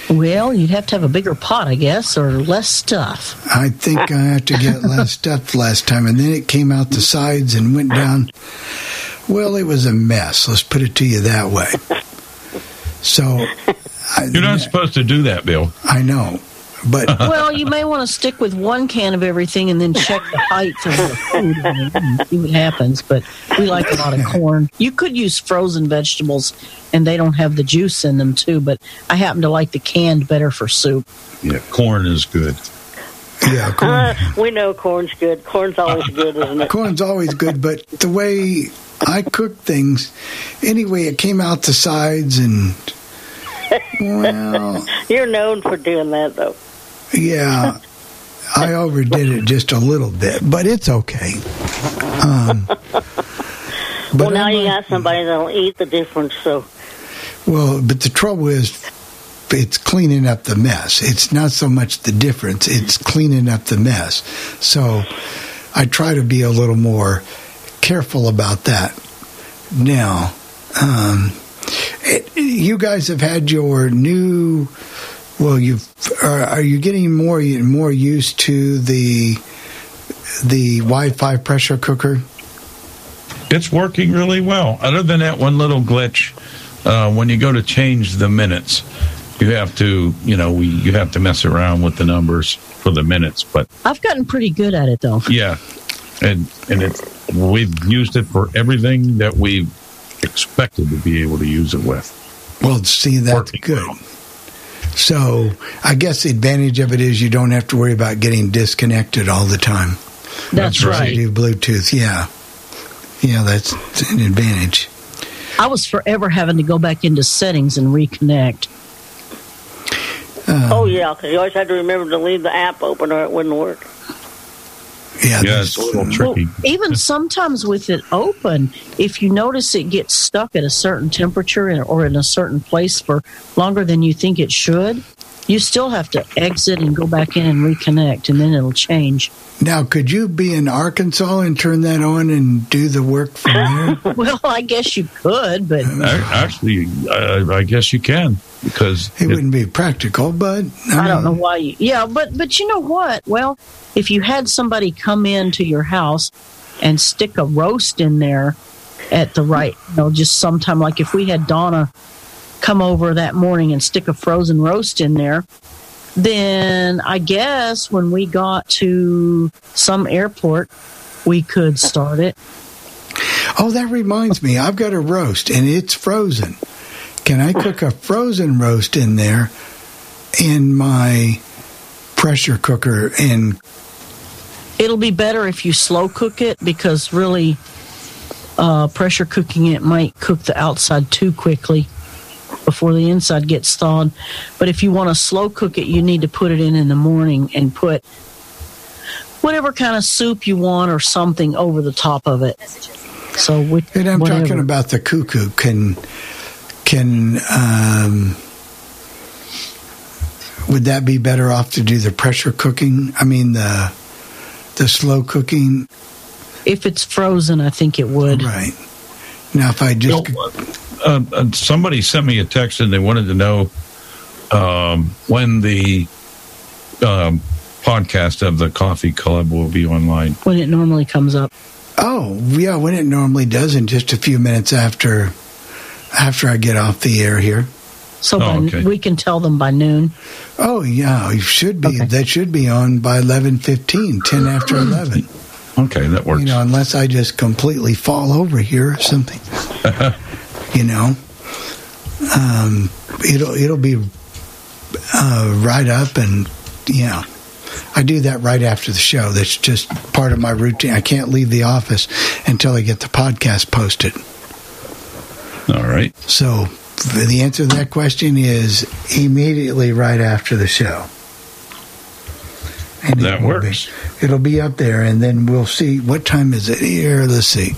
Speaker 8: Well, you'd have to have a bigger pot, I guess, or less stuff.
Speaker 5: I think I had to get less stuff last time, and then it came out the sides and went down. Well, it was a mess. Let's put it to you that way. So
Speaker 4: You're not supposed to do that, Bill.
Speaker 5: I know, but
Speaker 8: well, you may want to stick with one can of everything and then check the height of the food and see what happens. But we like a lot of corn. You could use frozen vegetables, and they don't have the juice in them too. But I happen to like the canned better for soup.
Speaker 4: Yeah, corn is good.
Speaker 5: Yeah,
Speaker 6: Uh, we know corn's good. Corn's always good, isn't it?
Speaker 5: corn's always good. But the way I cook things, anyway, it came out the sides, and well,
Speaker 6: You're known for doing that, though.
Speaker 5: Yeah, I overdid it just a little bit, but it's okay. Um,
Speaker 6: well, now you got somebody that'll eat the difference. So
Speaker 5: Well, but the trouble is, it's cleaning up the mess. It's not so much the difference; it's cleaning up the mess. So, I try to be a little more careful about that. Now, um, it, you guys have had your new. Well, you are, are you getting more more used to the the Wi-Fi pressure cooker?
Speaker 4: It's working really well. Other than that one little glitch, uh, when you go to change the minutes, you have to, you know, we you have to mess around with the numbers for the minutes. But
Speaker 8: I've gotten pretty good at it, though.
Speaker 4: yeah, and and it we've used it for everything that we expected to be able to use it with.
Speaker 5: Well, see, that's good. So, I guess the advantage of it is you don't have to worry about getting disconnected all the time.
Speaker 8: That's right.
Speaker 5: you do Bluetooth, yeah, yeah, that's an advantage.
Speaker 8: I was forever having to go back into settings and reconnect.
Speaker 6: oh yeah, because you always had to remember to leave the app open or it wouldn't work.
Speaker 5: Yeah,
Speaker 4: yeah, it's a little tricky.
Speaker 8: Even sometimes with it open, if you notice it gets stuck at a certain temperature or in a certain place for longer than you think it should, You still have to exit and go back in and reconnect, and then it'll change.
Speaker 5: Now, could you be in Arkansas and turn that on and do the work from there?
Speaker 8: well, I guess you could, but
Speaker 4: Actually, I, I guess you can because
Speaker 5: It wouldn't be practical, but
Speaker 8: I don't know why you. Yeah, but but you know what? Well, if you had somebody come into your house and stick a roast in there at the right, you know, just sometime like if we had Donna come over that morning and stick a frozen roast in there, then I guess when we got to some airport, we could start it.
Speaker 5: Oh, that reminds me. I've got a roast and it's frozen. Can I cook a frozen roast in there in my pressure cooker and
Speaker 8: It'll be better if you slow cook it because really, uh, pressure cooking it might cook the outside too quickly before the inside gets thawed. But if you want to slow cook it, you need to put it in in the morning and put whatever kind of soup you want or something over the top of it. So, with,
Speaker 5: and I'm
Speaker 8: whatever.
Speaker 5: talking about the cuckoo can can um would that be better off to do the pressure cooking? I mean the the slow cooking
Speaker 8: If it's frozen, I think it would.
Speaker 5: Right. Now, if I just
Speaker 4: uh, somebody sent me a text and they wanted to know um, when the um, podcast of the Coffee Club will be online.
Speaker 8: when it normally comes up.
Speaker 5: Oh, yeah, when it normally does in just a few minutes after after I get off the air here.
Speaker 8: So by, we can tell them by noon.
Speaker 5: Oh, yeah, you should be. That should be on by 11:15, 10 after 11.
Speaker 4: Okay, that works.
Speaker 5: You know, unless I just completely fall over here or something. you know, um, it'll it'll be uh, right up, and yeah, I do that right after the show. That's just part of my routine. I can't leave the office until I get the podcast posted.
Speaker 4: All right.
Speaker 5: So the answer to that question is immediately right after the show. And
Speaker 4: That
Speaker 5: it
Speaker 4: works.
Speaker 5: Be, it'll be up there, and then we'll see. What time is it here? Let's see.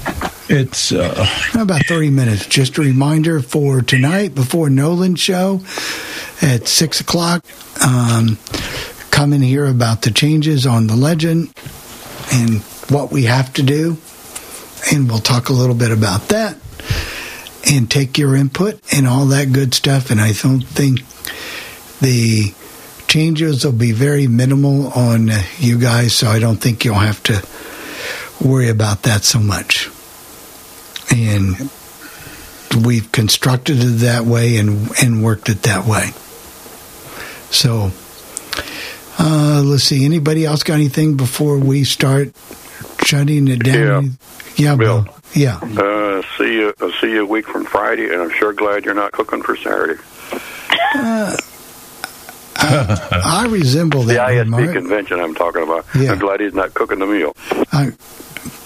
Speaker 4: It's uh,
Speaker 5: about 30 minutes. Just a reminder for tonight before Nolan's show at 6 o'clock. Um, come and hear about the changes on the legend and what we have to do. And we'll talk a little bit about that and take your input and all that good stuff. And I don't think the changes will be very minimal on you guys, so I don't think you'll have to worry about that so much. And we've constructed it that way and and worked it that way. So uh, let's see. Anybody else got anything before we start shutting it down? Yeah, Bill. Yeah.
Speaker 9: Uh, see you. I'll see you a week from Friday, and I'm sure glad you're not cooking for Saturday.
Speaker 5: Uh, I, I resemble
Speaker 9: The
Speaker 5: that.
Speaker 9: ISB
Speaker 5: remark.
Speaker 9: convention I'm talking about.
Speaker 5: Yeah.
Speaker 9: I'm glad he's not cooking the meal.
Speaker 5: I,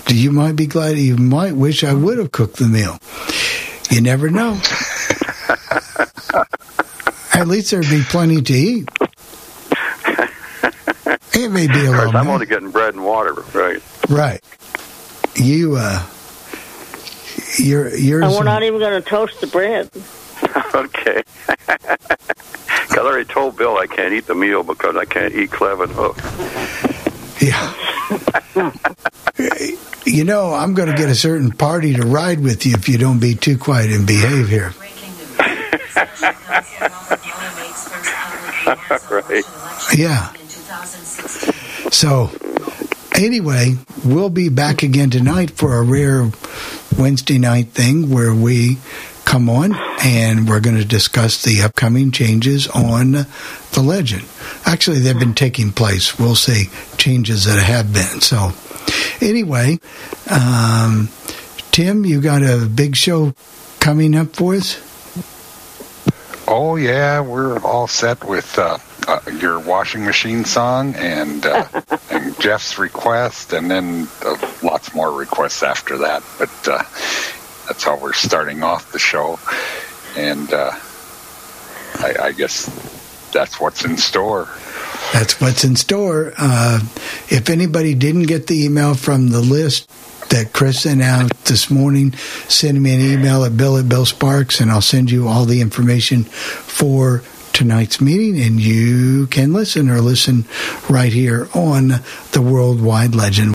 Speaker 5: you might be glad. You might wish I would have cooked the meal. You never know. At least there'd be plenty to eat. It may be a
Speaker 9: Of course,
Speaker 5: little
Speaker 9: I'm only getting bread and water, right?
Speaker 5: right. You uh, you're you're.
Speaker 6: And we're not even going to toast the bread.
Speaker 9: okay. Because I already told Bill I can't eat the meal because I can't eat clove and hook.
Speaker 5: You know, I'm going to get a certain party to ride with you if you don't be too quiet and behave here.
Speaker 9: right.
Speaker 5: Yeah. So, anyway, we'll be back again tonight for a rare Wednesday night thing where we come on and we're going to discuss the upcoming changes on the legend. Actually, they've been taking place. We'll see changes that have been. So, anyway, um, Tim, you got a big show coming up for us?
Speaker 7: Oh yeah, we're all set with uh, uh, your washing machine song and uh, and Jeff's request, and then uh, lots more requests after that. But uh, that's how we're starting off the show, and uh, I, I guess that's what's in store.
Speaker 5: That's what's in store. Uh, if anybody didn't get the email from the list that Chris sent out this morning, send me an email at bill at Bill Sparks, and I'll send you all the information for tonight's meeting, and you can listen or listen right here on the Worldwide Legend.